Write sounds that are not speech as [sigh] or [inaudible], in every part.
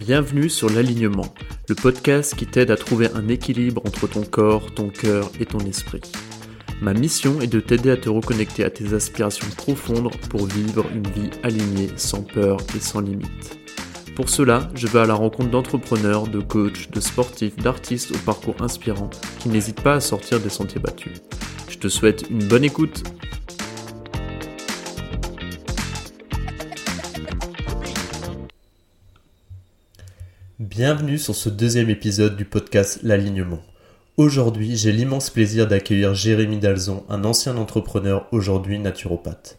Bienvenue sur l'alignement, le podcast qui t'aide à trouver un équilibre entre ton corps, ton cœur et ton esprit. Ma mission est de t'aider à te reconnecter à tes aspirations profondes pour vivre une vie alignée, sans peur et sans limite. Pour cela, je vais à la rencontre d'entrepreneurs, de coachs, de sportifs, d'artistes au parcours inspirant qui n'hésitent pas à sortir des sentiers battus. Je te souhaite une bonne écoute. Bienvenue sur ce deuxième épisode du podcast L'alignement. Aujourd'hui, j'ai l'immense plaisir d'accueillir Jérémy Dalzon, un ancien entrepreneur, aujourd'hui naturopathe.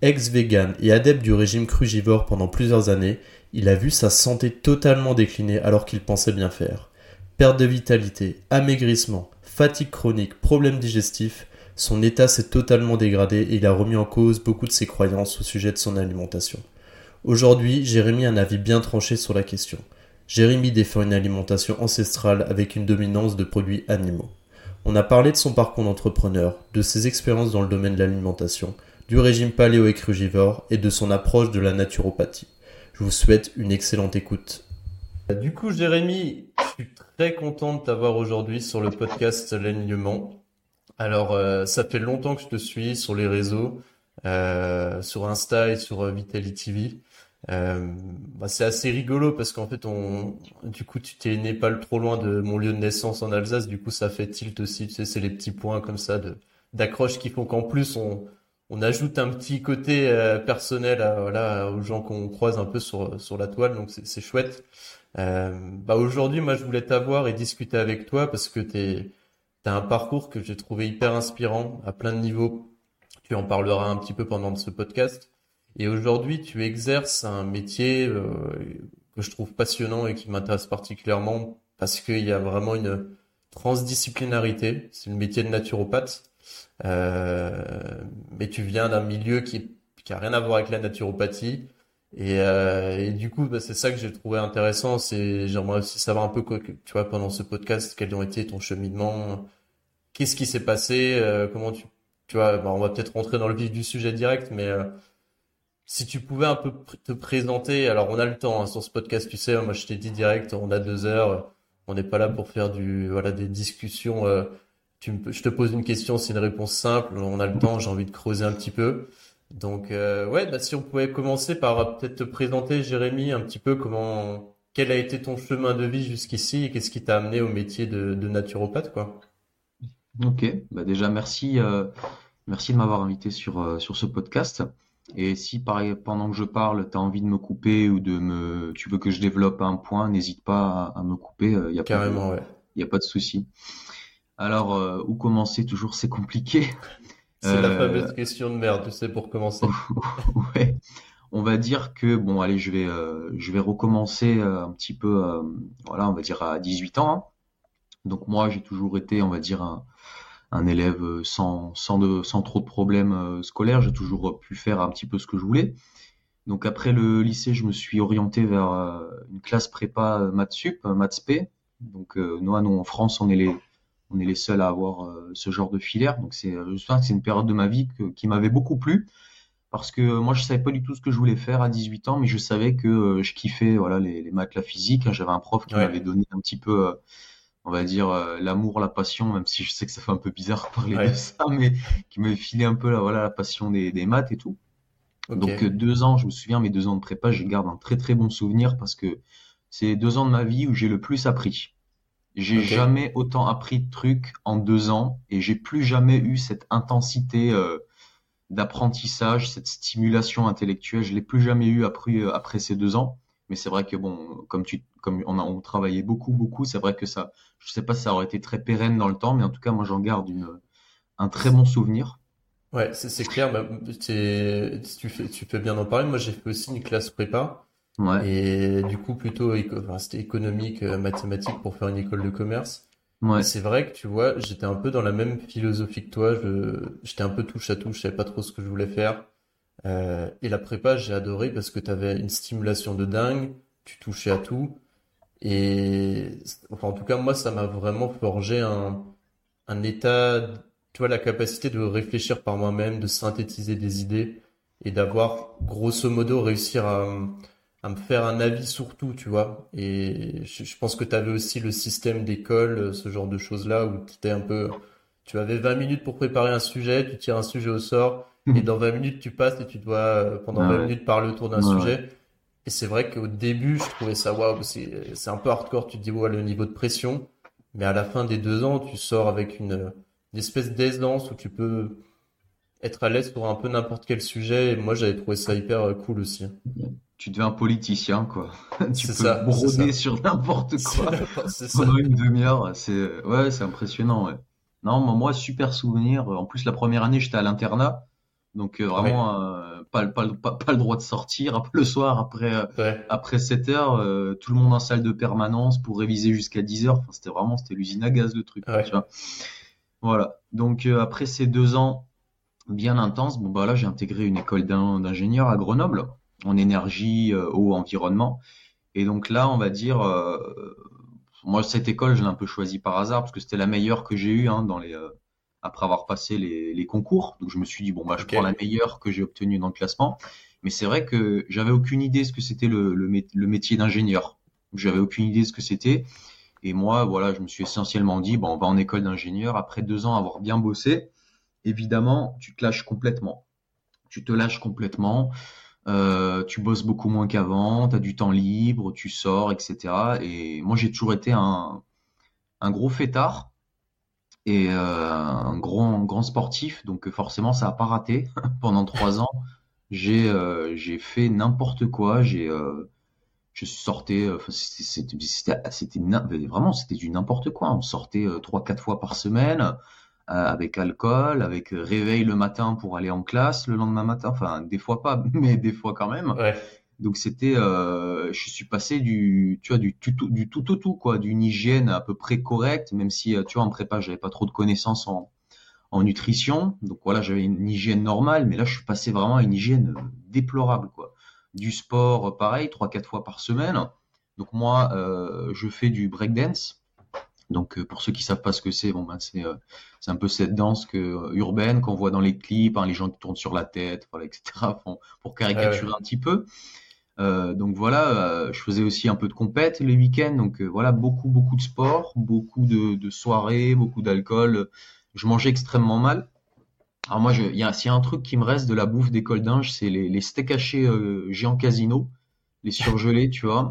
Ex-vegan et adepte du régime crugivore pendant plusieurs années, il a vu sa santé totalement décliner alors qu'il pensait bien faire. Perte de vitalité, amaigrissement, fatigue chronique, problèmes digestifs, son état s'est totalement dégradé et il a remis en cause beaucoup de ses croyances au sujet de son alimentation. Aujourd'hui, Jérémy a un avis bien tranché sur la question. Jérémy défend une alimentation ancestrale avec une dominance de produits animaux. On a parlé de son parcours d'entrepreneur, de ses expériences dans le domaine de l'alimentation, du régime paléo et crugivore et de son approche de la naturopathie. Je vous souhaite une excellente écoute. Du coup, Jérémy, je suis très content de t'avoir aujourd'hui sur le podcast L'alignement. Alors, euh, ça fait longtemps que je te suis sur les réseaux, euh, sur Insta et sur euh, Vitality TV. Euh, bah, c'est assez rigolo parce qu'en fait, on, du coup, tu t'es né pas trop loin de mon lieu de naissance en Alsace. Du coup, ça fait tilt aussi. Tu sais, c'est les petits points comme ça de d'accroche qui font qu'en plus on on ajoute un petit côté euh, personnel à, voilà, aux gens qu'on croise un peu sur sur la toile. Donc c'est chouette. Euh, bah aujourd'hui, moi, je voulais t'avoir et discuter avec toi parce que t'es t'as un parcours que j'ai trouvé hyper inspirant à plein de niveaux. Tu en parleras un petit peu pendant ce podcast. Et aujourd'hui, tu exerces un métier euh, que je trouve passionnant et qui m'intéresse particulièrement parce qu'il y a vraiment une transdisciplinarité. C'est le métier de naturopathe. Euh, mais tu viens d'un milieu qui, qui a rien à voir avec la naturopathie. Et, euh, et du coup, bah, c'est ça que j'ai trouvé intéressant. C'est j'aimerais aussi savoir un peu quoi, tu vois, pendant ce podcast, quels ont été ton cheminement, qu'est-ce qui s'est passé, euh, comment tu, tu vois, bah, on va peut-être rentrer dans le vif du sujet direct, mais euh, si tu pouvais un peu te présenter, alors on a le temps hein, sur ce podcast, tu sais, moi je t'ai dit direct, on a deux heures, on n'est pas là pour faire du voilà des discussions. Euh, je te pose une question, c'est une réponse simple, on a le temps, j'ai envie de creuser un petit peu. Donc euh, ouais, bah, si on pouvait commencer par euh, peut-être te présenter, Jérémy, un petit peu comment, quel a été ton chemin de vie jusqu'ici et qu'est-ce qui t'a amené au métier de, naturopathe, quoi? Ok, bah déjà merci, merci de m'avoir invité sur, sur ce podcast. Et si pendant que je parle, tu as envie de me couper ou de me, tu veux que je développe un point, n'hésite pas à, me couper. Il euh, y a Carrément, pas ouais. Il a pas de souci. Alors, euh, où commencer? Toujours, c'est compliqué. [laughs] C'est la fameuse question de merde, tu sais, pour commencer. [laughs] ouais. On va dire que bon, allez, je vais, euh, je vais recommencer un petit peu, voilà, on va dire à 18 ans. Hein. Donc moi, j'ai toujours été, on va dire, un, un élève euh, sans, sans, de, sans trop de problèmes euh, scolaires. J'ai toujours pu faire un petit peu ce que je voulais. Donc après le lycée, je me suis orienté vers euh, une classe prépa maths sup, maths p. Donc nous, nous en France, on est les on est les seuls à avoir ce genre de filière. Donc c'est une période de ma vie qui m'avait beaucoup plu parce que moi je savais pas du tout ce que je voulais faire à 18 ans, mais je savais que je kiffais voilà les, les maths, la physique. J'avais un prof qui m'avait donné un petit peu on va dire euh, l'amour, la passion, même si je sais que ça fait un peu bizarre de parler de ça, mais qui me filait un peu la, voilà, la passion des, des maths et tout. Donc euh, deux ans, je me souviens, mes deux ans de prépa, je garde un très très bon souvenir parce que c'est deux ans de ma vie où j'ai le plus appris. J'ai jamais autant appris de trucs en deux ans et j'ai plus jamais eu cette intensité euh, d'apprentissage, cette stimulation intellectuelle. Je l'ai plus jamais eu après, après ces deux ans. Mais c'est vrai que bon, comme tu, comme on a on travaillait beaucoup, beaucoup, c'est vrai que ça, je sais pas si ça aurait été très pérenne dans le temps, mais en tout cas, moi, j'en garde une, un très bon souvenir. Ouais, c'est clair. Bah, tu fais, tu fais bien en parler. Moi, j'ai fait aussi une classe prépa. Ouais. Et du coup, plutôt, enfin, c'était économique, euh, mathématique pour faire une école de commerce. Ouais. C'est vrai que tu vois, j'étais un peu dans la même philosophie que toi. Je, j'étais un peu touche à touche. Je savais pas trop ce que je voulais faire. Euh, et la prépa, j'ai adoré parce que tu avais une stimulation de dingue, tu touchais à tout. Et enfin, en tout cas, moi, ça m'a vraiment forgé un, un état, tu vois, la capacité de réfléchir par moi-même, de synthétiser des idées et d'avoir, grosso modo, réussir à, à me faire un avis sur tout, tu vois. Et je, pense que tu avais aussi le système d'école, ce genre de choses-là, où tu étais un peu... Tu avais 20 minutes pour préparer un sujet, tu tires un sujet au sort, et dans 20 minutes, tu passes et tu dois, euh, pendant 20 ah minutes, parler autour d'un sujet. Et c'est vrai qu'au début, je trouvais ça waouh, c'est un peu hardcore. Tu te dis, ouais, le niveau de pression. Mais à la fin des deux ans, tu sors avec une, une espèce d'aisance où tu peux être à l'aise pour un peu n'importe quel sujet. Et moi, j'avais trouvé ça hyper euh, cool aussi. Tu deviens un politicien, quoi. [laughs] tu peux ça, broder sur n'importe [laughs] quoi pendant une demi-heure. C'est ouais, c'est impressionnant. Ouais. Non, moi, super souvenir. En plus, la première année, j'étais à l'internat. Donc euh, vraiment euh, pas, pas, pas, le droit de sortir le soir après euh, après 7 heures tout le monde en salle de permanence pour réviser jusqu'à 10 heures. Enfin, c'était vraiment c'était l'usine à gaz le truc tu vois. Voilà. Donc après ces deux ans bien intenses bon bah là j'ai intégré une école d'ingénieur à Grenoble en énergie eau environnement. Et donc là on va dire moi cette école je l'ai un peu choisie par hasard parce que c'était la meilleure que j'ai eue hein, dans les après avoir passé les, les, concours. Donc je me suis dit bon bah je prends la meilleure que j'ai obtenue dans le classement. Mais c'est vrai que j'avais aucune idée ce que c'était le, le, le, métier d'ingénieur. J'avais aucune idée ce que c'était. Et moi voilà je me suis essentiellement dit bon on va en école d'ingénieur. Après deux ans avoir bien bossé, évidemment tu te lâches complètement. Tu te lâches complètement. Euh, tu bosses beaucoup moins qu'avant, tu as du temps libre, tu sors, etc. Et moi, j'ai toujours été un, un gros fêtard et euh, un grand grand sportif, donc forcément ça a pas raté. [laughs] Pendant trois ans, j'ai euh, j'ai fait n'importe quoi. J'ai euh, je sortais, c'était c'était vraiment c'était du n'importe quoi. On sortait trois quatre fois par semaine avec alcool, avec réveil le matin pour aller en classe le lendemain matin. Enfin des fois pas, [laughs] mais des fois quand même. Donc c'était, euh, je suis passé du, tu vois, du tout, du tout au tout, quoi, d'une hygiène à peu près correcte, même si, euh, tu vois, en prépa, j'avais pas trop de connaissances en, en nutrition. Donc voilà, j'avais une hygiène normale, mais là, je suis passé vraiment à une hygiène déplorable, quoi. Du sport, pareil, trois, quatre fois par semaine. Donc moi, euh, je fais du breakdance. Donc euh, pour ceux qui savent pas ce que c'est, bon ben c'est euh, c'est un peu cette danse que euh, urbaine qu'on voit dans les clips, hein, les gens qui tournent sur la tête, voilà, etc. pour caricaturer un petit peu. Euh, donc voilà, euh, je faisais aussi un peu de compète les week-ends, donc euh, voilà beaucoup beaucoup de sport, beaucoup de, de soirées, beaucoup d'alcool. Je mangeais extrêmement mal. Alors moi, il y a, s'il y a un truc qui me reste de la bouffe d'école d'Inge, c'est les, les steaks hachés géants casino, les surgelés, tu vois,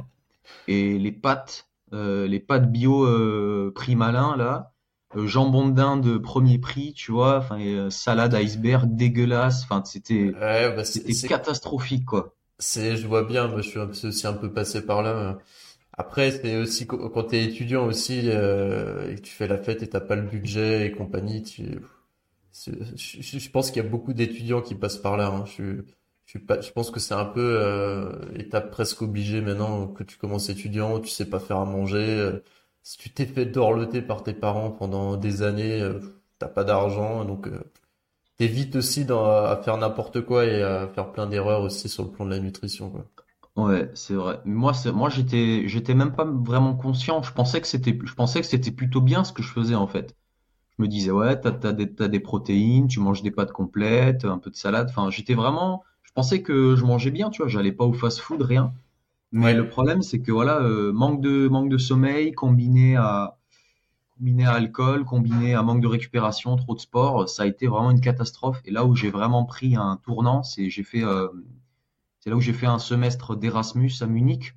et les pâtes, les pâtes bio prix malin là, jambon de dinde premier prix, tu vois, enfin salade iceberg dégueulasse, enfin c'était bah, c'était catastrophique quoi. C'est, je vois bien, moi je suis aussi un peu passé par là. Après, c'est aussi quand tu es étudiant aussi euh, et que tu fais la fête et t'as pas le budget et compagnie, tu... je, pense qu'il y a beaucoup d'étudiants qui passent par là. Hein. Je, je, je pense que c'est un peu euh, étape presque obligée maintenant que tu commences étudiant, tu sais pas faire à manger. Euh, si tu t'es fait dorloter par tes parents pendant des années, euh, t'as pas d'argent, donc euh, t'évites aussi à faire n'importe quoi et à faire plein d'erreurs aussi sur le plan de la nutrition, quoi. Ouais, c'est vrai. Moi, c'est, moi, j'étais, j'étais même pas vraiment conscient. Je pensais que c'était, je pensais que c'était plutôt bien ce que je faisais en fait. Je me disais ouais, t'as, t'as des, t'as des protéines, tu manges des pâtes complètes, un peu de salade. Enfin, j'étais vraiment, je pensais que je mangeais bien, tu vois. J'allais pas au fast-food, rien. Mais le problème, c'est que voilà, euh, manque de manque de sommeil combiné à combiné à alcool, combiné à manque de récupération, trop de sport, ça a été vraiment une catastrophe. Et là où j'ai vraiment pris un tournant, c'est j'ai fait, euh, c'est là où j'ai fait un semestre d'Erasmus à Munich.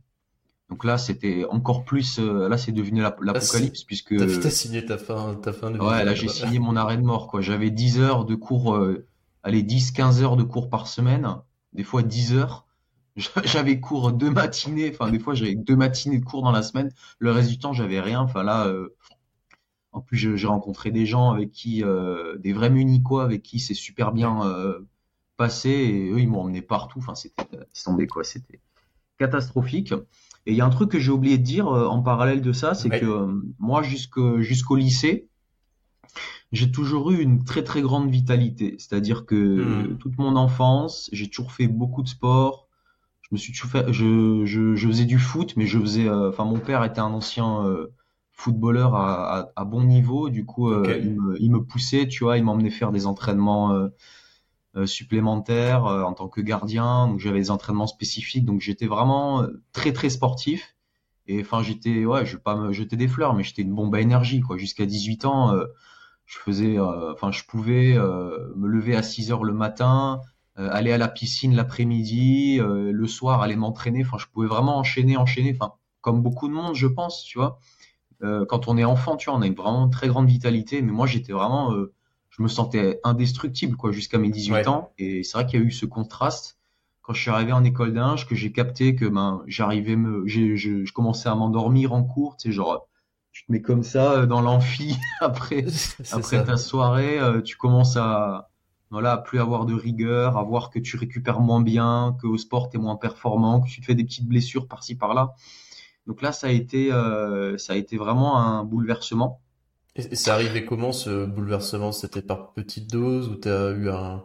Donc là, c'était encore plus, euh, là, c'est devenu l'apocalypse puisque. T'as signé ta fin, ta fin de. Ouais, là, j'ai signé mon arrêt de mort, quoi. J'avais 10 heures de cours, euh, allez, 10, 15 heures de cours par semaine, des fois 10 heures. [laughs] J'avais cours deux matinées, enfin, des fois, j'avais deux matinées de cours dans la semaine. Le reste du temps, j'avais rien. Enfin, là, euh, en plus, j'ai rencontré des gens avec qui, euh, des vrais municois avec qui c'est super bien euh, passé et eux, ils m'ont emmené partout. Enfin, c'était, tombé quoi, c'était catastrophique. Et il y a un truc que j'ai oublié de dire euh, en parallèle de ça, c'est que moi, jusqu'au jusqu'au lycée, j'ai toujours eu une très très grande vitalité. C'est-à-dire que hmm. toute mon enfance, j'ai toujours fait beaucoup de sport. Je me suis toujours fait, je, je, je faisais du foot, mais je faisais, enfin, mon père était un ancien footballeur à, à, bon niveau. Du coup, euh, il, me, il, me, poussait, tu vois, il m'emmenait faire des entraînements, euh, supplémentaires en tant que gardien. Donc j'avais des entraînements spécifiques. Donc j'étais vraiment très très sportif. Et enfin j'étais ouais, je vais pas me jeter des fleurs, mais j'étais une bombe à énergie quoi. Jusqu'à 18 ans, je faisais, enfin je pouvais me lever à 6 heures le matin, aller à la piscine l'après-midi, le soir aller m'entraîner. Enfin je pouvais vraiment enchaîner, enchaîner. Enfin comme beaucoup de monde, je pense, tu vois. Euh, quand on est enfant, tu vois, on a une vraiment très grande vitalité, mais moi j'étais vraiment, euh, je me sentais indestructible quoi jusqu'à mes 18 ans, et c'est vrai qu'il y a eu ce contraste. Quand je suis arrivé en école d'Inge que j'ai capté que ben j'arrivais me, je, je, commençais à m'endormir en cours, tu sais, genre tu te mets comme ça euh, dans l'amphi [laughs] après [laughs] après ta soirée, tu commences à voilà, à plus avoir de rigueur, à voir que tu récupères moins bien, que au sport tu es moins performant, que tu te fais des petites blessures par-ci par-là. Donc là, ça a été, euh, ça a été vraiment un bouleversement. Et, ça arrivait comment ce bouleversement? C'était par petite dose ou t'as eu un,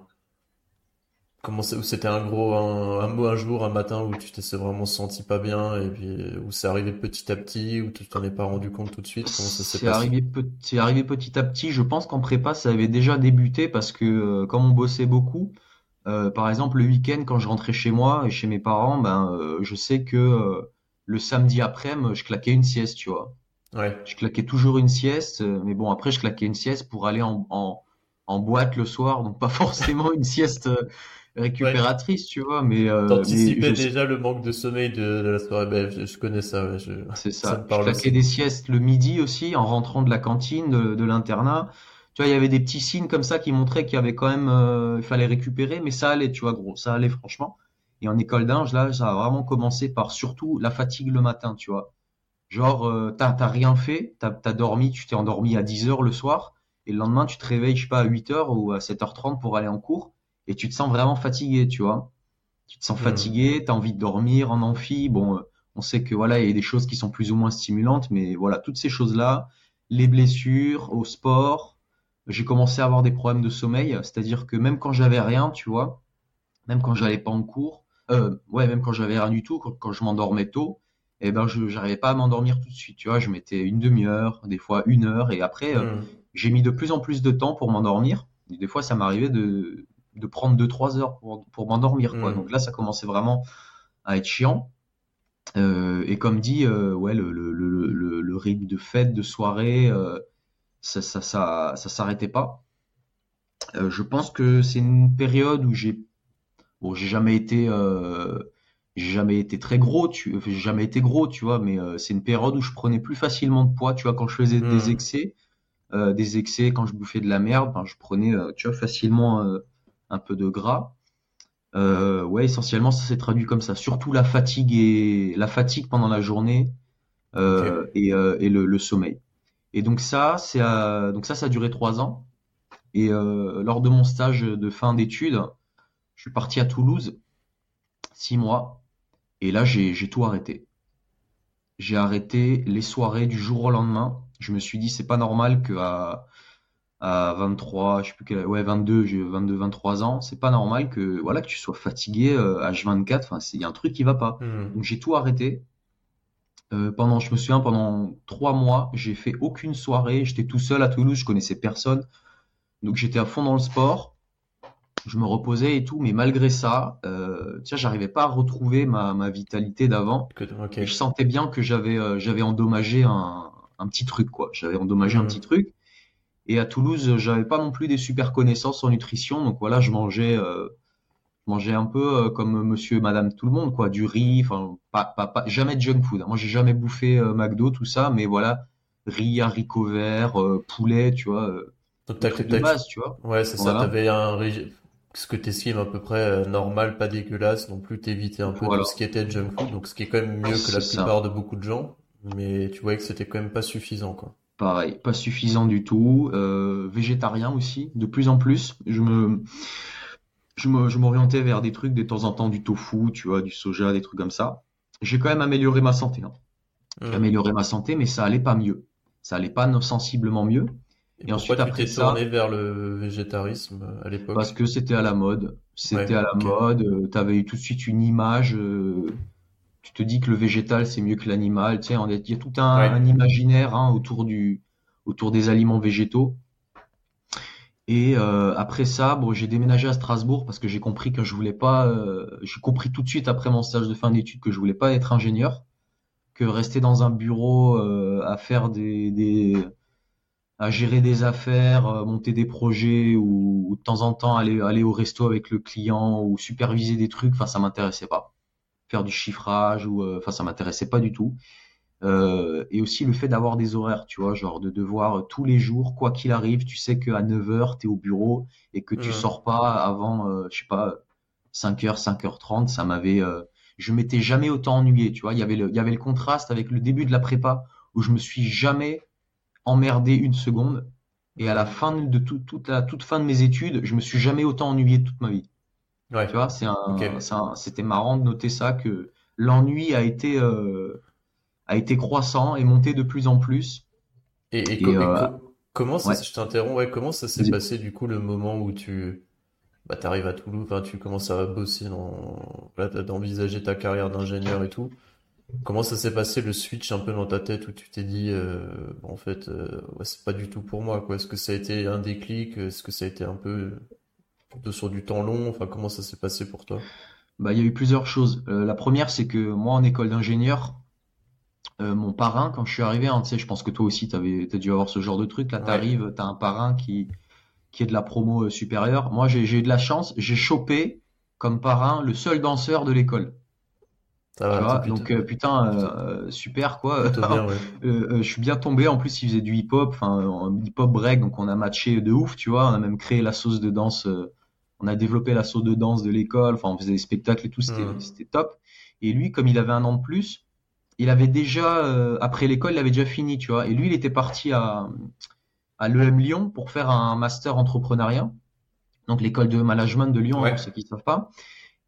comment c'était un gros, un, mot un jour, un matin où tu t'es vraiment senti pas bien et puis où c'est arrivé petit à petit ou tu t'en es pas rendu compte tout de suite? Comment ça s'est C'est arrivé, c'est arrivé petit à petit. Je pense qu'en prépa, ça avait déjà débuté parce que euh, comme on bossait beaucoup, euh, par exemple le week-end quand je rentrais chez moi et chez mes parents, ben je sais que le samedi après, je claquais une sieste, tu vois. Ouais. Je claquais toujours une sieste, euh, mais bon, après, je claquais une sieste pour aller en, en, boîte le soir, donc pas [laughs] forcément une sieste euh, récupératrice, tu vois. Mais, euh, T'anticipais déjà le manque de sommeil de, la soirée. Ben, je, connais ça. C'est ça. je claquais des siestes le midi aussi, en rentrant de la cantine, de, l'internat. Tu vois, il y avait des petits signes comme ça qui montraient qu'il y avait quand même, il fallait récupérer, mais ça allait, tu vois, gros, ça allait franchement. Et en école d'Inge, là, ça a vraiment commencé par surtout la fatigue le matin, tu vois. Genre, euh, t'as rien fait, t'as as dormi, tu t'es endormi à 10 heures le soir, et le lendemain, tu te réveilles, je sais pas, à 8 heures ou à 7h30 pour aller en cours, et tu te sens vraiment fatigué, tu vois. Tu te sens mmh. fatigué, t'as envie de dormir en amphi. Bon, euh, on sait que voilà, il y a des choses qui sont plus ou moins stimulantes, mais voilà, toutes ces choses-là, les blessures au sport, j'ai commencé à avoir des problèmes de sommeil, c'est-à-dire que même quand j'avais rien, tu vois, même quand j'allais pas en cours, euh, ouais, même quand j'avais rien du tout, quand, je m'endormais tôt, eh ben je n'arrivais pas à m'endormir tout de suite. Tu vois, je mettais une demi-heure, des fois une heure, et après euh, hmm. j'ai mis de plus en plus de temps pour m'endormir. Des fois, ça m'arrivait de, de prendre deux trois heures pour, pour m'endormir. Hmm. Donc là, ça commençait vraiment à être chiant. Euh, et comme dit, euh, ouais, le, le, le, le, rythme de fête, de soirée, ça, ça, ça, ça s'arrêtait pas. Je pense que c'est une période où j'ai Bon, j'ai jamais été, euh, j'ai jamais été très gros, tu, j'ai jamais été gros, tu vois, mais euh, c'est une période où je prenais plus facilement de poids, tu vois, quand je faisais des hmm. excès, euh, des excès, quand je bouffais de la merde, ben, je prenais, tu vois, facilement un peu de gras. ouais, essentiellement, ça s'est traduit comme ça. Surtout la fatigue et la fatigue pendant la journée et, et le, le, sommeil. Et donc ça, c'est donc ça, ça a duré trois ans. Et lors de mon stage de fin d'études, je suis parti à Toulouse, six mois, et là j'ai tout arrêté. J'ai arrêté les soirées du jour au lendemain. Je me suis dit c'est pas normal que à, à 23, je sais plus quel, ouais 22, j'ai 22, 23 ans, c'est pas normal que voilà que tu sois fatigué euh, H24. Enfin, il y a un truc qui va pas. Hmm. Donc j'ai tout arrêté. Euh, pendant, je me souviens, pendant trois mois, j'ai fait aucune soirée. J'étais tout seul à Toulouse, je connaissais personne. Donc j'étais à fond dans le sport je me reposais et tout, mais malgré ça, euh, tiens, j'arrivais pas à retrouver ma, ma vitalité d'avant. je sentais bien que j'avais euh, j'avais endommagé un, un, petit truc, quoi. J'avais endommagé un hmm. petit truc. Et à Toulouse, j'avais pas non plus des super connaissances en nutrition, donc voilà, je mangeais, euh, mangeais un peu euh, comme Monsieur, et Madame, tout le monde, quoi, du riz, enfin, pas, pas, pas, jamais de junk food. Moi, j'ai jamais bouffé McDo, tout ça, mais voilà, riz, haricots verts, poulet, tu vois. Donc, de base, tu vois. Ouais, c'est ça. T'avais un régime ce que tu estimes à peu près euh, normal, pas dégueulasse, non plus t'évitais un peu tout ce qui était junk food, donc ce qui est quand même mieux que la plupart de beaucoup de gens, mais tu voyais que c'était quand même pas suffisant, quoi. Pareil, pas suffisant du tout. Euh, végétarien aussi, de plus en plus. Je me, je m'orientais vers des trucs de temps en temps du tofu, tu vois, du soja, des trucs comme ça. J'ai quand même amélioré ma santé. Hein. J'ai mmh. amélioré ma santé, mais ça allait pas mieux. Ça allait pas sensiblement mieux. Et, ensuite, après tu tourné vers le végétarisme euh, à l'époque? Parce que c'était à la mode. C'était à la mode. Euh, tu avais eu tout de suite une image. Euh, tu te dis que le végétal c'est mieux que l'animal. Tu sais, il y a tout un, imaginaire hein, autour du autour des aliments végétaux. Et euh, après ça, bon, j'ai déménagé à Strasbourg parce que j'ai compris que je voulais pas. euh, j'ai compris tout de suite après mon stage de fin d'études que je voulais pas être ingénieur, que rester dans un bureau euh, à faire des, des à gérer des affaires, euh, monter des projets ou, ou de temps en temps aller aller au resto avec le client ou superviser des trucs, enfin ça m'intéressait pas. Faire du chiffrage ou euh, enfin ça m'intéressait pas du tout. Euh, et aussi le fait d'avoir des horaires, tu vois, genre de devoir tous les jours, quoi qu'il arrive, tu sais qu'à 9 heures, tu es au bureau et que tu Mhm. sors pas avant, euh, je sais pas, 5h, 5h30, ça m'avait, euh, je m'étais jamais autant ennuyé, tu vois. Il y avait le, il y avait le contraste avec le début de la prépa où je me suis jamais emmerdé une seconde. Et à la fin de tout- toute la toute fin de mes études, je me suis jamais autant ennuyé de toute ma vie. Ouais, Tu vois, c'est c'était marrant de noter ça que l'ennui a été, euh, a été croissant et monté de plus en plus. Et, et, Et co- et euh, co- comment ça, ouais, je t'interromps, ouais, comment ça s'est passé du coup le moment où tu bah, t'arrives à Toulouse, tu commences à bosser dans, d'envisager ta carrière d'ingénieur et tout. Comment ça s'est passé le switch un peu dans ta tête où tu t'es dit, euh, en fait, euh, ouais, c'est pas du tout pour moi, quoi. Est-ce que ça a été un déclic? Est-ce que ça a été un peu plutôt sur du temps long? Enfin, comment ça s'est passé pour toi? Bah, il y a eu plusieurs choses. Euh, la première, c'est que moi, en école d'ingénieur, mon parrain, quand je suis arrivé, hein, tu sais, je pense que toi aussi, t'avais, t'as dû avoir ce genre de truc. Là, Ouais, t'arrives, t'as un parrain qui, qui est de la promo supérieure. Moi, j'ai eu de la chance. J'ai chopé comme parrain le seul danseur de l'école. T'es vois, plutôt, donc euh, putain, plutôt, euh, euh, super quoi. bien, [laughs] ouais. Euh, euh, je suis bien tombé. En plus, il faisait du hip-hop, enfin, hip-hop break, donc on a matché de ouf, tu vois. On a même créé la sauce de danse. euh, on a développé la sauce de danse de l'école. Enfin, on faisait des spectacles et tout. C'était, c'était top. Et lui, comme il avait un an de plus, il avait déjà, euh, après l'école, il avait déjà fini, tu vois. Et lui, il était parti à, à l'EM Lyon pour faire un master entrepreneuriat. Donc, l'école de management de Lyon, Ouais. pour ceux qui ne savent pas.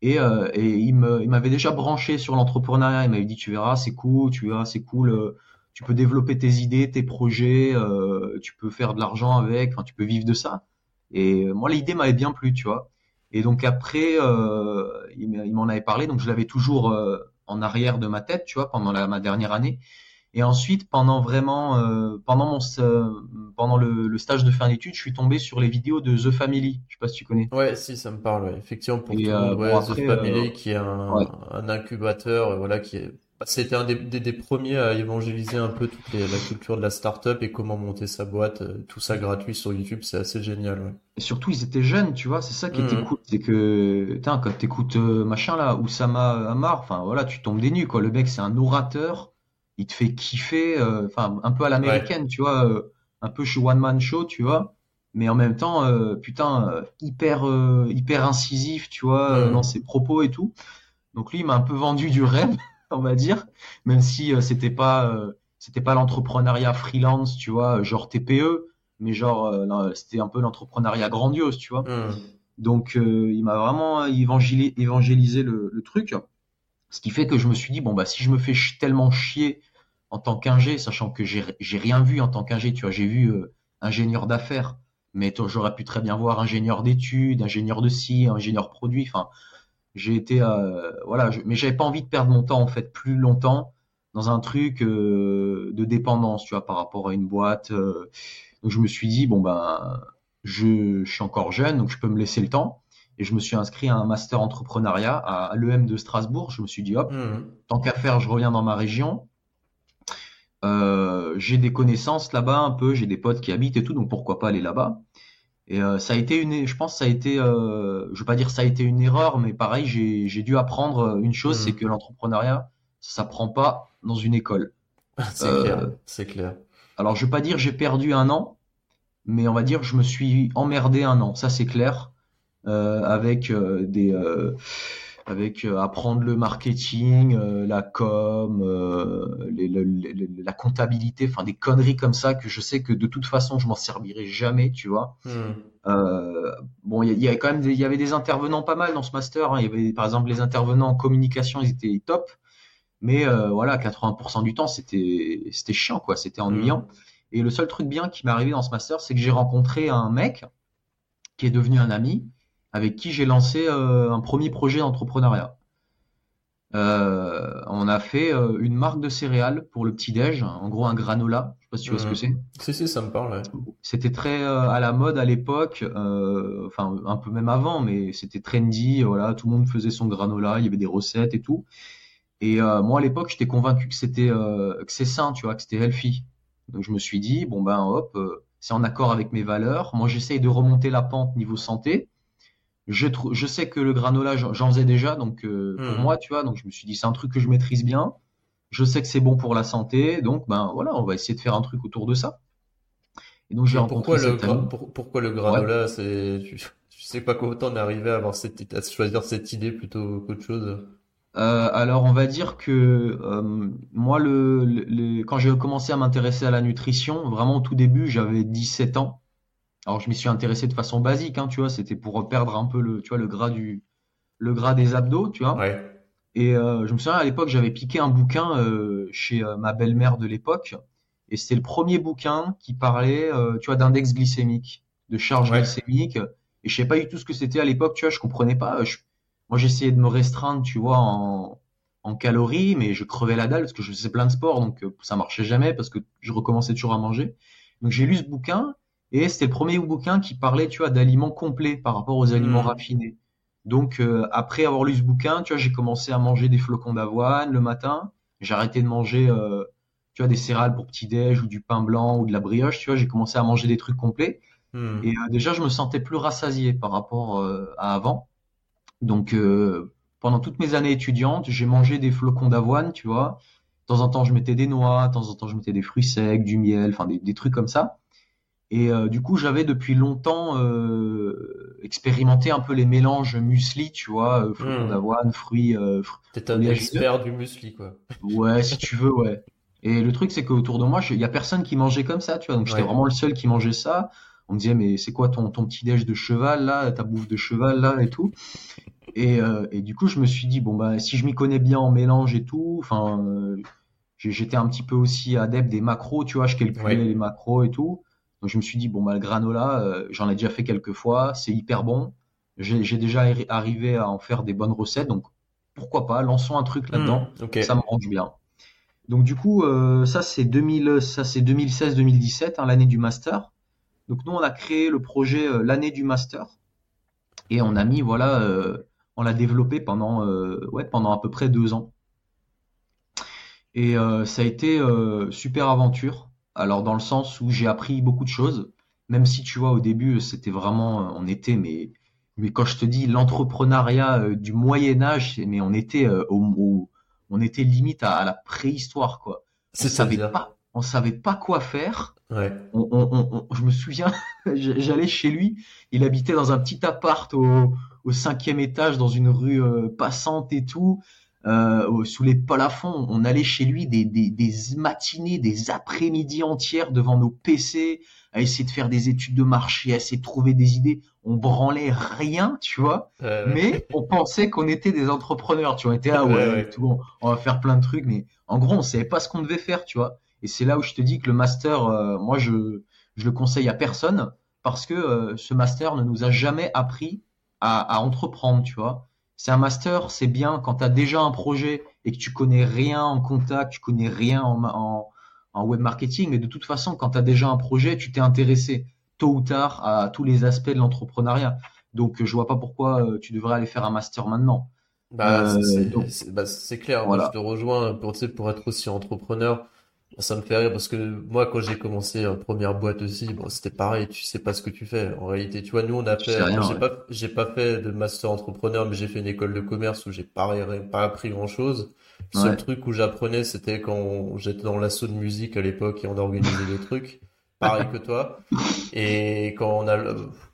Et, euh, il m'avait déjà branché sur l'entrepreneuriat. Il m'avait dit, tu verras, c'est cool, tu verras, c'est cool. euh, tu peux développer tes idées, tes projets, euh, tu peux faire de l'argent avec, enfin, tu peux vivre de ça. Et euh, moi, l'idée m'avait bien plu, tu vois. Et donc après, euh, il m'en avait parlé, donc je l'avais toujours en arrière de ma tête, tu vois, pendant la, ma dernière année. Et ensuite, pendant vraiment, euh, pendant mon, pendant le, le stage de fin d'études, je suis tombé sur les vidéos de The Family. Je sais pas si tu connais. Ouais, si, ça me parle, ouais. Effectivement, pour Et tout le euh, bon ouais, The après, euh, Family, qui est un, ouais, un incubateur, euh, voilà, qui est, bah, c'était un des, des, des premiers à évangéliser un peu toute les- la culture de la start-up et comment monter sa boîte, tout ça gratuit sur YouTube, c'est assez génial, ouais. Et surtout, ils étaient jeunes, tu vois, c'est ça qui était Mhm. cool. C'est que, putain, quand t'écoutes machin là, Oussama Hamar, enfin voilà, tu tombes des nues, quoi. Le mec, c'est un orateur, il te fait kiffer, euh, enfin, un peu à Ouais. l'américaine, tu vois, euh, un peu chez One Man Show, tu vois. Mais en même temps, euh, putain, hyper, hyper incisif, tu vois, euh, dans ses propos et tout. Donc lui, il m'a un peu vendu du rêve, [laughs] on va dire, même si c'était pas, c'était pas l'entrepreneuriat freelance, tu vois, genre TPE, mais genre, c'était un peu l'entrepreneuriat grandiose, tu vois. Mhm. Donc, euh, il m'a vraiment évangéli- évangélisé le, le truc. Ce qui fait que je me suis dit, bon, bah, si je me fais tellement chier en tant qu'ingé, sachant que j'ai rien vu en tant qu'ingé, tu vois, j'ai vu euh, ingénieur d'affaires, mais j'aurais pu très bien voir ingénieur d'études, ingénieur de ci, ingénieur produit, enfin, j'ai été, euh, voilà, je- mais j'avais pas envie de perdre mon temps, en fait, plus longtemps dans un truc euh, de dépendance, tu vois, par rapport à une boîte. donc, je me suis dit, bon, ben, je, je suis encore jeune, donc je peux me laisser le temps. Et je me suis inscrit à un master entrepreneuriat à l'EM de Strasbourg. Je me suis dit, hop, Mhm. tant qu'à faire, je reviens dans ma région. Euh, j'ai des connaissances là-bas un peu, j'ai des potes qui habitent et tout, donc pourquoi pas aller là-bas. Et euh, ça a été une, je pense, que ça a été, euh, je veux pas dire ça a été une erreur, mais pareil, j'ai dû apprendre une chose, c'est Mhm. que l'entrepreneuriat, ça s'apprend pas dans une école. [laughs] C'est clair, Euh, c'est clair. alors je veux pas dire j'ai perdu un an, mais on va dire je me suis emmerdé un an, ça c'est clair, euh, avec euh, des, euh, avec euh, apprendre le marketing, euh, la com, euh, les- le- la comptabilité, enfin des conneries comme ça que je sais que de toute façon je m'en servirai jamais, tu vois. Euh, bon, il y, avait quand même des, il y avait des intervenants pas mal dans ce master. hein. Il y avait par exemple les intervenants en communication, ils étaient top, mais euh, voilà, 80% du temps c'était c'était chiant quoi, c'était ennuyant. Mhm. Et le seul truc bien qui m'est arrivé dans ce master, c'est que j'ai rencontré un mec qui est devenu un ami, avec qui j'ai lancé euh, un premier projet d'entrepreneuriat. Euh, on a fait euh, une marque de céréales pour le petit-déj, en gros un granola. sais pas si tu vois ce que c'est. Si, si, ça me parle. C'était très à la mode à l'époque, enfin un peu même avant, mais c'était trendy. Voilà, tout le monde faisait son granola, il y avait des recettes et tout. Et moi à l'époque, j'étais convaincu que c'était que c'est sain, tu vois, que c'était healthy. Donc je me suis dit bon ben hop, c'est en accord avec mes valeurs. Moi j'essaye de remonter la pente niveau santé je, je sais que le granola, j'en faisais déjà, donc euh, pour hmm. moi, tu vois, donc je me suis dit, c'est un truc que je maîtrise bien. Je sais que c'est bon pour la santé, donc ben voilà, on va essayer de faire un truc autour de ça. Et donc j'ai rencontré pourquoi le, pourquoi le granola, c'est, tu, sais pas comment t'en es arrivé à avoir cette, à choisir cette idée plutôt qu'autre chose? Euh, alors on va dire que euh, moi le, le, quand j'ai commencé à m'intéresser à la nutrition, vraiment au tout début, j'avais 17 ans. Alors je m'y suis intéressé de façon basique, hein, tu vois, c'était pour perdre un peu le, tu vois, le gras du, le gras des abdos, tu vois. Ouais. Et euh, je me souviens à l'époque, j'avais piqué un bouquin euh, chez euh, ma belle-mère de l'époque, et c'était le premier bouquin qui parlait, euh, tu vois, d'index glycémique, de charge glycémique. Et je sais pas du tout ce que c'était à l'époque, tu vois, je comprenais pas. moi, j'essayais de me restreindre, tu vois, en, en calories, mais je crevais la dalle parce que je faisais plein de sport, donc ça marchait jamais parce que je recommençais toujours à manger. Donc j'ai lu ce bouquin et c'était le premier bouquin qui parlait, tu vois, d'aliments complets par rapport aux aliments hmm. raffinés. Donc euh, après avoir lu ce bouquin, tu vois, j'ai commencé à manger des flocons d'avoine le matin. J'ai arrêté de manger, euh, tu vois, des céréales pour petit déj ou du pain blanc ou de la brioche. Tu vois, j'ai commencé à manger des trucs complets. Hmm. Et euh, déjà, je me sentais plus rassasié par rapport à avant. Donc pendant toutes mes années étudiantes, j'ai mangé des flocons d'avoine, tu vois. De temps en temps, je mettais des noix, de temps en temps, je mettais des fruits secs, du miel, enfin des, des trucs comme ça. Et euh, du coup, j'avais depuis longtemps euh, expérimenté un peu les mélanges muesli, tu vois, euh, flocons hmm. d'avoine, fruits. Euh, T'es un expert du muesli, quoi. Ouais, si tu veux, ouais. Et le truc, c'est qu'autour de moi, il y a personne qui mangeait comme ça, tu vois. Donc j'étais vraiment le seul qui mangeait ça. On me disait, mais c'est quoi ton, ton petit déj de cheval là, ta bouffe de cheval là et tout. Et, et du coup, je me suis dit, bon bah si je m'y connais bien en mélange et tout, enfin, j'étais un petit peu aussi adepte des macros, tu vois, je calculais les macros et tout. Donc je me suis dit bon bah le granola, euh, j'en ai déjà fait quelques fois, c'est hyper bon. J'ai déjà arrivé à en faire des bonnes recettes, donc pourquoi pas, lançons un truc là-dedans, hmm, ça me range bien. Donc du coup, euh, ça c'est 2000, ça c'est 2016-2017, hein, l'année du master. Donc nous on a créé le projet euh, l'année du master et on a mis voilà, on l'a développé pendant ouais pendant à peu près deux ans. Et ça a été super aventure. Alors dans le sens où j'ai appris beaucoup de choses, même si tu vois au début c'était vraiment, on était mais mais quand je te dis l'entrepreneuriat euh, du Moyen Âge, mais on était euh, au, on était limite à, la préhistoire quoi. On savait pas, on savait pas quoi faire. Ouais. On, on, on, je me souviens, [laughs] j'allais chez lui, il habitait dans un petit appart au, au cinquième étage dans une rue euh, passante et tout euh, sous les plafonds. On allait chez lui des, des, des matinées, des après-midi entières devant nos PC à essayer de faire des études de marché, à essayer de trouver des idées. On branlait rien, tu vois, mais on pensait qu'on était des entrepreneurs, tu vois. On était là, ouais, Tout, on, va faire plein de trucs, mais en gros, on savait pas ce qu'on devait faire, tu vois. Et c'est là où je te dis que le master, euh, moi, je, je le conseille à personne parce que euh, ce master ne nous a jamais appris à, à entreprendre, tu vois c'est un master, c'est bien quand tu as déjà un projet et que tu connais rien en contact, tu connais rien en, en, web marketing, mais de toute façon, quand tu as déjà un projet, tu t'es intéressé tôt ou tard à tous les aspects de l'entrepreneuriat. Donc, je vois pas pourquoi euh, tu devrais aller faire un master maintenant. Bah, c'est euh, bah, clair. Moi, je te rejoins pour, pour être aussi entrepreneur. Ça me fait rire parce que moi, quand j'ai commencé en première boîte aussi, bon, c'était pareil, tu sais pas ce que tu fais. En réalité, tu vois, nous, on a fait, j'ai pas, j'ai pas fait de master entrepreneur, mais j'ai fait une école de commerce où j'ai pas, pas appris grand chose. Le seul truc où j'apprenais, c'était quand j'étais dans l'assaut de musique à l'époque et on organisait des trucs. Pareil que toi. [laughs] Et quand on a,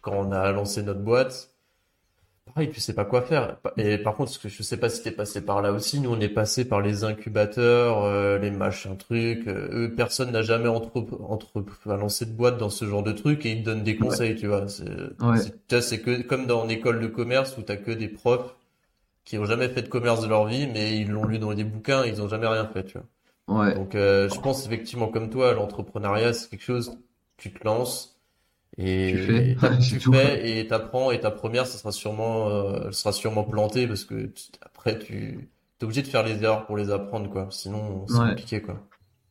quand on a lancé notre boîte, pareil, tu sais pas quoi faire. Et par contre, ce que je sais pas si t'es passé par là aussi, nous on est passé par les incubateurs, euh, les machins trucs. Euh, personne n'a jamais entre, entre lancé de boîte dans ce genre de trucs et ils te donnent des conseils, tu vois. C'est, c'est que comme dans une école de commerce où t'as que des profs qui ont jamais fait de commerce de leur vie, mais ils l'ont lu dans des bouquins, ils ont jamais rien fait, tu vois. Ouais. Donc euh, je pense effectivement comme toi, l'entrepreneuriat c'est quelque chose, tu te lances et tu fais, [laughs] tu fais et t'apprends et ta première, ça sera sûrement, euh, elle sera sûrement plantée parce que après tu es obligé de faire les erreurs pour les apprendre quoi. Sinon c'est compliqué quoi.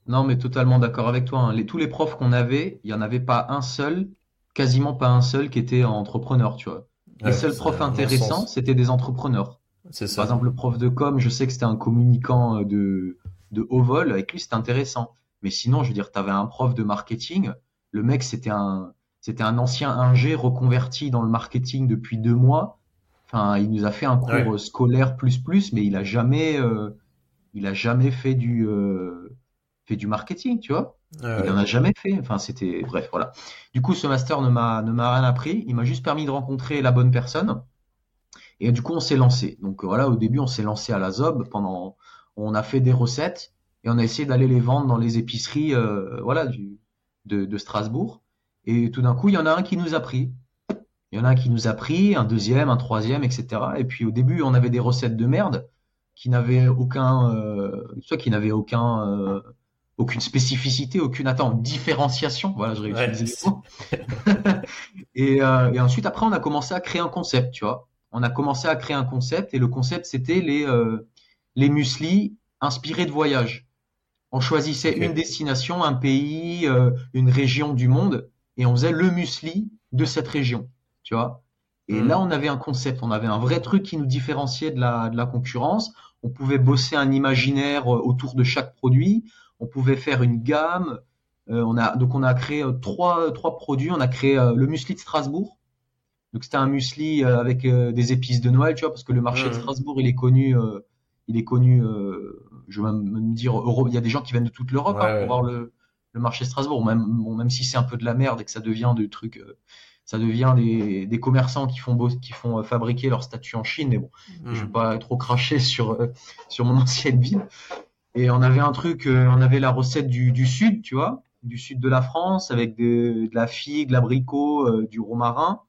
Non, mais totalement d'accord avec toi. hein. Les, tous les profs qu'on avait, il n'y en avait pas un seul, quasiment pas un seul qui était entrepreneur, tu vois. Les Ouais, seuls profs intéressants, c'était des entrepreneurs. C'est Par ça. exemple, le prof de com, je sais que c'était un communicant euh, de, de haut vol. Avec lui, c'était intéressant. Mais sinon, je veux dire, tu avais un prof de marketing. Le mec, c'était un, c'était un ancien ingé reconverti dans le marketing depuis deux mois. Enfin, il nous a fait un cours Ouais. scolaire plus plus, mais il a jamais, euh, il a jamais fait du, euh, fait du marketing, tu vois. Il en ouais. a jamais fait. Enfin, c'était, bref, voilà. Du coup, ce master ne m'a, ne m'a rien appris. Il m'a juste permis de rencontrer la bonne personne. Et du coup, on s'est lancé. Donc euh, voilà, au début, on s'est lancé à la ZOB pendant, on a fait des recettes et on a essayé d'aller les vendre dans les épiceries, euh, voilà, du, de, de Strasbourg. Et tout d'un coup, il y en a un qui nous a pris. Il y en a un qui nous a pris, un deuxième, un troisième, etc. Et puis au début, on avait des recettes de merde qui n'avaient aucun, euh, soit qui n'avaient aucun, euh, aucune spécificité, aucune, attends, différenciation. Voilà, je réutilise. [laughs] Et, euh, et ensuite, après, on a commencé à créer un concept, tu vois. On a commencé à créer un concept et le concept, c'était les, euh, les muesli inspirés de voyage. On choisissait une destination, un pays, euh, une région du monde et on faisait le muesli de cette région, tu vois. Et Hmm. là, on avait un concept, on avait un vrai truc qui nous différenciait de la, de la concurrence. On pouvait bosser un imaginaire euh, autour de chaque produit. On pouvait faire une gamme. Euh, on a, donc, on a créé euh, trois, trois produits. On a créé euh, le muesli de Strasbourg. Donc, c'était un muesli euh, avec euh, des épices de Noël, tu vois, parce que le marché de Mhm. Strasbourg, il est connu, euh, il est connu, euh, je vais même me dire, il y a des gens qui viennent de toute l'Europe Ouais, hein, pour ouais. voir le, le marché de Strasbourg. Même, bon, même si c'est un peu de la merde et que ça devient des trucs, euh, ça devient des, des commerçants qui font, beau- qui font euh, fabriquer leurs statues en Chine. Mais bon, je vais Hmm. pas trop cracher sur, euh, sur mon [laughs] ancienne ville. Et on avait un truc, euh, on avait la recette du, du sud, tu vois, du sud de la France, avec de, de la figue, de l'abricot, du romarin.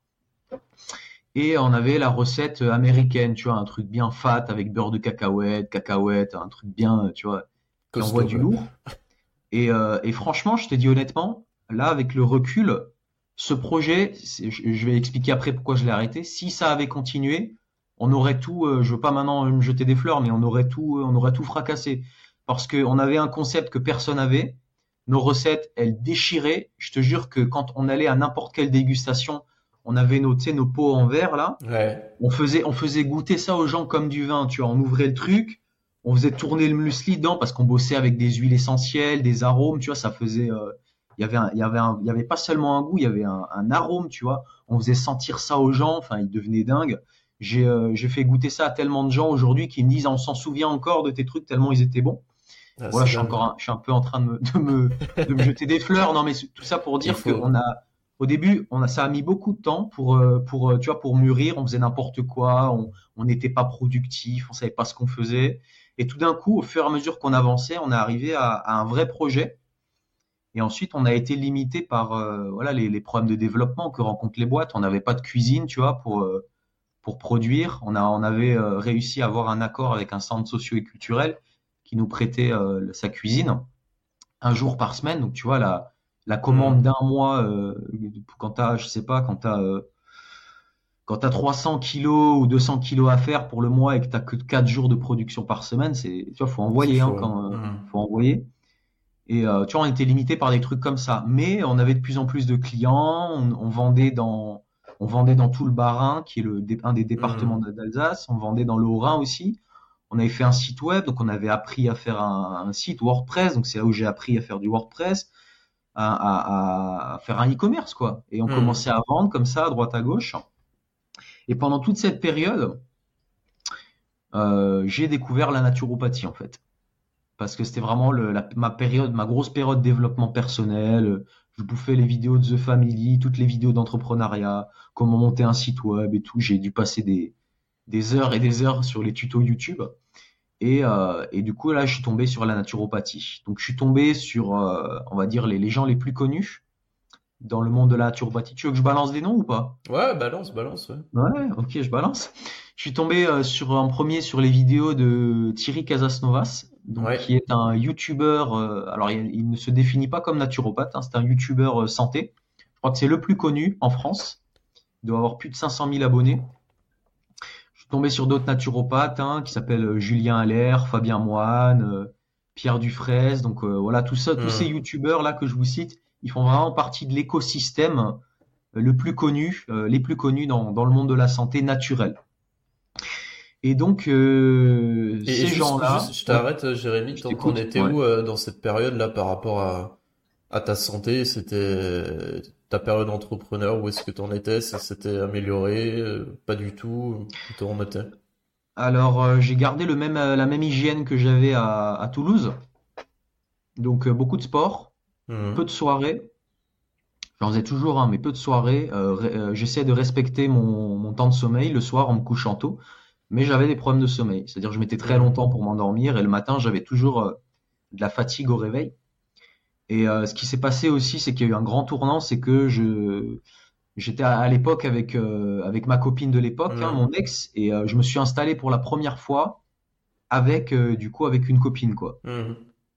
Et on avait la recette américaine, tu vois, un truc bien fat avec beurre de cacahuète, cacahuète, un truc bien, tu vois, qui envoie du lourd. [laughs] Et, euh, et franchement, je te dis honnêtement, là, avec le recul, ce projet, je vais expliquer après pourquoi je l'ai arrêté. Si ça avait continué, on aurait tout, euh, je veux pas maintenant me jeter des fleurs, mais on aurait tout, euh, on aurait tout fracassé. Parce qu'on avait un concept que personne n'avait. Nos recettes, elles déchiraient. Je te jure que quand on allait à n'importe quelle dégustation, on avait nos, nos pots en verre, là. Ouais. On faisait, on faisait goûter ça aux gens comme du vin, tu vois. On ouvrait le truc, on faisait tourner le muesli dedans parce qu'on bossait avec des huiles essentielles, des arômes, tu vois. Ça faisait, euh, il y avait un, il y avait un, il y avait pas seulement un goût, il y avait un, un arôme, tu vois. On faisait sentir ça aux gens, enfin, ils devenaient dingues. J'ai, euh, j'ai fait goûter ça à tellement de gens aujourd'hui qui me disent, on s'en souvient encore de tes trucs tellement ils étaient bons. Ah, Voilà, je suis encore, un- je suis un peu en train de me, de me, de me jeter des fleurs. Non, mais tout ça pour dire qu'on a, au début, on a, ça a mis beaucoup de temps pour, euh, pour, tu vois, pour mûrir. On faisait n'importe quoi. On, on n'était pas productif. On savait pas ce qu'on faisait. Et tout d'un coup, au fur et à mesure qu'on avançait, on est arrivé à, un vrai projet. Et ensuite, on a été limité par, euh, voilà, les, problèmes de développement que rencontrent les boîtes. On n'avait pas de cuisine, tu vois, pour, euh, pour produire. On a, on avait euh, réussi à avoir un accord avec un centre socio et culturel qui nous prêtait sa cuisine un jour par semaine. Donc, tu vois, la, la commande d'un mois, quand t'as, je sais pas, quand t'as, euh, quand t'as 300 kilos ou 200 kilos à faire pour le mois et que t'as que 4 jours de production par semaine, c'est, tu vois, faut envoyer, hein, quand, euh, Hmm. faut envoyer. Et euh, tu vois, on était limité par des trucs comme ça. Mais on avait de plus en plus de clients. On, on vendait dans, on vendait dans tout le Bas-Rhin, qui est le, un des départements d'Alsace. On vendait dans le Haut-Rhin aussi. On avait fait un site web, donc on avait appris à faire un, un site WordPress. Donc c'est là où j'ai appris à faire du WordPress, à, à- à faire un e-commerce, quoi. Et on Mhm. commençait à vendre comme ça, à droite à gauche. Et pendant toute cette période, euh, j'ai découvert la naturopathie, en fait parce que c'était vraiment ma période, ma grosse période de développement personnel. Je bouffais les vidéos de The Family, toutes les vidéos d'entrepreneuriat, comment monter un site web et tout. J'ai dû passer des, heures et des heures sur les tutos YouTube. Et, euh, et du coup, là, je suis tombé sur la naturopathie. Donc, je suis tombé sur, euh, on va dire, les gens les plus connus dans le monde de la naturopathie. Tu veux que je balance des noms ou pas? Ouais, balance, balance, ouais. Ouais, ok, je balance. Je suis tombé euh, sur en premier sur les vidéos de Thierry Casasnovas, donc Ouais. qui est un YouTuber. euh, alors, il, il ne se définit pas comme naturopathe, hein, c'est un YouTuber euh, santé. Je crois que c'est le plus connu en France. Il doit avoir plus de 500 000 abonnés. Je suis tombé sur d'autres naturopathes hein, qui s'appellent Julien Allaire, Fabien Moine, Pierre Dufresne, donc voilà, tout ça, tous ces youtubeurs là que je vous cite, ils font vraiment partie de l'écosystème le plus connu, les plus connus dans, dans le monde de la santé naturelle. Et donc, euh, ces gens-là. Je t'arrête, Jérémy, tant qu'on était où euh, dans cette période-là par rapport à, à ta santé? C'était ta période d'entrepreneur, où est-ce que tu en étais? Ça s'était amélioré euh, Pas du tout Où en étais? Alors, euh, j'ai gardé le même, la même hygiène que j'avais à, à, Toulouse. Donc, beaucoup de sport, mmh. peu de soirées. J'en faisais toujours, hein, mais peu de soirées. J'essaie de respecter mon, mon temps de sommeil le soir en me couchant tôt mais j'avais des problèmes de sommeil. C'est-à-dire que je mettais très longtemps pour m'endormir et le matin, j'avais toujours euh, de la fatigue au réveil. Et euh, ce qui s'est passé aussi, c'est qu'il y a eu un grand tournant, c'est que je j'étais à, l'époque avec euh, avec ma copine de l'époque, hein, mon ex, et je me suis installé pour la première fois avec du coup avec une copine quoi. Mmh.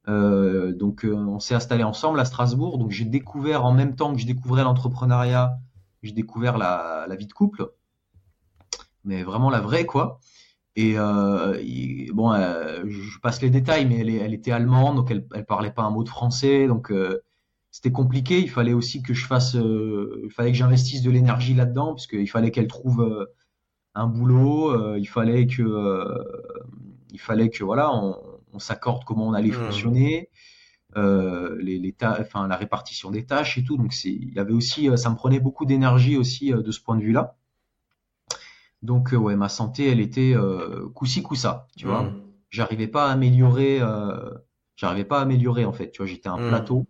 Donc on s'est installé ensemble à Strasbourg. Donc j'ai découvert en même temps que je découvrais l'entrepreneuriat, j'ai découvert la, vie de couple mais vraiment la vraie, quoi. Et, euh, bon, euh, je passe les détails, mais elle, était allemande, donc elle, elle parlait pas un mot de français, donc euh, c'était compliqué. Il fallait aussi que je fasse, euh, il fallait que j'investisse de l'énergie là-dedans, puisqu'il fallait qu'elle trouve euh, un boulot, il fallait que, il fallait que voilà, on, on s'accorde comment on allait mmh. fonctionner. les, les enfin la répartition des tâches et tout donc c'est il y avait aussi ça me prenait beaucoup d'énergie aussi de ce point de vue là donc euh, ouais, ma santé, elle était euh, coup-ci coup-ça, tu vois. Mmh. J'arrivais pas à améliorer, euh, j'arrivais pas à améliorer en fait, tu vois. J'étais un mmh. plateau.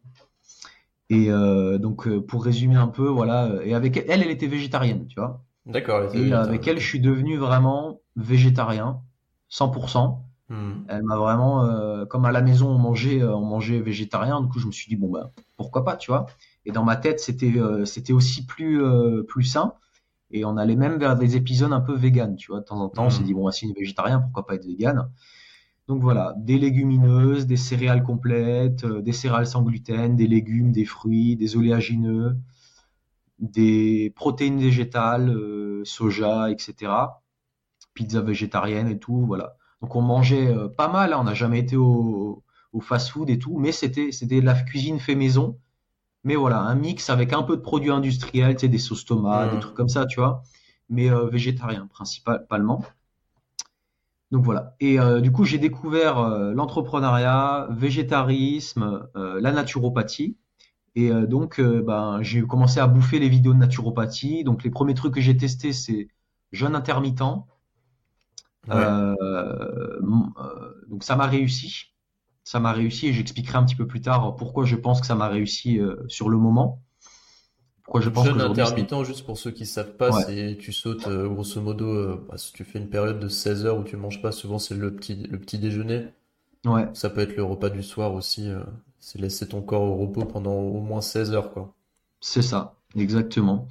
Et euh, donc pour résumer un peu, voilà. Et avec elle, elle était végétarienne, tu vois. D'accord. Et avec elle, je suis devenu vraiment végétarien, 100%. Mmh. Elle m'a vraiment, comme à la maison, on mangeait, on mangeait végétarien. Du coup, je me suis dit bon ben pourquoi pas, tu vois. Et dans ma tête, c'était, c'était aussi plus, plus sain. Et on allait même vers des épisodes un peu vegan, tu vois. De temps en temps, on s'est mm. dit, bon, si on est végétarien, pourquoi pas être vegan Donc voilà, des légumineuses, des céréales complètes, euh, des céréales sans gluten, des légumes, des fruits, des oléagineux, des protéines végétales, euh, soja, etc. Pizza végétarienne et tout, voilà. Donc on mangeait euh, pas mal, hein. on n'a jamais été au, au fast-food et tout, mais c'était c'était de la cuisine fait maison mais voilà, un mix avec un peu de produits industriels, tu sais, des sauces tomates, des mmh. trucs comme ça, tu vois, mais euh, végétarien principalement. Donc voilà. Et euh, du coup, j'ai découvert euh, l'entrepreneuriat, végétarisme, la naturopathie. Et donc, ben, j'ai commencé à bouffer les vidéos de naturopathie. Donc, les premiers trucs que j'ai testés, c'est jeûne intermittent. Donc, ça m'a réussi ça m'a réussi et j'expliquerai un petit peu plus tard pourquoi je pense que ça m'a réussi euh, sur le moment. Pourquoi je pense Jeune intermittent, juste pour ceux qui savent pas, c'est tu sautes euh, grosso modo, euh, bah, si tu fais une période de 16 heures où tu manges pas, souvent c'est le petit, le petit déjeuner. Ouais. Ça peut être le repas du soir aussi. c'est laisser ton corps au repos pendant au moins 16 heures, quoi. C'est ça, exactement.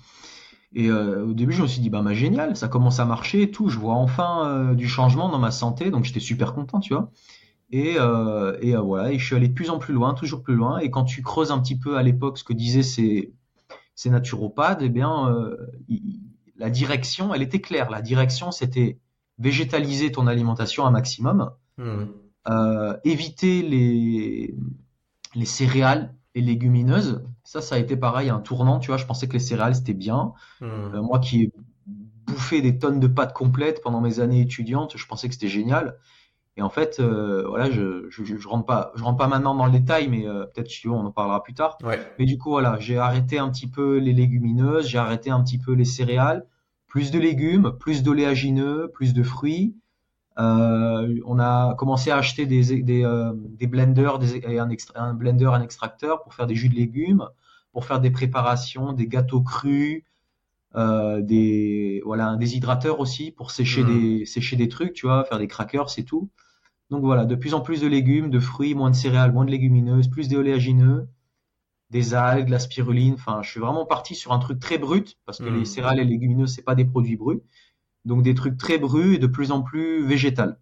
Et au début, je me suis dit, bah, bah, génial, ça commence à marcher et tout. Je vois enfin du changement dans ma santé, donc j'étais super content, tu vois. Et, euh, et euh, voilà, et je suis allé de plus en plus loin, toujours plus loin. Et quand tu creuses un petit peu à l'époque ce que disaient ces, ces naturopathes, eh bien, euh, la direction, elle était claire. La direction, c'était végétaliser ton alimentation un maximum, mmh. euh, éviter les, les céréales légumineuses. Ça, ça a été pareil, un tournant. Tu vois, je pensais que les céréales c'était bien. Mmh. Euh, moi qui ai bouffé des tonnes de pâtes complètes pendant mes années étudiantes, je pensais que c'était génial. Et en fait, euh, voilà, je, je, je, rentre pas, je rentre pas maintenant dans le détail, mais euh, peut-être tu on en parlera plus tard. Mais du coup, voilà, j'ai arrêté un petit peu les légumineuses, j'ai arrêté un petit peu les céréales, plus de légumes, plus d'oléagineux, plus de fruits. Euh, on a commencé à acheter des, des, euh, des blenders, des, un, un blender, un extracteur pour faire des jus de légumes, pour faire des préparations, des gâteaux crus, euh, des voilà un déshydrateur aussi pour sécher mmh. des sécher des trucs tu vois faire des crackers c'est tout donc voilà, de plus en plus de légumes, de fruits, moins de céréales, moins de légumineuses, plus d'éoléagineux, des algues, la spiruline. Enfin, je suis vraiment parti sur un truc très brut parce que les hmm. céréales et les légumineuses c'est pas des produits bruts, donc des trucs très bruts et de plus en plus végétal.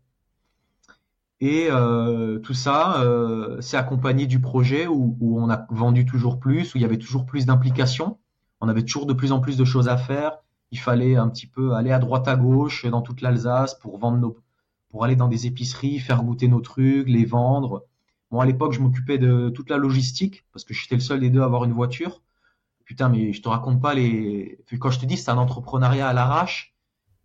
Et euh, tout ça, euh, c'est accompagné du projet où, où, on a vendu toujours plus, où il y avait toujours plus d'implications. On avait toujours de plus en plus de choses à faire. Il fallait un petit peu aller à droite à gauche dans toute l'Alsace pour vendre nos, pour aller dans des épiceries, faire goûter nos trucs, les vendre, Moi, à l'époque, je m'occupais de toute la logistique parce que j'étais le seul des deux à avoir une voiture. Putain, mais je te raconte pas les. Quand je te dis, c'est un entrepreneuriat à l'arrache.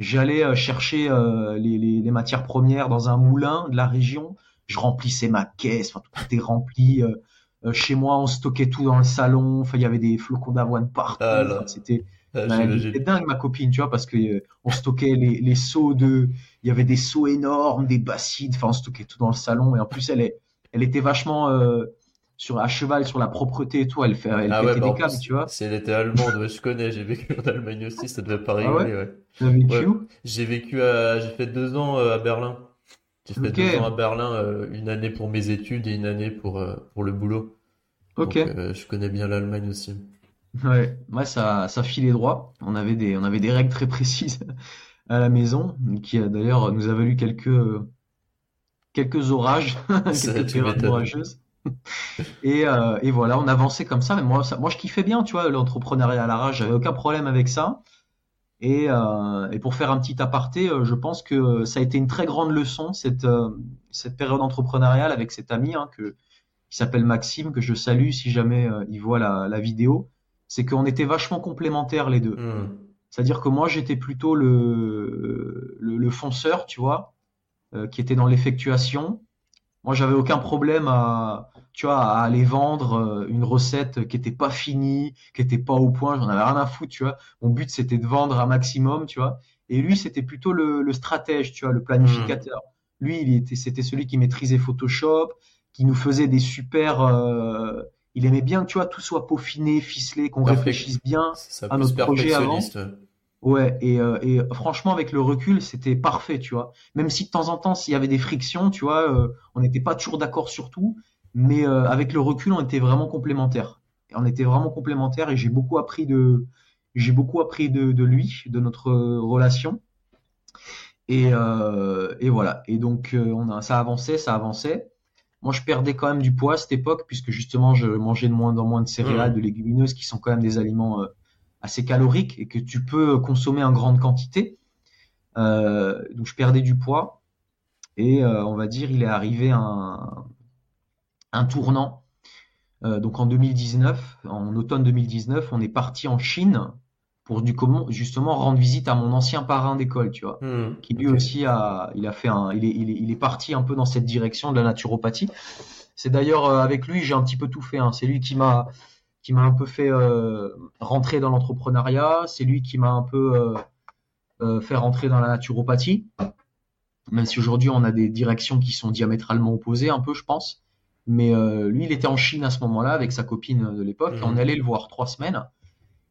J'allais euh, chercher euh, les, les, les, matières premières dans un moulin de la région. Je remplissais ma caisse. Enfin, tout était rempli. Euh, chez moi, on stockait tout dans le salon. Enfin, il y avait des flocons d'avoine partout. Ah c'était Ah, bah, elle j'imagine. était dingue, ma copine, tu vois, parce que on stockait les, les seaux de, il y avait des seaux énormes, des bassines, enfin, on stockait tout dans le salon. Et en plus, elle est, elle était vachement euh, sur à cheval sur la propreté et tout. Elle fait, elle Ah ouais, bah des câbles, tu vois. si elle était allemande, je connais, j'ai vécu en Allemagne aussi, ça devait pas Ah ouais? rigoler, ouais? Tu as vécu Ouais, où? J'ai vécu à, j'ai fait deux ans euh, à Berlin. J'ai fait deux ans à Berlin, euh, une année pour mes études et une année pour, euh, pour le boulot. ok. Donc, euh, je connais bien l'Allemagne aussi. Ouais, ouais, ça, ça filait droit. On avait des, on avait des règles très précises [laughs] à la maison, qui a d'ailleurs nous a valu quelques, quelques orages, [laughs] quelques périodes orageuses. [laughs] Et, euh, et voilà, on avançait comme ça. Mais moi, ça, moi, je kiffais bien, tu vois, l'entrepreneuriat à l'arrache. J'avais aucun problème avec ça. Et, euh, et pour faire un petit aparté, euh, je pense que ça a été une très grande leçon cette, euh, cette période entrepreneuriale avec cet ami hein, que, qui s'appelle Maxime, que je salue si jamais euh, il voit la, la vidéo. C'est qu'on était vachement complémentaires les deux. Hmm. C'est-à-dire que moi, j'étais plutôt le, le, le fonceur, tu vois, euh, qui était dans l'effectuation. Moi, j'avais aucun problème à, tu vois, à aller vendre euh, une recette qui était pas finie, qui était pas au point. J'en avais rien à foutre, tu vois. Mon but, c'était de vendre un maximum, tu vois. Et lui, c'était plutôt le, le stratège, tu vois, le Hmm. planificateur. Lui, il était, c'était celui qui maîtrisait Photoshop, qui nous faisait des super. euh, il aimait bien que, tu vois, tout soit peaufiné, ficelé, qu'on réfléchisse bien ça, à notre projet avant. Ouais. Et, euh, et franchement, avec le recul, c'était parfait, tu vois. Même si de temps en temps, s'il y avait des frictions, tu vois, euh, on n'était pas toujours d'accord sur tout, mais euh, avec le recul, on était vraiment complémentaires. Et on était vraiment complémentaires et j'ai beaucoup appris de, j'ai beaucoup appris de, de lui, de notre euh, relation. Et, euh, et voilà. Et donc, euh, on a, ça avançait, ça avançait. Moi, je perdais quand même du poids à cette époque, puisque justement, je mangeais de moins en moins de céréales, Hmm. de légumineuses, qui sont quand même des aliments euh, assez caloriques et que tu peux consommer en grande quantité. Euh, donc, je perdais du poids. Et euh, on va dire, il est arrivé un, un tournant. Euh, donc, en 2019, en automne 2019, on est parti en Chine pour du comment justement rendre visite à mon ancien parrain d'école, tu vois Hmm. qui lui aussi a, il a fait un, il est, il est, il est parti un peu dans cette direction de la naturopathie. C'est d'ailleurs avec lui, j'ai un petit peu tout fait. hein. C'est lui qui m'a, qui m'a un peu fait euh, rentrer dans l'entrepreneuriat. C'est lui qui m'a un peu euh, euh, fait rentrer dans la naturopathie. Même si aujourd'hui on a des directions qui sont diamétralement opposées, un peu, je pense. Mais euh, lui, il était en Chine à ce moment-là avec sa copine de l'époque. et On Mhm. allait le voir trois semaines.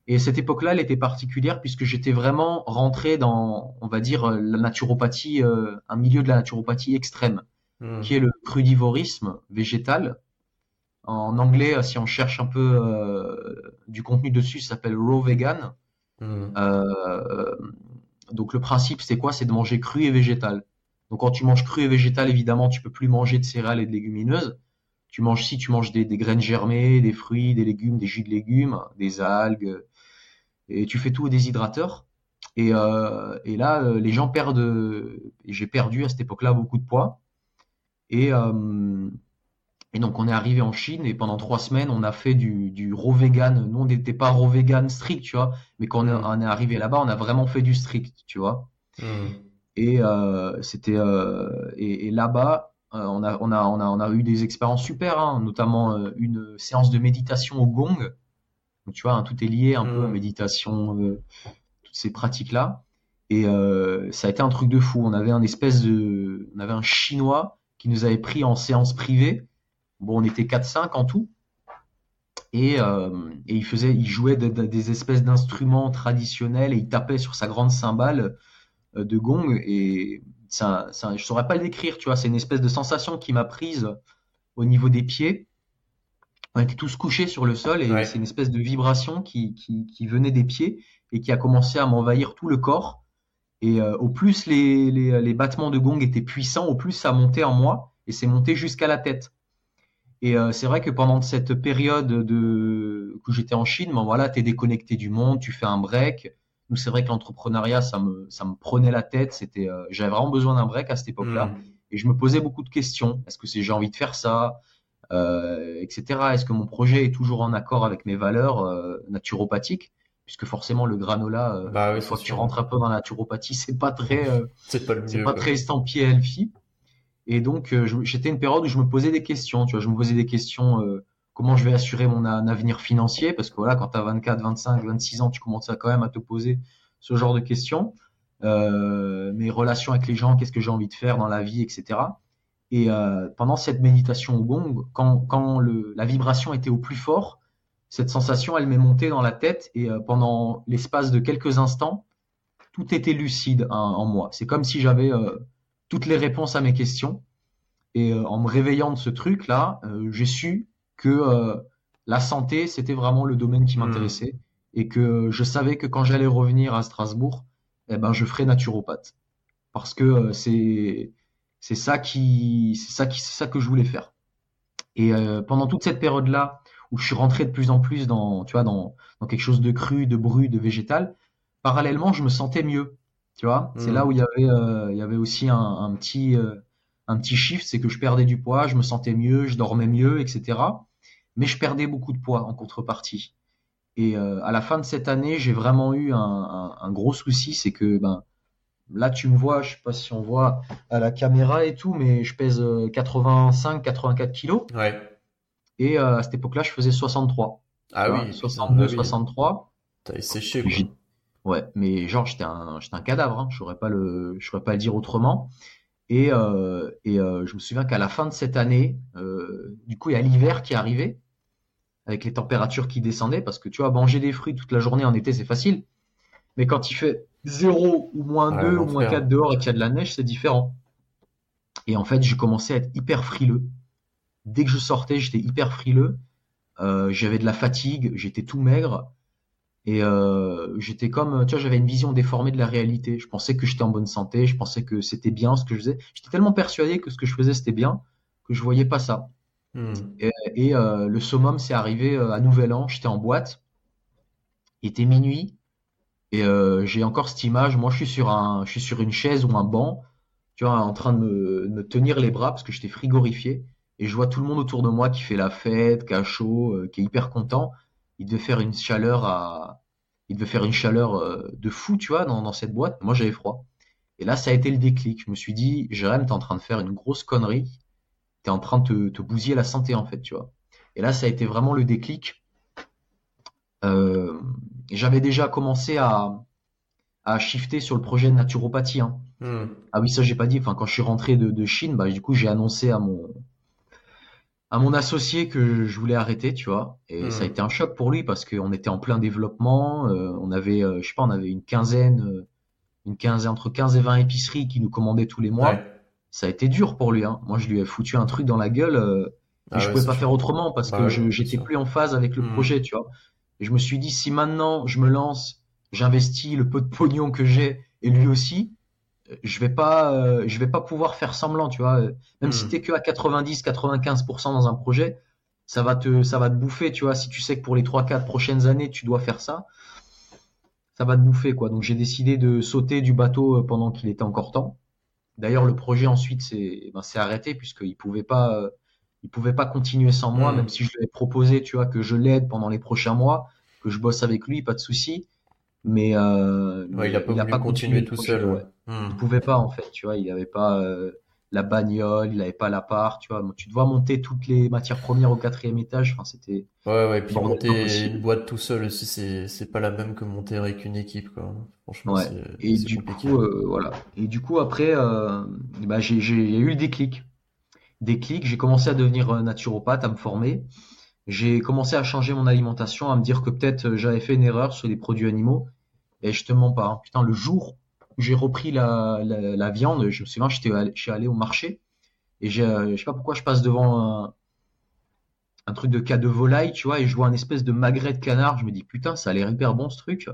Et cette époque-là, elle était particulière puisque j'étais vraiment rentré dans, on va dire, la naturopathie, euh, un milieu de la naturopathie extrême, Hmm. qui est le crudivorisme végétal. En anglais, euh, si on cherche un peu euh, du contenu dessus, ça s'appelle raw vegan. Hmm. Euh, donc le principe, c'est quoi? C'est de manger cru et végétal. Donc quand tu manges cru et végétal, évidemment, tu peux plus manger de céréales et de légumineuses. Tu manges si tu manges des, des graines germées, des fruits, des légumes, des jus de légumes, des algues, et tu fais tout au déshydrateur. Et, euh, et là, les gens perdent. J'ai perdu à cette époque-là beaucoup de poids. Et, euh, et donc on est arrivé en Chine et pendant trois semaines, on a fait du, du raw vegan. Nous, on n'était pas raw vegan strict, tu vois. Mais quand on est, on est arrivé là-bas, on a vraiment fait du strict, tu vois. Hmm. Et euh, c'était euh, et, et là-bas, euh, on a, on a, on a, on a eu des expériences super, hein, notamment une séance de méditation au gong. Donc, tu vois, hein, tout est lié un peu à méditation, toutes ces pratiques-là. Et euh, ça a été un truc de fou. On avait un espèce de, on avait un Chinois qui nous avait pris en séance privée. Bon, on était 4-5 en tout. Et, euh, et il faisait, il jouait de- de- des espèces d'instruments traditionnels et il tapait sur sa grande cymbale euh, de gong et ça, ça, je saurais pas le décrire, tu vois, c'est une espèce de sensation qui m'a prise au niveau des pieds. On était tous couchés sur le sol et Ouais. c'est une espèce de vibration qui, qui, qui venait des pieds et qui a commencé à m'envahir tout le corps. Et euh, au plus les, les, les battements de gong étaient puissants, au plus ça montait en moi et c'est monté jusqu'à la tête. Et euh, c'est vrai que pendant cette période de que j'étais en Chine, ben voilà, t'es déconnecté du monde, tu fais un break. Nous, c'est vrai que l'entrepreneuriat, ça me ça me prenait la tête. C'était, euh, j'avais vraiment besoin d'un break à cette époque-là. Hmm. Et je me posais beaucoup de questions. Est-ce que c'est j'ai envie de faire ça? euh, etc. Est-ce que mon projet est toujours en accord avec mes valeurs euh, naturopathiques? Puisque forcément le granola, euh, bah, oui, une fois que tu rentres un peu dans la naturopathie, [laughs] c'est pas très, euh, c'est pas le c'est mieux. pas très estampillé healthy. Et donc euh, j'étais une période où je me posais des questions. Tu vois, je me posais des questions. euh, comment je vais assurer mon avenir financier Parce que voilà, quand tu as 24, 25, 26 ans, tu commences à quand même à te poser ce genre de questions. Euh, mes relations avec les gens, qu'est-ce que j'ai envie de faire dans la vie, etc. Et pendant cette méditation au gong, quand, quand le, la vibration était au plus fort, cette sensation, elle m'est montée dans la tête et pendant l'espace de quelques instants, tout était lucide en, en moi. C'est comme si j'avais toutes les réponses à mes questions. Et euh, en me réveillant de ce truc-là, euh, j'ai su que euh, la santé, c'était vraiment le domaine qui Hmm. m'intéressait et que je savais que quand j'allais revenir à Strasbourg, eh ben, je ferais naturopathe. Parce que c'est c'est ça qui c'est ça qui c'est ça que je voulais faire. Et pendant toute cette période-là où je suis rentré de plus en plus dans tu vois dans dans quelque chose de cru, de brut, de végétal, parallèlement, je me sentais mieux. Tu vois, c'est là où il y avait euh, il y avait aussi un, un petit euh, un petit shift, c'est que je perdais du poids, je me sentais mieux, je dormais mieux, etc. Mais je perdais beaucoup de poids en contrepartie. Et euh, à la fin de cette année, j'ai vraiment eu un, un- un gros souci, c'est que ben là tu me vois, je sais pas si on voit à la caméra et tout, mais je pèse 85-84 kilos Ouais. et euh, à cette époque-là, je faisais 63. Ah vois, oui. putain, 62, ah oui. 63. T'as séché quoi. Ouais, mais genre j'étais un j'étais un cadavre, hein. Je saurais pas le je saurais pas le dire autrement. Et euh, et euh, je me souviens qu'à la fin de cette année, euh, du coup il y a l'hiver qui est arrivé avec les températures qui descendaient parce que tu vois manger des fruits toute la journée en été c'est facile, mais quand il fait 0 ou moins Ah, 2 ou moins l'enfer. 4 dehors et qu'il y a de la neige c'est différent. Et en fait j'ai commencé à être hyper frileux. Dès que je sortais j'étais hyper frileux. Euh, j'avais de la fatigue, j'étais tout maigre. Et euh, j'étais comme, tu vois, j'avais une vision déformée de la réalité. Je pensais que j'étais en bonne santé, je pensais que c'était bien ce que je faisais. J'étais tellement persuadé que ce que je faisais c'était bien que je voyais pas ça. Hmm. Et, et, euh, le summum, c'est arrivé euh, à Nouvel An. J'étais en boîte, il était minuit, et euh, j'ai encore cette image. Moi, je suis sur un, je suis sur une chaise ou un banc, tu vois, en train de me, de me tenir les bras parce que j'étais frigorifié. Et je vois tout le monde autour de moi qui fait la fête, qui a chaud, qui est hyper content. Il devait faire une chaleur à, il devait faire une chaleur euh, de fou, tu vois, dans, dans cette boîte. Moi, j'avais froid. Et là, ça a été le déclic. Je me suis dit, Jérém, t'es en train de faire une grosse connerie. T'es en train de te, te bousiller la santé, en fait, tu vois. Et là, ça a été vraiment le déclic. Euh, j'avais déjà commencé à, à shifter sur le projet de naturopathie. Hein. Hmm. Ah oui, ça j'ai pas dit. Enfin, quand je suis rentré de, de Chine, bah du coup j'ai annoncé à mon à mon associé que je voulais arrêter, tu vois. Et Hmm. ça a été un choc pour lui parce qu'on était en plein développement. euh, on avait, euh, je sais pas, on avait une quinzaine, euh, une quinzaine entre 15 et 20 épiceries qui nous commandaient tous les mois. Ouais. Ça a été dur pour lui. Hein. Moi, je lui ai foutu un truc dans la gueule. euh, Ah et je pouvais pas faire autrement parce Bah que ouais, j'étais plus en phase avec le Hmm. projet, tu vois. Et je me suis dit, si maintenant je me lance, j'investis le peu de pognon que j'ai et lui aussi, je vais pas, euh, je vais pas pouvoir faire semblant, tu vois. Même Hmm. si t'es que à 90-95% dans un projet, ça va te, ça va te bouffer, tu vois. Si tu sais que pour les 3-4 prochaines années, tu dois faire ça, ça va te bouffer, quoi. Donc j'ai décidé de sauter du bateau euh, pendant qu'il était encore temps. D'ailleurs, le projet ensuite s'est ben, s'est arrêté puisqu'il pouvait pas, euh, il pouvait pas continuer sans moi, Hmm. même si je lui ai proposé, tu vois, que je l'aide pendant les prochains mois, que je bosse avec lui, pas de souci. Mais, euh, Ouais, il a pas voulu continuer le tout projet, seul. ouais. Hmm. Il pouvait pas en fait, tu vois, il avait pas euh, la bagnole, il avait pas l'appart, tu vois. Tu dois monter toutes les matières premières au quatrième étage. Enfin, c'était Ouais, ouais, puis monter une boîte tout seul aussi, c'est c'est pas la même que monter avec une équipe, quoi. Franchement, Ouais. c'est Et c'est du compliqué. coup, euh, voilà. Et du coup, après, euh, bah, j'ai, j'ai eu le déclic. Déclic, j'ai commencé à devenir naturopathe, à me former. J'ai commencé à changer mon alimentation, à me dire que peut-être j'avais fait une erreur sur les produits animaux. Et je te mens pas. hein. Putain, le jour j'ai repris la, viande, je me souviens, je suis allé au marché et je sais pas pourquoi je passe devant un, truc de cas de volaille, tu vois, et je vois un espèce de magret de canard. Je me dis, putain, ça a l'air hyper bon ce truc.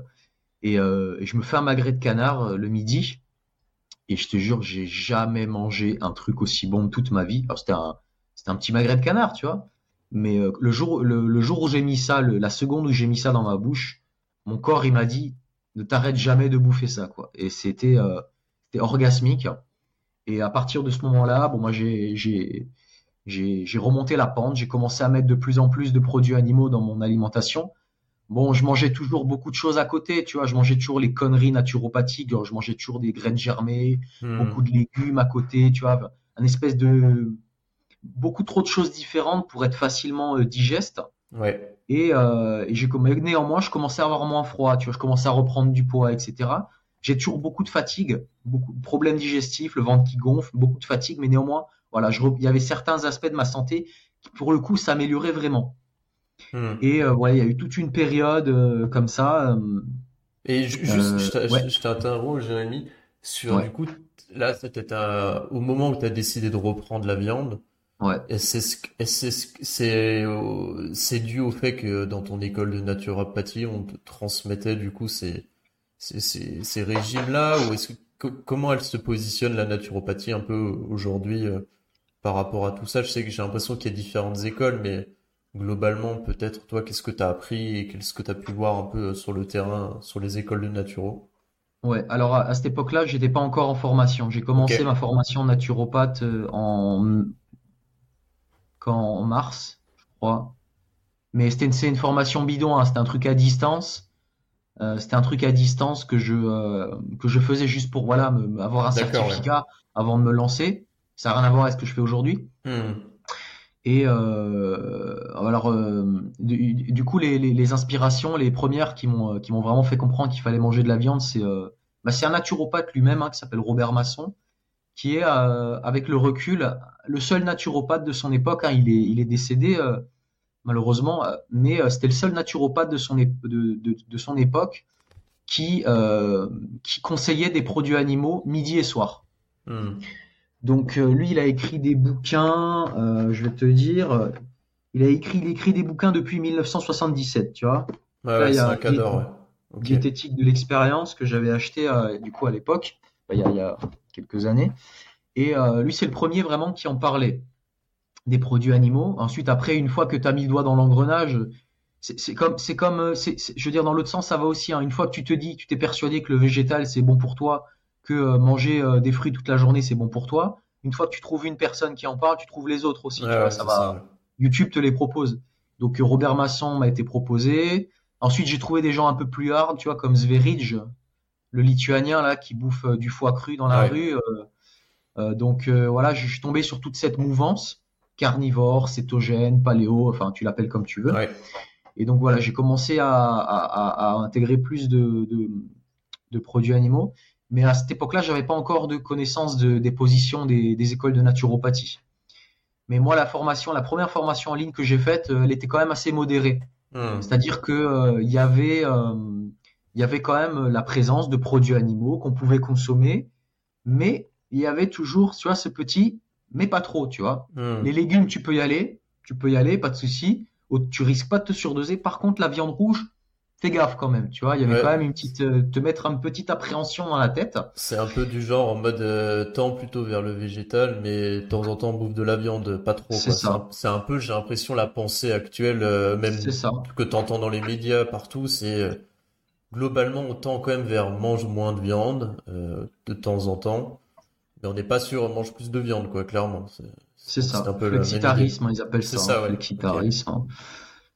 Et, euh, je me fais un magret de canard euh, le midi. Et je te jure, j'ai jamais mangé un truc aussi bon de toute ma vie. Alors c'était un, un petit magret de canard, tu vois. Mais euh, le jour, le jour où j'ai mis ça, le- la seconde où j'ai mis ça dans ma bouche, mon corps il m'a dit, ne t'arrête jamais de bouffer ça, quoi. Et c'était, euh, c'était orgasmique. Et à partir de ce moment-là, bon, moi j'ai, j'ai, j'ai remonté la pente, j'ai commencé à mettre de plus en plus de produits animaux dans mon alimentation. Bon, je mangeais toujours beaucoup de choses à côté, tu vois. Je mangeais toujours les conneries naturopathiques. Je mangeais toujours des graines germées, Hmm. beaucoup de légumes à côté, tu vois. Un espèce de beaucoup trop de choses différentes pour être facilement euh, digeste. Ouais. Et, euh, et j'ai néanmoins, je commençais à avoir moins froid, tu vois. Je commençais à reprendre du poids, etc. J'ai toujours beaucoup de fatigue, beaucoup de problèmes digestifs, le ventre qui gonfle, beaucoup de fatigue, mais néanmoins, voilà, je, il y avait certains aspects de ma santé qui, pour le coup, s'amélioraient vraiment. Hmm. Et euh, voilà, il y a eu toute une période euh, comme ça. euh, Et ju- juste, euh, je ouais. t'interromps, Jérémy, sur Ouais. du coup, là, c'était un- au moment où tu as décidé de reprendre la viande, Ouais. et c'est ce que- et c'est ce que- c'est au- c'est dû au fait que dans ton école de naturopathie, on te transmettait du coup ces, ces, ces, ces régimes-là, ou est-ce que, co- comment elle se positionne la naturopathie un peu aujourd'hui euh, par rapport à tout ça? Je sais que j'ai l'impression qu'il y a différentes écoles, mais globalement, peut-être toi, qu'est-ce que tu as appris et qu'est-ce que tu as pu voir un peu sur le terrain, sur les écoles de naturo? Ouais, alors à, à cette époque-là, j'étais pas encore en formation. J'ai commencé Ok. ma formation naturopathe euh, en quand en mars, je crois. Mais c'était une, une formation bidon, hein, c'était un truc à distance. Euh, c'était un truc à distance que je euh, que je faisais juste pour voilà me, avoir un ouais. certificat avant de me lancer. Ça n'a rien à voir avec ce que je fais aujourd'hui. Hmm. Et euh, alors, du, du coup, les, les, les inspirations, les premières qui m'ont vraiment fait comprendre qu'il fallait manger de la viande, c'est bah, un naturopathe lui-même hein, qui s'appelle Robert Masson, qui est euh, avec le recul le seul naturopathe de son époque. hein. il est il est décédé euh, malheureusement, euh, mais euh, c'était le seul naturopathe de son de, de, de son époque qui qui conseillait des produits animaux midi et soir. Hmm. Donc lui, il a écrit des bouquins, je vais te dire, il a écrit, il écrit des bouquins depuis 1977, tu vois, Ouais, Là, ouais, il y c'est a un cadre, ouais. Diététique de l'expérience que j'avais acheté du coup à l'époque, enfin, il y a, il y a quelques années. Et euh, lui, c'est le premier vraiment qui en parlait des produits animaux. Ensuite, après, une fois que tu as mis le doigt dans l'engrenage, c'est comme, c'est comme, euh, c'est, c'est- je veux dire, dans l'autre sens, ça va aussi. hein. Une fois que tu te dis, tu t'es persuadé que le végétal c'est bon pour toi, que euh, manger euh, des fruits toute la journée c'est bon pour toi. Une fois que tu trouves une personne qui en parle, tu trouves les autres aussi. tu Ouais, vois, ouais, ça va. ça. YouTube te les propose. Donc Robert Masson m'a été proposé. Ensuite, j'ai trouvé des gens un peu plus hard, tu vois, comme Zveridge, le lituanien là qui bouffe euh, du foie cru dans la Ouais. rue. euh, euh, donc euh, voilà, je suis tombé sur toute cette mouvance carnivore, cétogène, paléo, enfin tu l'appelles comme tu veux. Ouais. Et donc voilà, j'ai commencé à, à, à, intégrer plus de, de, de produits animaux. Mais à cette époque-là, j'avais pas encore de connaissance de, des positions des, des écoles de naturopathie. Mais moi, la formation, la première formation en ligne que j'ai faite, elle était quand même assez modérée. Hmm. C'est-à-dire que euh, il y avait, euh, il y avait quand même la présence de produits animaux qu'on pouvait consommer, mais il y avait toujours, tu vois, ce petit, mais pas trop, tu vois. Hmm. Les légumes, tu peux y aller, tu peux y aller, pas de souci. Tu risques pas de te surdoser. Par contre, la viande rouge, fais gaffe quand même, tu vois. Il y avait Ouais. quand même une petite, euh, te mettre une petite appréhension dans la tête. C'est un peu du genre en mode euh, tend plutôt vers le végétal, mais de temps en temps on bouffe de la viande, pas trop C'est ça. un, c'est un peu, j'ai l'impression, la pensée actuelle, euh, même ça. que t'entends dans les médias partout, c'est euh, globalement on tend quand même vers mange moins de viande euh, de temps en temps, mais on n'est pas sûr on mange plus de viande quoi, clairement. C'est ça. un peu la. Flexitarisme, ils appellent ça. ça, hein, ouais. Flexitarisme.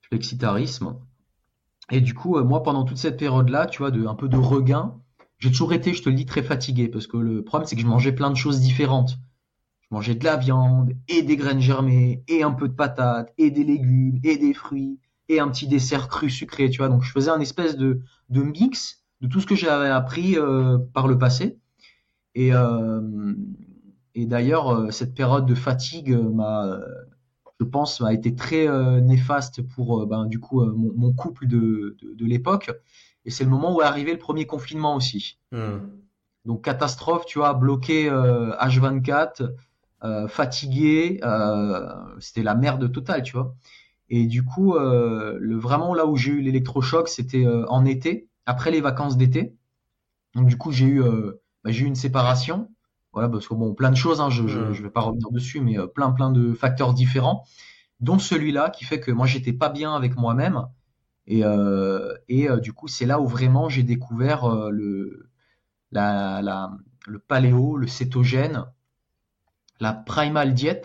Flexitarisme. Et du coup, euh, moi, pendant toute cette période-là, tu vois, de un peu de regain, j'ai toujours été, je te le dis, très fatigué parce que le problème, c'est que je mangeais plein de choses différentes. Je mangeais de la viande et des graines germées et un peu de patates et des légumes et des fruits et un petit dessert cru sucré, tu vois. Donc, je faisais un espèce de, de mix de tout ce que j'avais appris euh, par le passé. Et, euh, et d'ailleurs, euh, cette période de fatigue m'a, je pense, m'a été très euh, néfaste pour ben, du coup mon, mon couple de, de, de l'époque. Et c'est le moment où est arrivé le premier confinement aussi. Hmm. Donc catastrophe, tu vois, bloqué euh, H24, euh, fatigué, c'était la merde totale, tu vois. Et du coup, euh, le, vraiment là où j'ai eu l'électrochoc, c'était euh, en été, après les vacances d'été. Donc du coup, j'ai eu, euh, bah, j'ai eu une séparation. Voilà, parce que bon, plein de choses, hein, je, je, Mm. je vais pas revenir dessus, mais euh, plein plein de facteurs différents, dont celui-là qui fait que moi j'étais pas bien avec moi-même. Et, euh, et euh, du coup, c'est là où vraiment j'ai découvert euh, le, la, la, le paléo, le cétogène, la primal diet,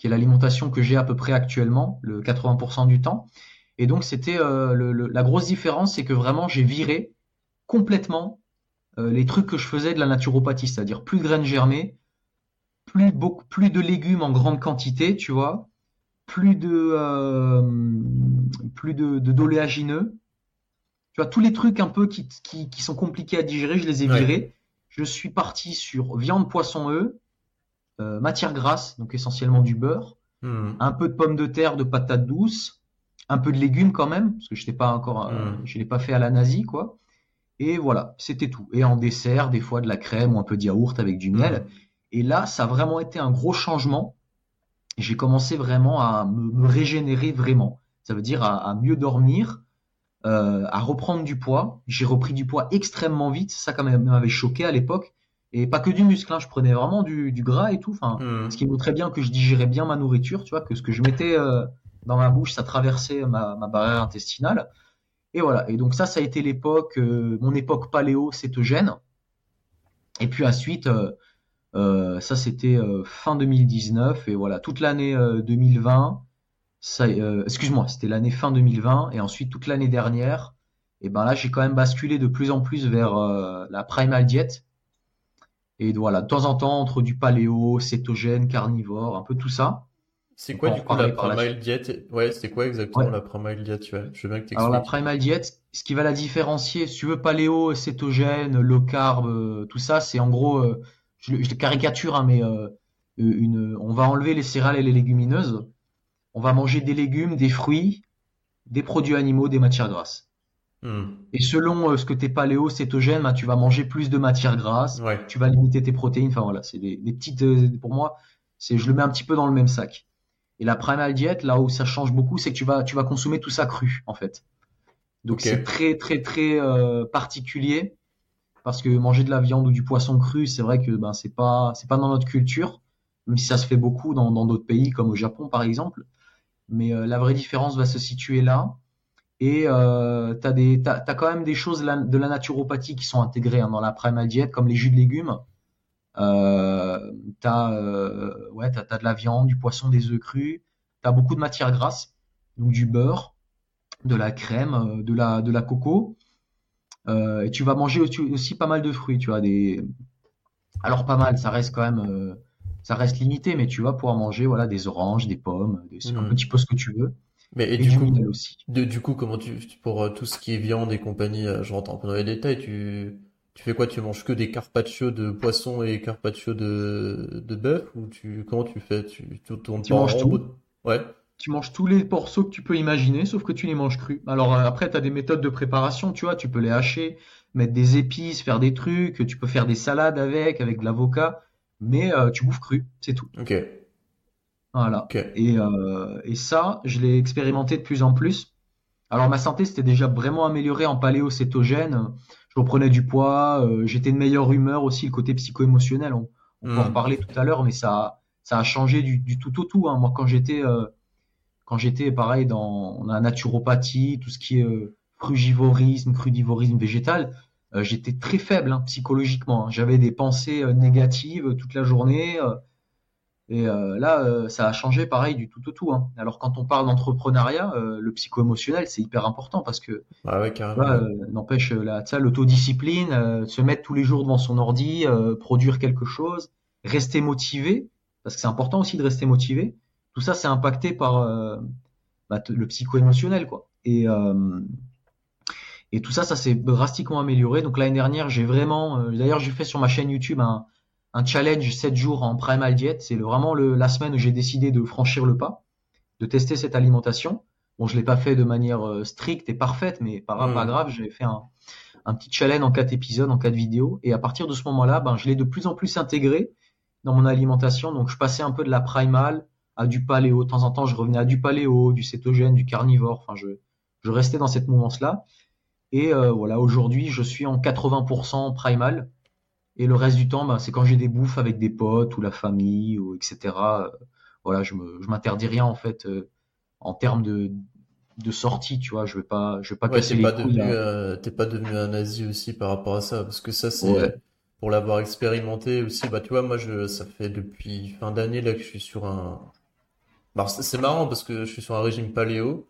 qui est l'alimentation que j'ai à peu près actuellement, le 80% du temps. Et donc c'était euh, la grosse différence, c'est que vraiment j'ai viré complètement euh, les trucs que je faisais de la naturopathie, c'est-à-dire plus de graines germées, plus beaucoup, plus de légumes en grande quantité, tu vois, plus de euh, plus de d'oléagineux. Tu vois tous les trucs un peu qui, qui, sont compliqués à digérer, je les ai virés. Je suis parti sur viande, poisson, œufs, euh, matière grasse, donc essentiellement du beurre, hmm. un peu de pommes de terre, de patates douces, un peu de légumes quand même, parce que je n'ai pas encore, euh, hmm. je l'ai pas fait à la nazie quoi. Et voilà, c'était tout. Et en dessert, des fois de la crème ou un peu de yaourt avec du miel. Hmm. Et là, ça a vraiment été un gros changement. J'ai commencé vraiment à me, régénérer vraiment. Ça veut dire à, mieux dormir, euh, à reprendre du poids. J'ai repris du poids extrêmement vite. Ça, quand même, m'avait choqué à l'époque. Et pas que du muscle, hein. je prenais vraiment du, gras et tout. Enfin, hmm. ce qui montrait bien que je digérais bien ma nourriture, tu vois, que ce que je mettais euh, dans ma bouche, ça traversait ma, barrière intestinale. Et voilà. Et donc ça, ça a été l'époque, euh, mon époque paléo cétogène. Et puis ensuite, euh, ça, c'était fin 2019 et voilà, toute l'année 2020. Euh, excuse-moi, c'était l'année fin 2020 et ensuite toute l'année dernière. Et ben là, j'ai quand même basculé de plus en plus vers la primal diet. Et voilà, de temps en temps, entre du paléo, cétogène, carnivore, un peu tout ça. C'est quoi du coup la primal diet Ouais, c'est quoi exactement la primal diet tu vois? Je veux bien que Alors la primal diet, ce qui va la différencier, si tu veux paléo, cétogène, low carb, tout ça, c'est en gros je, je caricature, hein, mais euh, une, on va enlever les céréales et les légumineuses. On va manger des légumes, des fruits, des produits animaux, des matières grasses. Hmm. Et selon euh, ce que t'es paléo, cétogène, bah, tu vas manger plus de matières grasses, tu vas limiter tes protéines. Enfin voilà, c'est des, des, petites. Euh, pour moi, c'est je le mets un petit peu dans le même sac. Et la primal diet, là où ça change beaucoup, c'est que tu vas tu vas consommer tout ça cru en fait. Donc c'est très très très euh, particulier parce que manger de la viande ou du poisson cru, c'est vrai que ben c'est pas c'est pas dans notre culture, même si ça se fait beaucoup dans d'autres pays comme au Japon par exemple. Mais euh, la vraie différence va se situer là. Et euh, t'as, as quand même des choses de la naturopathie qui sont intégrées hein, dans la primal diet, comme les jus de légumes. Euh, t'as euh, ouais t'as, t'as de la viande, du poisson, des œufs crus. T'as beaucoup de matières grasses, donc du beurre, de la crème, euh, de la de la coco. Euh, et tu vas manger aussi, pas mal de fruits, tu vois, des... Alors pas mal, ça reste quand même... Euh, ça reste limité, mais tu vas pouvoir manger voilà, des oranges, des pommes, des... un hmm. petit peu ce que tu veux. Mais et, du, coup, aussi. du coup, comment tu pour euh, tout ce qui est viande et compagnie, je rentre un peu dans les détails, tu tu fais quoi? Tu manges que des carpaccio de poisson et carpaccio de de bœuf? Ou tu comment tu fais? Tu tu, tu manges tout. Ouais tu manges tous les morceaux que tu peux imaginer, sauf que tu les manges crus. Alors euh, après, tu as des méthodes de préparation, tu vois, tu peux les hacher, mettre des épices, faire des trucs, tu peux faire des salades avec, avec de l'avocat, mais euh, tu bouffes cru, c'est tout. Ok. Voilà. Et, euh, et ça, je l'ai expérimenté de plus en plus. Alors ma santé s'était déjà vraiment améliorée en paléo-cétogène. Je reprenais du poids, j'étais de meilleure humeur aussi, le côté psycho-émotionnel. On, on peut en hmm. parler tout à l'heure, mais ça, ça a changé du, du tout au tout. Hein. Moi, quand j'étais quand j'étais pareil dans la naturopathie, tout ce qui est euh, frugivorisme, crudivorisme végétal, euh, j'étais très faible hein, psychologiquement. Hein. J'avais des pensées euh, négatives toute la journée. Et là, ça a changé pareil du tout au tout. Hein. Alors quand on parle d'entrepreneuriat, le psycho-émotionnel, c'est hyper important parce que ah ouais, n'empêche l'autodiscipline, se mettre tous les jours devant son ordi, produire quelque chose, rester motivé, parce que c'est important aussi de rester motivé tout ça c'est impacté par euh, bah, le psycho-émotionnel quoi. Et euh, et tout ça, ça s'est drastiquement amélioré. Donc l'année dernière, j'ai vraiment, euh, d'ailleurs, j'ai fait sur ma chaîne YouTube un, un challenge 7 jours en primal diet. C'est vraiment le, la semaine où j'ai décidé de franchir le pas, de tester cette alimentation. Bon, je l'ai pas fait de manière stricte et parfaite, mais pas, pas mmh. grave. J'ai fait un, un petit challenge en quatre épisodes, en quatre vidéos. Et à partir de ce moment-là, ben, je l'ai de plus en plus intégré dans mon alimentation. Donc je passais un peu de la primal à du paléo. De temps en temps, je revenais à du paléo, du cétogène, du carnivore. Enfin, je, je restais dans cette mouvance-là. Et euh, voilà, aujourd'hui, je suis en 80% primal. Et le reste du temps, bah, c'est quand j'ai des bouffes avec des potes ou la famille, ou etc. Euh, voilà, je je m'interdis rien en fait euh, en termes de, de sortie, tu vois. Je vais pas, je vais pas casser les pas. Devenu, t'es pas devenu un nazi aussi par rapport à ça, parce que ça c'est pour l'avoir expérimenté aussi. Bah tu vois, moi je, ça fait depuis fin d'année là que je suis sur un bah, c'est marrant parce que je suis sur un régime paléo.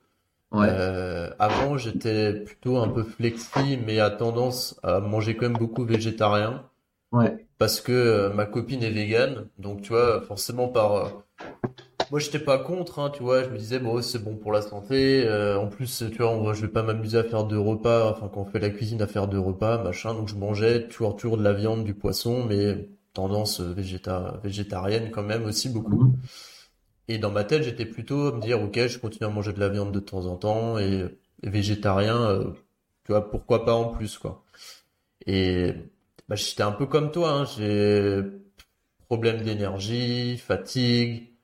Ouais. Euh, avant, j'étais plutôt un peu flexi, mais à tendance à manger quand même beaucoup végétarien. Ouais. Parce que euh, ma copine est végane, donc tu vois, forcément par... euh, Moi, j'étais pas contre, hein, tu vois, je me disais, bon, c'est bon pour la santé. euh, en plus, tu vois, on je vais pas m'amuser à faire deux repas, enfin, quand on fait la cuisine, à faire deux repas, machin. Donc, je mangeais toujours, toujours de la viande, du poisson, mais tendance euh, végéta... végétarienne quand même aussi beaucoup. Mhm. Et dans ma tête, j'étais plutôt à me dire, ok, je continue à manger de la viande de temps en temps et, et végétarien, euh, tu vois, pourquoi pas en plus, quoi. Et bah, j'étais un peu comme toi, hein, j'ai problème d'énergie, fatigue,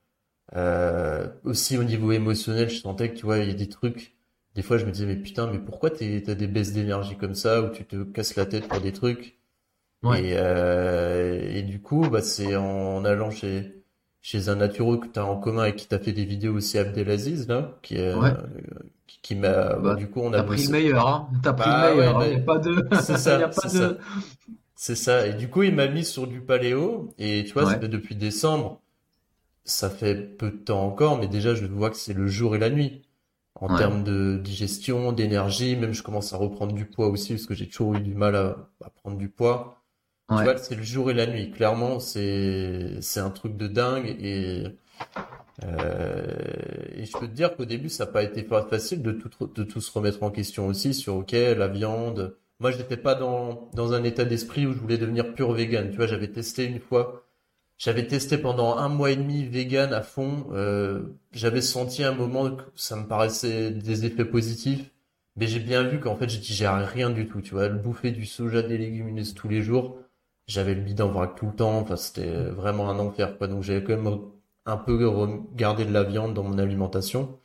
euh, aussi au niveau émotionnel, je sentais que, tu vois, il y a des trucs, des fois je me disais, mais putain, mais pourquoi t'as des baisses d'énergie comme ça, où tu te casses la tête pour des trucs? Ouais. Et, euh, et du coup, bah, c'est en allant chez, chez un naturo que tu as en commun et qui t'a fait des vidéos aussi, Abdelaziz, là, qui, est, Ouais. euh, qui, qui m'a, Bah, du coup, on a pris le meilleur, hein. T'as pris Bah le meilleur. ouais, hein. Y a pas de, c'est [laughs] y a ça, pas c'est de. ça. C'est ça. Et du coup, il m'a mis sur du paléo. Et tu vois, ça Ouais. fait depuis décembre. Ça fait peu de temps encore, mais déjà, je vois que c'est le jour et la nuit. En Ouais. termes de digestion, d'énergie, même je commence à reprendre du poids aussi, parce que j'ai toujours eu du mal à, à prendre du poids. Tu vois, c'est le jour et la nuit. Clairement, c'est c'est un truc de dingue et euh, et je peux te dire qu'au début, ça n'a pas été fa- facile de tout de tout se remettre en question aussi sur OK, la viande. Moi, je n'étais pas dans dans un état d'esprit où je voulais devenir pur vegan. Tu vois, j'avais testé une fois. J'avais testé pendant un mois et demi vegan à fond. Euh, j'avais senti un moment que ça me paraissait des effets positifs. Mais j'ai bien vu qu'en fait, je digérais rien du tout, tu vois. Le bouffer du soja, des légumineuses tous les jours, j'avais le bide en vrac tout le temps. Enfin, c'était vraiment un enfer, quoi. Donc, j'avais quand même un peu gardé de la viande dans mon alimentation.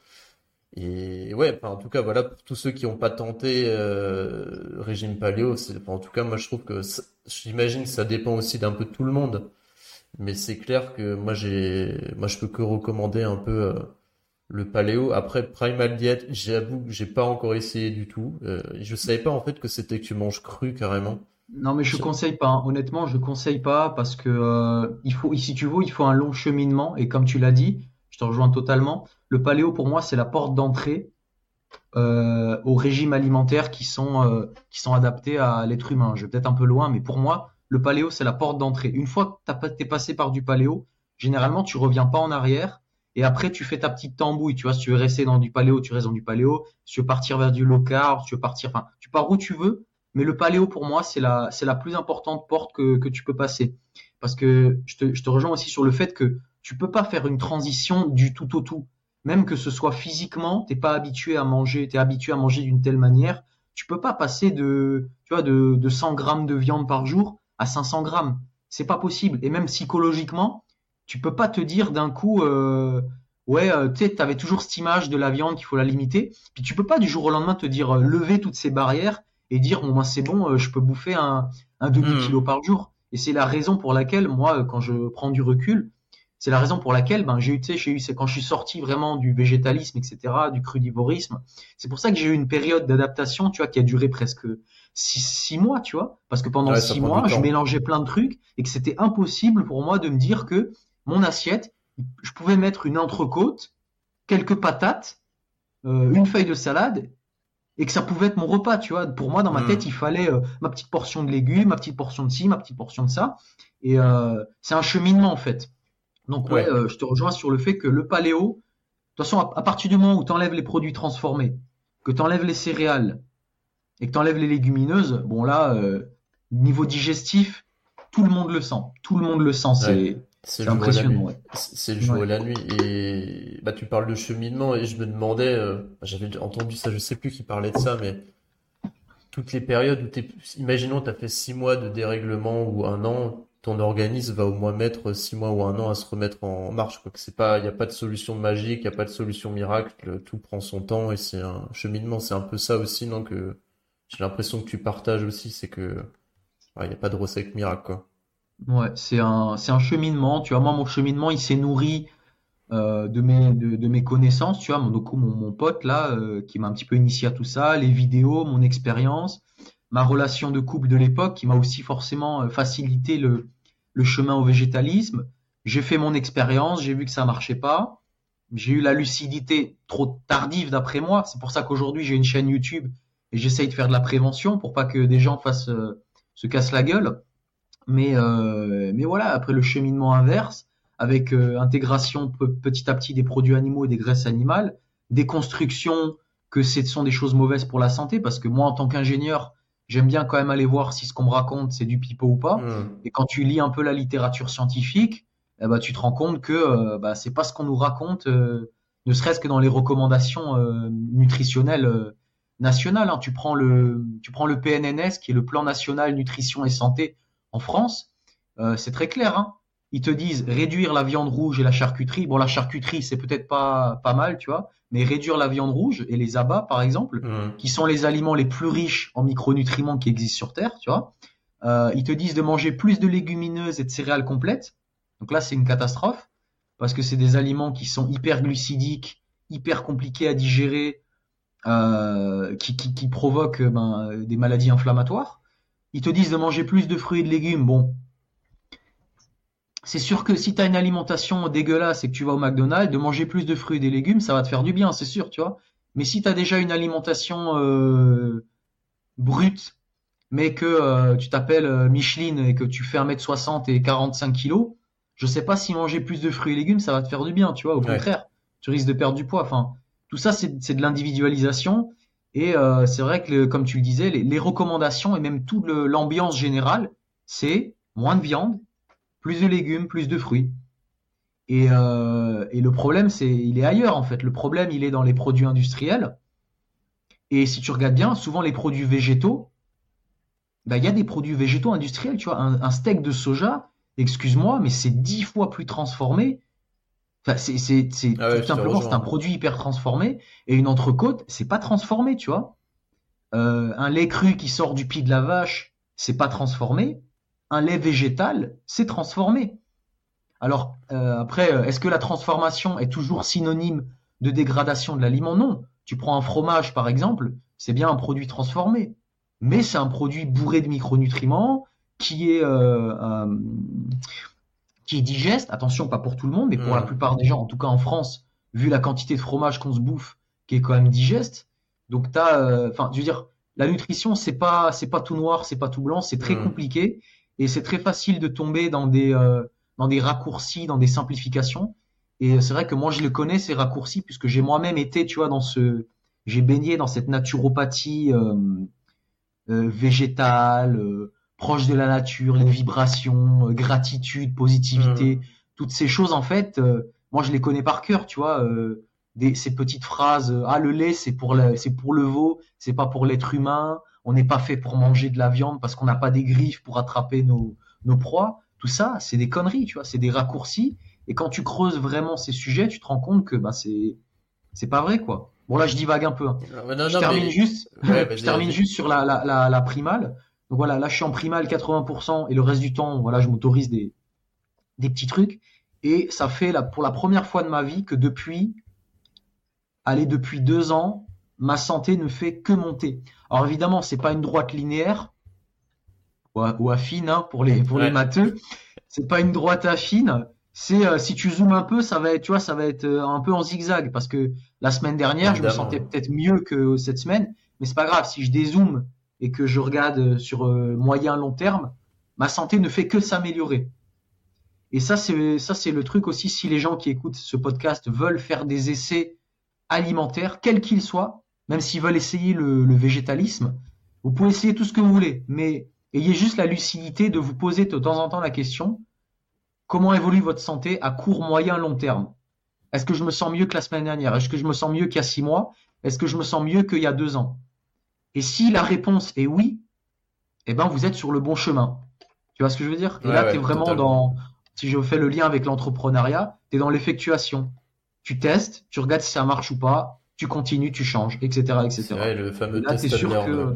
Et ouais, enfin, en tout cas, voilà, pour tous ceux qui n'ont pas tenté euh, régime paléo, enfin, en tout cas, moi, je trouve que j'imagine que ça dépend aussi d'un peu de tout le monde. Mais c'est clair que moi, j'ai, moi, je peux que recommander un peu euh, le paléo. Après, Primal Diet, j'avoue que j'ai pas encore essayé du tout. Euh, je savais pas en fait que c'était que tu manges cru carrément. Non, mais je Je- conseille pas. hein. Honnêtement, je conseille pas parce que euh, il faut, si tu veux, il faut un long cheminement. Et comme tu l'as dit, je te rejoins totalement. Le paléo, pour moi, c'est la porte d'entrée euh, aux régimes alimentaires qui sont euh, qui sont adaptés à l'être humain. Je vais peut-être un peu loin, mais pour moi, le paléo, c'est la porte d'entrée. Une fois que pas- t'es passé par du paléo, généralement, tu reviens pas en arrière. Et après, tu fais ta petite tambouille. Tu vois, si tu veux rester dans du paléo, tu restes dans du paléo. Si tu veux partir vers du low carb, si tu veux partir, enfin, tu pars où tu veux. Mais le paléo, pour moi, c'est la, c'est la plus importante porte que, que tu peux passer. Parce que je te, je te rejoins aussi sur le fait que tu peux pas faire une transition du tout au tout. Même que ce soit physiquement, t'es pas habitué à manger, t'es habitué à manger d'une telle manière. Tu peux pas passer de, tu vois, de, de 100 grammes de viande par jour à 500 grammes. C'est pas possible. Et même psychologiquement, tu peux pas te dire d'un coup, euh, ouais, euh, tu sais, t'avais toujours cette image de la viande qu'il faut la limiter. Puis tu peux pas du jour au lendemain te dire, euh, lever toutes ces barrières et dire, bon, ben, c'est bon, je peux bouffer un, un demi-kilo Mhm. par jour. Et c'est la raison pour laquelle, moi, quand je prends du recul, c'est la raison pour laquelle, ben, j'ai eu, tu sais, j'ai eu, c'est quand je suis sorti vraiment du végétalisme, etc., du crudivorisme. C'est pour ça que j'ai eu une période d'adaptation, tu vois, qui a duré presque six, six mois, tu vois, parce que pendant Ouais, six mois, je mélangeais plein de trucs et que c'était impossible pour moi de me dire que mon assiette, je pouvais mettre une entrecôte, quelques patates, euh, une feuille de salade et que ça pouvait être mon repas, tu vois. Pour moi, dans ma Mm. tête, il fallait euh, ma petite portion de légumes, ma petite portion de ci, ma petite portion de ça. Et euh, c'est un cheminement, en fait. Donc, ouais, Ouais. euh, je te rejoins sur le fait que le paléo, de toute façon, à, à partir du moment où tu enlèves les produits transformés, que tu enlèves les céréales et que tu enlèves les légumineuses, bon là, euh, niveau digestif, tout le monde le sent. Tout le monde le sent. C'est C'est c'est le impressionnant. Ouais. C'est c'est le jour Ouais. et la nuit. Et bah tu parles de cheminement et je me demandais, euh, j'avais entendu ça, je sais plus qui parlait de ça, mais toutes les périodes où t'es, imaginons t'as fait six mois de dérèglement ou un an, ton organisme va au moins mettre six mois ou un an à se remettre en marche, c'est pas, il y a pas de solution magique, il y a pas de solution miracle, tout prend son temps et c'est un cheminement. C'est un peu ça aussi, non, que j'ai l'impression que tu partages aussi, c'est que ouais, il y a pas de recette miracle. Ouais, c'est un, cheminement. Tu vois, moi, mon cheminement, il s'est nourri euh, de mes, connaissances. Tu vois, mon, coup, mon, mon pote là, euh, qui m'a un petit peu initié à tout ça, les vidéos, mon expérience, ma relation de couple de l'époque, qui m'a aussi forcément euh, facilité le, le chemin au végétalisme. J'ai fait mon expérience, j'ai vu que ça marchait pas. j'ai eu la lucidité trop tardive d'après moi. C'est pour ça qu'aujourd'hui j'ai une chaîne YouTube et j'essaye de faire de la prévention pour pas que des gens fassent euh, se cassent la gueule. Mais euh, mais voilà, après le cheminement inverse, avec euh, intégration petit à petit des produits animaux et des graisses animales, des constructions que ce sont des choses mauvaises pour la santé, parce que moi en tant qu'ingénieur, j'aime bien quand même aller voir si ce qu'on me raconte c'est du pipeau ou pas. Mmh. Et quand tu lis un peu la littérature scientifique, eh ben, tu te rends compte que euh, bah, c'est pas ce qu'on nous raconte, euh, ne serait-ce que dans les recommandations euh, nutritionnelles nationales. Hein. Tu prends le, tu prends le PNNS qui est le Plan national nutrition et santé en France, c'est très clair. Hein. Ils te disent réduire la viande rouge et la charcuterie. Bon, la charcuterie c'est peut-être pas pas mal, tu vois, mais réduire la viande rouge et les abats par exemple, mmh. qui sont les aliments les plus riches en micronutriments qui existent sur Terre, tu vois. ils te disent de manger plus de légumineuses et de céréales complètes. Donc là, c'est une catastrophe parce que c'est des aliments qui sont hyper glucidiques, hyper compliqués à digérer, euh, qui, qui, provoquent ben, des maladies inflammatoires. Ils te disent de manger plus de fruits et de légumes. Bon, c'est sûr que si tu as une alimentation dégueulasse et que tu vas au McDonald's, de manger plus de fruits et des légumes, ça va te faire du bien, c'est sûr, tu vois. Mais si tu as déjà une alimentation euh, brute, mais que euh, tu t'appelles Micheline et que tu fais 1m60 et 45 kilos, je sais pas si manger plus de fruits et légumes, ça va te faire du bien, tu vois. Au contraire, tu risques de perdre du poids. Enfin, tout ça, c'est de l'individualisation. Et euh, c'est vrai que, comme tu le disais, les, recommandations et même toute l'ambiance générale, c'est moins de viande, plus de légumes, plus de fruits. Et, euh, et le problème, c'est, il est ailleurs en fait. Le problème, il est dans les produits industriels. Et si tu regardes bien, souvent les produits végétaux, bah, il y a des produits végétaux industriels. Tu vois, un steak de soja, excuse-moi, mais c'est dix fois plus transformé. Enfin, c'est c'est c'est ah tout simplement c'est un produit hyper transformé et une entrecôte c'est pas transformé, tu vois. Euh, un lait cru qui sort du pied de la vache, c'est pas transformé. Un lait végétal, c'est transformé. Alors euh, après, euh, est-ce que la transformation est toujours synonyme de dégradation de l'aliment? Non. Tu prends un fromage par exemple, c'est bien un produit transformé, mais c'est un produit bourré de micronutriments, qui est euh, euh, qui est digeste. Attention, pas pour tout le monde, mais pour la mm. plupart des gens, en tout cas en France, vu la quantité de fromage qu'on se bouffe, qui est quand même digeste. Donc t'as, enfin, je veux dire, la nutrition, c'est pas c'est pas tout noir, c'est pas tout blanc, c'est très mm. compliqué et c'est très facile de tomber dans des dans des raccourcis, dans des simplifications. Et c'est vrai que moi je le connais ces raccourcis puisque j'ai moi-même été, tu vois, dans ce, j'ai baigné dans cette naturopathie végétale proche de la nature, les vibrations, euh, gratitude, positivité, mm. toutes ces choses en fait, euh, moi je les connais par cœur, tu vois. Euh, des, ces petites phrases, ah le lait c'est pour c'est pour le veau, c'est pas pour l'être humain, on n'est pas fait pour manger de la viande parce qu'on n'a pas des griffes pour attraper nos, nos proies. Tout ça, c'est des conneries, tu vois, c'est des raccourcis. Et quand tu creuses vraiment ces sujets, tu te rends compte que bah c'est c'est pas vrai quoi. Bon là je divague un peu. Hein. je termine juste, je termine juste sur la, la, la, la primale. Donc voilà, là je suis en primal 80% et le reste du temps, voilà, je m'autorise des, des petits trucs. Et ça fait la, pour la première fois de ma vie que depuis, allez, depuis deux ans, ma santé ne fait que monter. Alors évidemment, c'est pas une droite linéaire ou, affine hein, pour les pour les matheux. C'est pas une droite affine. C'est euh, si tu zoomes un peu, ça va être, tu vois, ça va être euh, un peu en zigzag parce que la semaine dernière, je me sentais peut-être mieux que cette semaine, mais c'est pas grave. Si je dézoome et que je regarde euh, sur euh, moyen long terme, ma santé ne fait que s'améliorer. Et ça, c'est ça, c'est le truc aussi. Si les gens qui écoutent ce podcast veulent faire des essais alimentaires, quels qu'ils soient, même s'ils veulent essayer le, végétalisme, vous pouvez essayer tout ce que vous voulez, mais ayez juste la lucidité de vous poser de temps en temps la question comment évolue votre santé à court, moyen, long terme? Est-ce que je me sens mieux que la semaine dernière? Est-ce que je me sens mieux qu'il y a six mois? Est-ce que je me sens mieux qu'il y a deux ans? Et si la réponse est oui, eh ben vous êtes sur le bon chemin. Tu vois ce que je veux dire? Et là, tu es vraiment dans, si je fais le lien avec l'entrepreneuriat, tu es dans l'effectuation. Tu testes, tu regardes si ça marche ou pas, tu continues, tu changes, etc. etc. C'est le fameux là, tu es sûr que,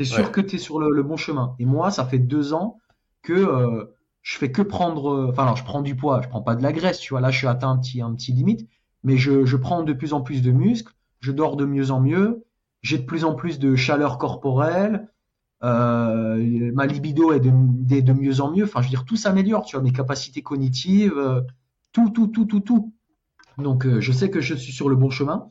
es sûr que tu es sur le, bon chemin. Et moi, ça fait deux ans que euh, je fais que prendre, enfin alors je prends du poids, je prends pas de la graisse, tu vois, là je suis atteint un petit, un petit limite, mais je, je prends de plus en plus de muscles, je dors de mieux en mieux, j'ai de plus en plus de chaleur corporelle, euh, ma libido est de, de, mieux en mieux. Enfin, je veux dire, tout s'améliore, tu vois, mes capacités cognitives, euh, tout, tout, tout, tout, tout. Donc je sais que je suis sur le bon chemin.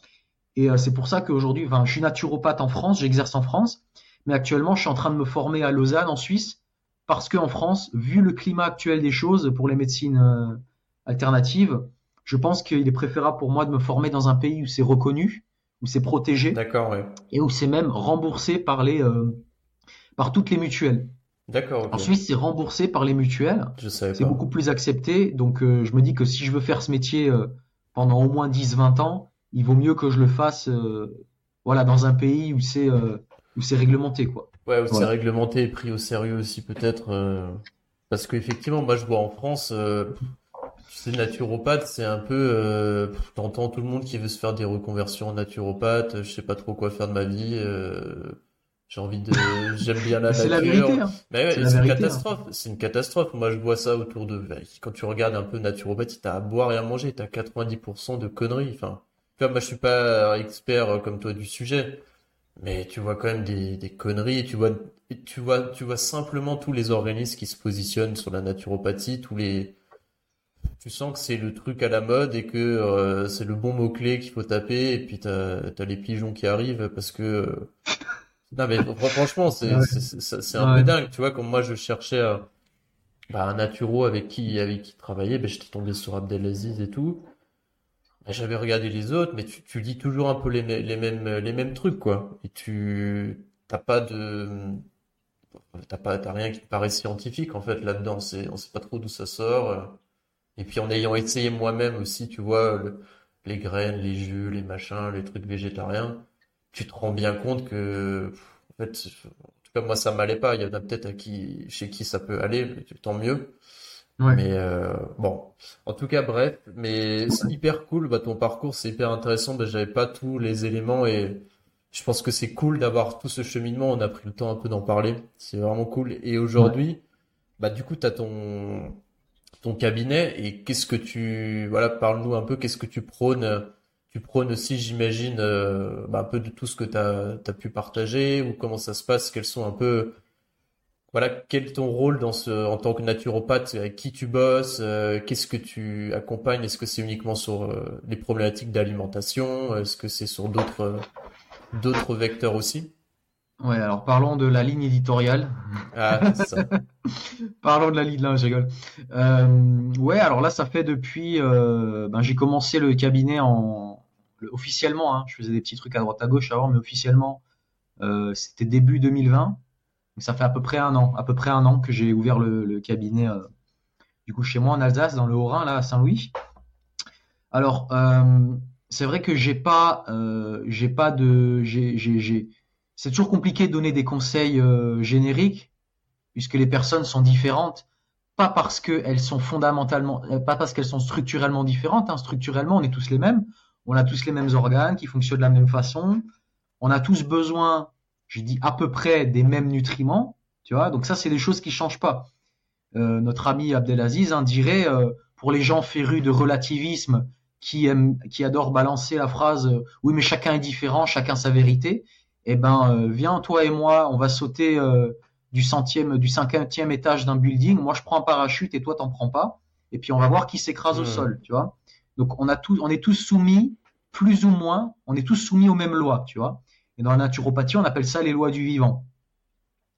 Et c'est pour ça qu'aujourd'hui, enfin, je suis naturopathe en France, j'exerce en France, mais actuellement, je suis en train de me former à Lausanne, en Suisse, parce qu'en France, vu le climat actuel des choses pour les médecines alternatives, je pense qu'il est préférable pour moi de me former dans un pays où c'est reconnu, où c'est protégé, d'accord, ouais. et où c'est même remboursé par les par toutes les mutuelles. D'accord. En Suisse, c'est remboursé par les mutuelles. Je savais C'est beaucoup plus accepté. Donc, euh, je me dis que si je veux faire ce métier euh, pendant au moins 10-20 ans, il vaut mieux que je le fasse euh, voilà, dans un pays où c'est où c'est réglementé. Quoi. Ouais, où c'est réglementé et pris au sérieux aussi, peut-être. parce qu'effectivement, moi, je vois en France, tu sais, naturopathe, c'est un peu. T'entends tout le monde qui veut se faire des reconversions en naturopathe. Je sais pas trop quoi faire de ma vie. J'ai envie de, [laughs] j'aime bien la C'est la vérité. Hein. Mais ouais, c'est une hein. catastrophe. C'est une catastrophe. Moi, je vois ça autour de. Quand tu regardes un peu naturopathie, t'as à boire et à manger, t'as 90% de conneries. Enfin, tu moi, je suis pas expert comme toi du sujet, mais tu vois quand même des, des conneries. Tu vois, tu vois, tu vois simplement tous les organismes qui se positionnent sur la naturopathie, tous les. Tu sens que c'est le truc à la mode et que euh, c'est le bon mot clé qu'il faut taper. Et puis t'as as les pigeons qui arrivent parce que non, mais franchement, c'est un peu dingue. Tu vois, comme moi, je cherchais euh, bah, un naturo avec qui, avec qui travailler, ben, j'étais tombé sur Abdelaziz et tout. J'avais regardé les autres, mais tu, tu dis toujours un peu les, mêmes, les mêmes trucs, quoi. Et tu t'as pas de. T'as pas, t'as rien qui te paraît scientifique, en fait, là-dedans. On sait pas trop d'où ça sort. Et puis, en ayant essayé moi-même aussi, tu vois, les graines, les jus, les machins, les trucs végétariens tu te rends bien compte que, en en tout cas, moi, ça m'allait pas. Il y en a peut-être à qui, chez qui ça peut aller, tant mieux. Mais euh, bon, en tout cas, bref, mais c'est hyper cool. Bah, ton parcours, c'est hyper intéressant. Bah, j'avais pas tous les éléments et je pense que c'est cool d'avoir tout ce cheminement. On a pris le temps un peu d'en parler. C'est vraiment cool. Et aujourd'hui, bah, du coup, tu as ton, ton cabinet et qu'est-ce que tu, voilà, parle-nous un peu, qu'est-ce que tu prônes tu prônes aussi, j'imagine, euh, bah, un peu de tout ce que tu as, pu partager ou comment ça se passe, quels sont un peu, voilà, quel est ton rôle dans ce, en tant que naturopathe, avec qui tu bosses, euh, qu'est-ce que tu accompagnes, est-ce que c'est uniquement sur euh, les problématiques d'alimentation, est-ce que c'est sur d'autres, d'autres vecteurs aussi? Ouais, alors parlons de la ligne éditoriale. Ah, ça. [laughs] parlons de la ligne, là, je rigole. ouais, alors là, ça fait depuis, ben, j'ai commencé le cabinet en, officiellement, hein, je faisais des petits trucs à droite à gauche avant, mais officiellement, euh, c'était début 2020. Donc ça fait à peu près un an, à peu près un an que j'ai ouvert le, cabinet euh, du coup chez moi en Alsace, dans le Haut-Rhin, là à Saint-Louis. Alors euh, c'est vrai que j'ai pas, j'ai pas de, j'ai, c'est toujours compliqué de donner des conseils génériques puisque les personnes sont différentes pas parce qu'elles sont fondamentalement, pas parce qu'elles sont structurellement différentes. Hein. Structurellement, on est tous les mêmes on a tous les mêmes organes qui fonctionnent de la même façon, on a tous besoin, je dis à peu près des mêmes nutriments, tu vois. Donc ça, c'est des choses qui changent pas. Euh, notre ami Abdelaziz hein, dirait euh, pour les gens férus de relativisme qui aiment, qui adorent balancer la phrase euh, oui mais chacun est différent, chacun sa vérité. Eh ben viens toi et moi, on va sauter du centième, du cinquième étage d'un building. Moi je prends un parachute et toi t'en prends pas. Et puis on va voir qui s'écrase au mmh. sol, tu vois. Donc on a tous, on est tous soumis, plus ou moins, on est tous soumis aux mêmes lois, tu vois. Et dans la naturopathie, on appelle ça les lois du vivant.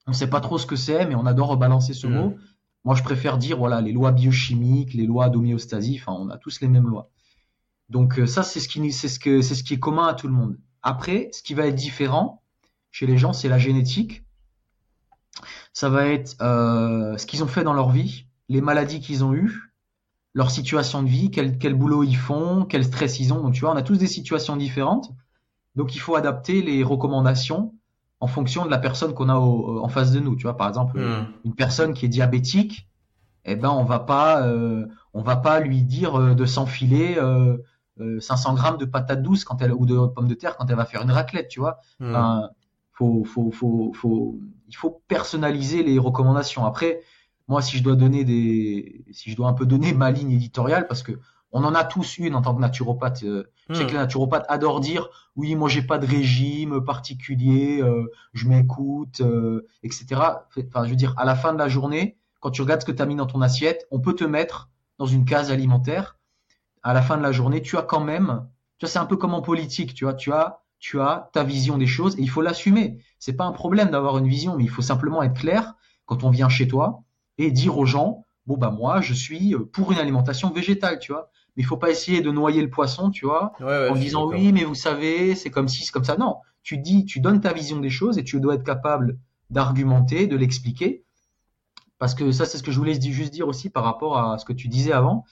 On ne sait pas trop ce que c'est, mais on adore rebalancer ce mot. Mm. Moi, je préfère dire voilà les lois biochimiques, les lois d'homéostasie. Enfin, on a tous les mêmes lois. Donc euh, ça, c'est ce qui, c'est ce que, c'est ce qui est commun à tout le monde. Après, ce qui va être différent chez les gens, c'est la génétique. Ça va être euh, ce qu'ils ont fait dans leur vie, les maladies qu'ils ont eues, leur situation de vie, quel, quel boulot ils font, quel stress ils ont. Donc tu vois, on a tous des situations différentes. Donc il faut adapter les recommandations en fonction de la personne qu'on a en face de nous. Tu vois, par exemple, hmm. une personne qui est diabétique, eh ben on va pas, euh, on va pas lui dire euh, de s'enfiler euh, 500 euh, grammes de patates douces quand elle ou de pommes de terre quand elle va faire une raclette. Tu vois, hmm. faut, faut, faut, faut, il faut personnaliser les recommandations. Après, moi, si je dois donner des, si je dois un peu donner ma ligne éditoriale, parce que on en a tous une en tant que naturopathe. Euh, je sais hmm. que les naturopathes adorent dire, oui, moi j'ai pas de régime particulier, euh, je m'écoute, euh, etc. Enfin, je veux dire, à la fin de la journée, quand tu regardes ce que tu as mis dans ton assiette, on peut te mettre dans une case alimentaire. à la fin de la journée, tu as quand même, tu vois, c'est un peu comme en politique, tu vois, tu as, tu as ta vision des choses et il faut l'assumer. C'est pas un problème d'avoir une vision, mais il faut simplement être clair quand on vient chez toi et dire aux gens, bon bah moi, je suis pour une alimentation végétale, tu vois. Mais il faut pas essayer de noyer le poisson, tu vois, en disant oui, mais vous savez, c'est comme si, c'est comme ça. Non, tu dis, tu donnes ta vision des choses et tu dois être capable d'argumenter, de l'expliquer. Parce que ça, c'est ce que je voulais juste dire aussi par rapport à ce que tu disais avant,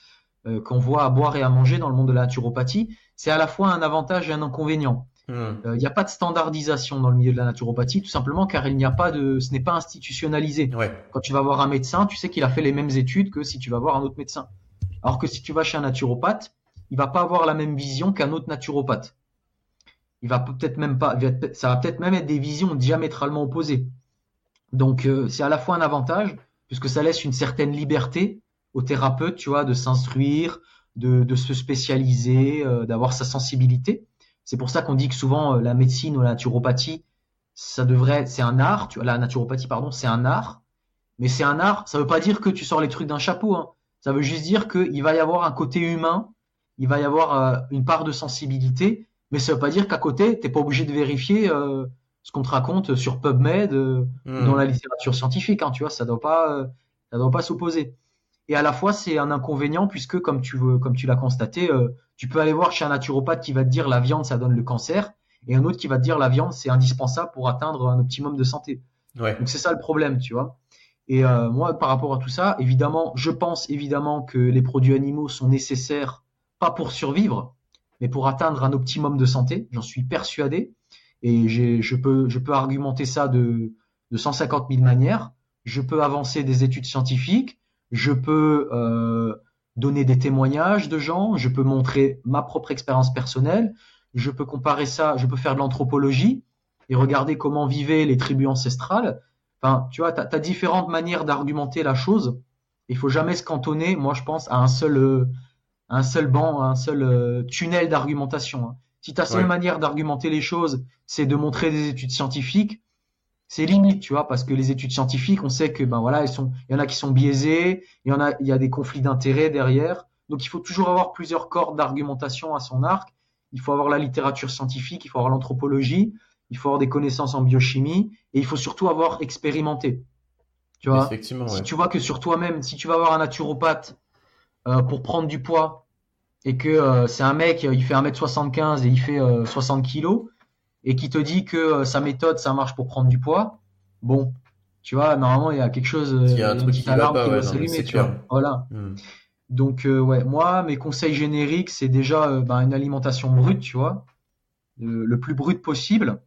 euh, qu'on voit à boire et à manger dans le monde de la naturopathie. C'est à la fois un avantage et un inconvénient. Hmm. Euh, il n'y a pas de standardisation dans le milieu de la naturopathie, tout simplement car il n'y a pas de, ce n'est pas institutionnalisé. Quand tu vas voir un médecin, tu sais qu'il a fait les mêmes études que si tu vas voir un autre médecin. Alors que si tu vas chez un naturopathe, il va pas avoir la même vision qu'un autre naturopathe. Il va peut-être même pas, ça va peut-être même être des visions diamétralement opposées. Donc euh, c'est à la fois un avantage puisque ça laisse une certaine liberté au thérapeute, tu vois, de s'instruire, de, se spécialiser, euh, d'avoir sa sensibilité. C'est pour ça qu'on dit que souvent euh, la médecine ou la naturopathie, ça devrait, c'est un art. Tu vois, la naturopathie, pardon, c'est un art. Mais c'est un art. Ça veut pas dire que tu sors les trucs d'un chapeau. Hein. Ça veut juste dire qu'il va y avoir un côté humain, il va y avoir une part de sensibilité, mais ça veut pas dire qu'à côté, t'es pas obligé de vérifier ce qu'on te raconte sur PubMed euh, hmm. dans la littérature scientifique. Hein, tu vois, ça doit pas, euh, ça doit pas s'opposer. Et à la fois, c'est un inconvénient puisque, comme tu veux, comme tu l'as constaté, euh, tu peux aller voir chez un naturopathe qui va te dire la viande, ça donne le cancer, et un autre qui va te dire la viande, c'est indispensable pour atteindre un optimum de santé. Ouais. Donc c'est ça le problème, tu vois. Et moi, par rapport à tout ça, évidemment, je pense évidemment que les produits animaux sont nécessaires, pas pour survivre, mais pour atteindre un optimum de santé. J'en suis persuadé. Et je peux, je peux argumenter ça de, de 150 000 manières. Je peux avancer des études scientifiques. Je peux euh, donner des témoignages de gens. Je peux montrer ma propre expérience personnelle. Je peux comparer ça. Je peux faire de l'anthropologie et regarder comment vivaient les tribus ancestrales. Enfin, tu vois, tu as, différentes manières d'argumenter la chose. Il faut jamais se cantonner, moi je pense, à un seul, euh, un seul banc, un seul euh, tunnel d'argumentation. Hein. Si ta seule manière d'argumenter les choses, c'est de montrer des études scientifiques, c'est limite, tu vois, parce que les études scientifiques, on sait que ben voilà, elles sont, il y en a qui sont biaisées, il y en a, il y a des conflits d'intérêts derrière. Donc il faut toujours avoir plusieurs cordes d'argumentation à son arc. Il faut avoir la littérature scientifique, il faut avoir l'anthropologie, il faut avoir des connaissances en biochimie et il faut surtout avoir expérimenté. Tu vois, si tu vois que sur toi-même, si tu vas avoir un naturopathe euh, pour prendre du poids, et que euh, c'est un mec, il fait 1m75 et il fait 60 euh, kilos, et qui te dit que euh, sa méthode, ça marche pour prendre du poids, bon, tu vois, normalement, il y a quelque chose, il y a un truc qui va s'allumer, tu vois. Voilà. Hmm. Donc, ouais, moi, mes conseils génériques, c'est déjà ben, une alimentation brute, tu vois, le, plus brut possible.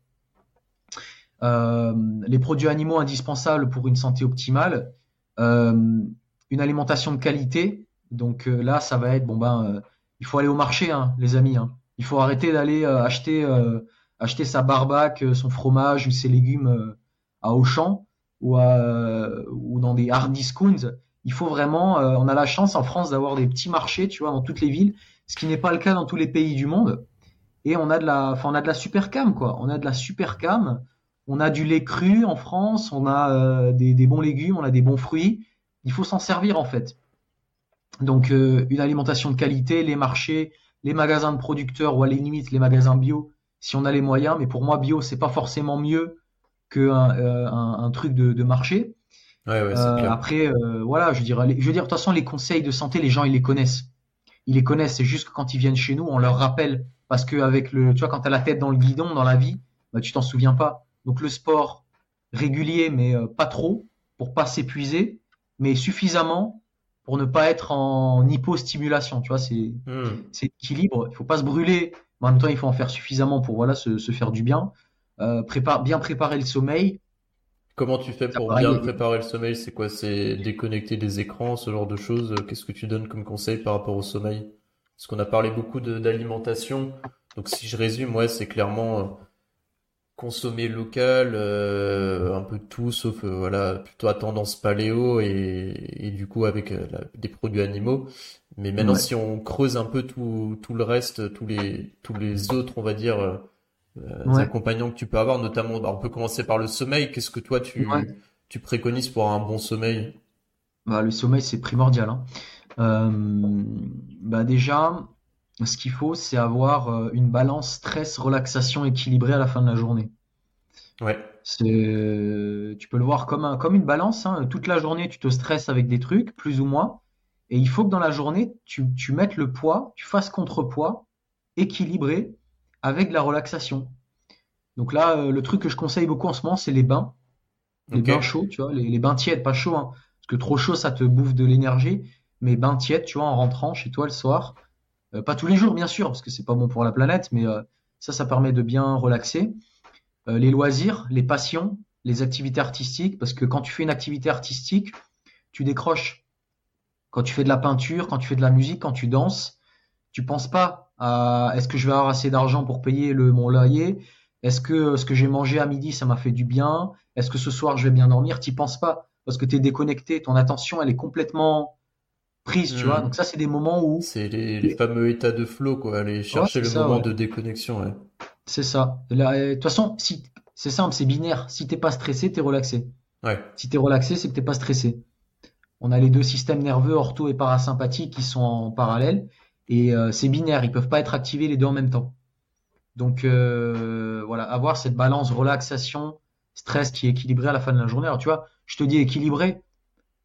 Les produits animaux indispensables pour une santé optimale, une alimentation de qualité. Donc là, ça va être bon ben il faut aller au marché, hein, les amis. Hein. Il faut arrêter d'aller euh, acheter, euh, acheter sa euh, son fromage ou ses légumes à Auchan ou, ou dans des hard discounts. Il faut vraiment, on a la chance en France d'avoir des petits marchés, tu vois, dans toutes les villes, ce qui n'est pas le cas dans tous les pays du monde. Et on a de la, enfin, on a de la super cam, quoi. On a de la super cam. On a du lait cru en France. On a des, des bons légumes. On a des bons fruits. Il faut s'en servir en fait. Donc euh, une alimentation de qualité, les marchés, les magasins de producteurs ou à la limite les magasins bio si on a les moyens. Mais pour moi bio c'est pas forcément mieux qu'un euh, un, truc de, marché. Ouais, ouais, euh, après voilà, je dirais, je veux dire de toute façon les conseils de santé les gens ils les connaissent. Ils les connaissent. C'est juste que quand ils viennent chez nous on leur rappelle parce que avec le tu vois quand t'as la tête dans le guidon dans la vie bah tu t'en souviens pas. Donc le sport régulier mais pas trop pour pas s'épuiser mais suffisamment pour ne pas être en hypostimulation. Tu vois, c'est hmm. équilibre. Il faut pas se brûler, mais en même temps, il faut en faire suffisamment pour voilà se, faire du bien. Euh, prépare, bien préparer le sommeil. Comment tu fais pour bien préparer le sommeil? C'est quoi? C'est déconnecter des écrans, ce genre de choses? Qu'est-ce que tu donnes comme conseil par rapport au sommeil? Parce qu'on a parlé beaucoup d'alimentation. Donc si je résume, ouais, c'est clairement euh, consommer local, euh, un peu tout, sauf euh, voilà plutôt à tendance paléo et, du coup avec euh, des produits animaux. Mais maintenant, si on creuse un peu tout, tout le reste, tous les tous les autres, on va dire accompagnants que tu peux avoir, notamment, bah, on peut commencer par le sommeil. Qu'est-ce que toi tu tu préconises pour un bon sommeil? Bah, le sommeil c'est primordial. Hein. bah déjà, ce qu'il faut, c'est avoir une balance stress-relaxation équilibrée à la fin de la journée. Ouais. C'est, tu peux le voir comme, un, comme une balance. Hein. Toute la journée, tu te stresses avec des trucs, plus ou moins. Et il faut que dans la journée, tu, tu mettes le poids, tu fasses contrepoids équilibré avec de la relaxation. Donc là, euh, le truc que je conseille beaucoup en ce moment, c'est les bains. Les bains chauds, tu vois, les, bains tièdes, pas chauds, hein, parce que trop chaud, ça te bouffe de l'énergie. Mais bains tièdes, tu vois, en rentrant chez toi le soir. Euh, pas tous les jours, bien sûr, parce que c'est pas bon pour la planète, mais euh, ça, ça permet de bien relaxer. les loisirs, les passions, les activités artistiques, parce que quand tu fais une activité artistique, tu décroches. Quand tu fais de la peinture, quand tu fais de la musique, quand tu danses, tu penses pas à est-ce que je vais avoir assez d'argent pour payer le mon loyer? Est-ce que ce que j'ai mangé à midi ça m'a fait du bien? Est-ce que ce soir je vais bien dormir? Tu penses pas parce que tu es déconnecté, ton attention elle est complètement prise, tu vois. Hmm. Donc ça c'est des moments où c'est les, fameux états de flow quoi, aller chercher le moment de déconnexion. Ouais. C'est ça. De toute façon, si c'est simple, c'est binaire. Si t'es pas stressé, t'es relaxé. Ouais. Si t'es relaxé, c'est que t'es pas stressé. On a les deux systèmes nerveux ortho et parasympathique qui sont en parallèle et euh, c'est binaire, ils peuvent pas être activés les deux en même temps. Donc euh, voilà, avoir cette balance relaxation, stress qui est équilibré à la fin de la journée. Alors tu vois, je te dis équilibré,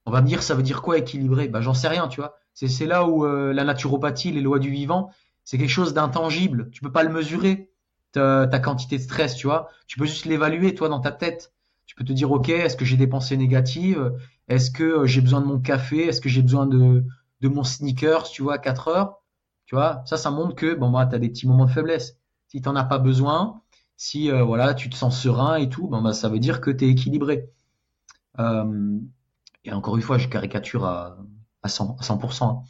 on va me dire ça veut dire quoi équilibré? Bah j'en sais rien, tu vois. C'est là où euh, la naturopathie, les lois du vivant, c'est quelque chose d'intangible. Tu peux pas le mesurer ta, ta, quantité de stress, tu vois. Tu peux juste l'évaluer toi dans ta tête. Tu peux te dire ok, est-ce que j'ai des pensées négatives? Est-ce que j'ai besoin de mon café? Est-ce que j'ai besoin de de mon sneakers, tu vois, à 4 heures? Tu vois, ça, ça montre que bon, bah, tu as des petits moments de faiblesse. Si tu n'en as pas besoin, si euh, voilà, tu te sens serein et tout, bon, bah, ça veut dire que tu es équilibré. Euh, et encore une fois, je caricature à, à 100%. À 100%. Hein.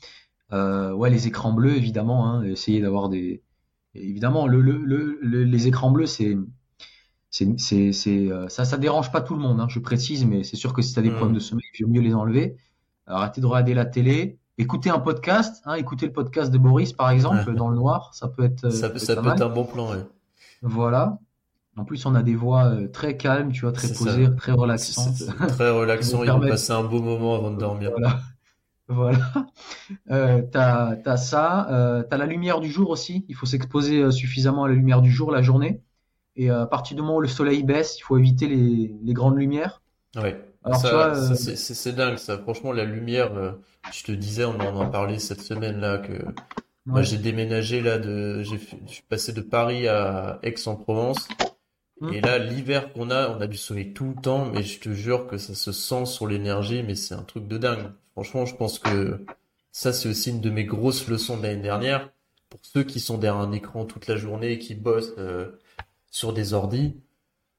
Euh, ouais, les écrans bleus, évidemment, hein, essayer d'avoir des. Évidemment, le, le, le, les écrans bleus, c'est. Euh, ça, ça dérange pas tout le monde, hein, je précise, mais c'est sûr que si tu as des mmh. problèmes de sommeil, il vaut mieux les enlever. Arrêtez de regarder la télé, écouter un podcast, hein, écouter le podcast de Boris par exemple dans le noir, ça peut être ça, peut, ça peut être un bon plan. Ouais. Voilà. En plus, on a des voix euh, très calmes, tu vois, très posées, très relaxantes. très relaxant, il faut passer un beau moment avant de dormir. Voilà. [laughs] Voilà. Euh, t'as as ça. Euh, t'as la lumière du jour aussi. Il faut s'exposer euh, suffisamment à la lumière du jour la journée. Et à partir du moment où le soleil baisse, il faut éviter les, les grandes lumières. Ouais. Alors, euh, c'est dingue, ça. Franchement, la lumière, euh, je te disais, on en a parlé cette semaine-là, que moi, j'ai déménagé là de, j'ai, je suis passé de Paris à Aix-en-Provence. Hum. Et là, l'hiver qu'on a, on a du soleil tout le temps, mais je te jure que ça se sent sur l'énergie, mais c'est un truc de dingue. Franchement, je pense que ça, c'est aussi une de mes grosses leçons de l'année dernière. Pour ceux qui sont derrière un écran toute la journée et qui bossent euh, sur des ordis,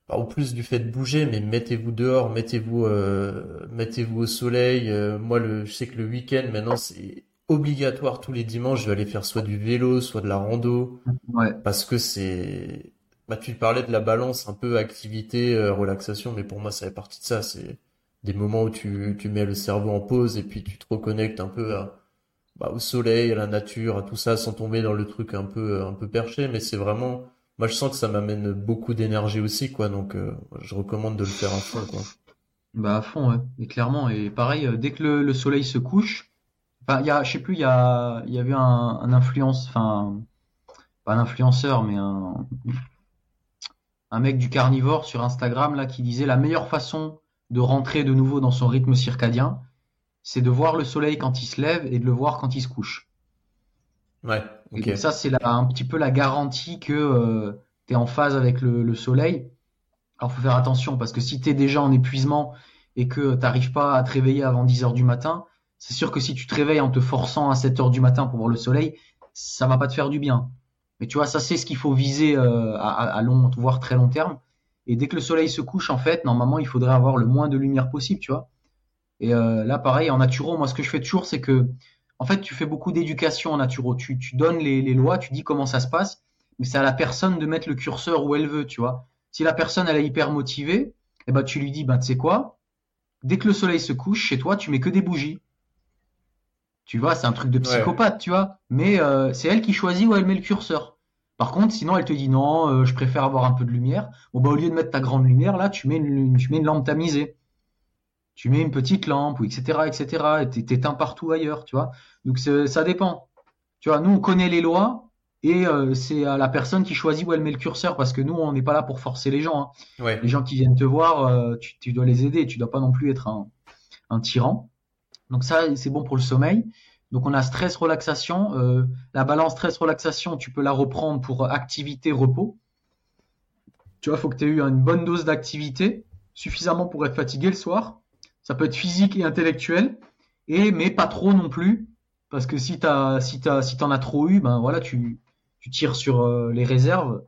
en plus du fait de bouger, mais mettez-vous dehors, mettez-vous, euh, mettez-vous au soleil. Euh, moi, le, je sais que le week-end maintenant c'est obligatoire tous les dimanches. Je vais aller faire soit du vélo, soit de la rando, ouais. parce que c'est. Bah, tu parlais de la balance, un peu activité, euh, relaxation, mais pour moi, ça fait partie de ça. C'est des moments où tu, tu mets le cerveau en pause et puis tu te reconnectes un peu bah, au soleil, à la nature, à tout ça, sans tomber dans le truc un peu, un peu perché. Mais c'est vraiment moi je sens que ça m'amène beaucoup d'énergie aussi quoi donc euh, je recommande de le faire à fond quoi bah à fond ouais et clairement et pareil euh, dès que le, soleil se couche enfin il y a je sais plus il y a il y un, un influence enfin pas un influenceur mais un un mec du carnivore sur Instagram là qui disait la meilleure façon de rentrer de nouveau dans son rythme circadien c'est de voir le soleil quand il se lève et de le voir quand il se couche Ouais. Et ça, c'est un petit peu la garantie que euh, tu es en phase avec le, soleil. Alors, faut faire attention parce que si tu es déjà en épuisement et que tu n'arrives pas à te réveiller avant 10 heures du matin, c'est sûr que si tu te réveilles en te forçant à 7 heures du matin pour voir le soleil, ça va pas te faire du bien. Mais tu vois, ça, c'est ce qu'il faut viser euh, à, à, long, voire très long terme. Et dès que le soleil se couche, en fait, normalement, il faudrait avoir le moins de lumière possible, tu vois. Et euh, là, pareil, en naturo, moi, ce que je fais toujours, c'est que en fait, tu fais beaucoup d'éducation en naturo. Tu, tu donnes les, lois, tu dis comment ça se passe, mais c'est à la personne de mettre le curseur où elle veut, tu vois. Si la personne, elle est hyper motivée, eh ben, tu lui dis, ben, tu sais quoi? Dès que le soleil se couche, chez toi, tu mets que des bougies. Tu vois, c'est un truc de psychopathe, tu vois. Mais euh, c'est elle qui choisit où elle met le curseur. Par contre, sinon, elle te dit non, euh, je préfère avoir un peu de lumière. Bon, bah, au lieu de mettre ta grande lumière, là, tu mets une, tu mets une lampe tamisée. tu mets une petite lampe, ou etc., etc., et t'éteins partout ailleurs, tu vois. Donc ça dépend. Tu vois, nous on connaît les lois et euh, c'est à la personne qui choisit où elle met le curseur parce que nous on n'est pas là pour forcer les gens. Hein. Les gens qui viennent te voir, euh, tu, dois les aider, tu dois pas non plus être un, un tyran. Donc ça c'est bon pour le sommeil. Donc on a stress relaxation, euh, la balance stress relaxation, tu peux la reprendre pour activité repos. Tu vois, il faut que tu aies eu une bonne dose d'activité, suffisamment pour être fatigué le soir. Ça peut être physique et intellectuel, et mais pas trop non plus, parce que si t'as si t'as si t'en as trop eu, ben voilà, tu tu tires sur euh, les réserves,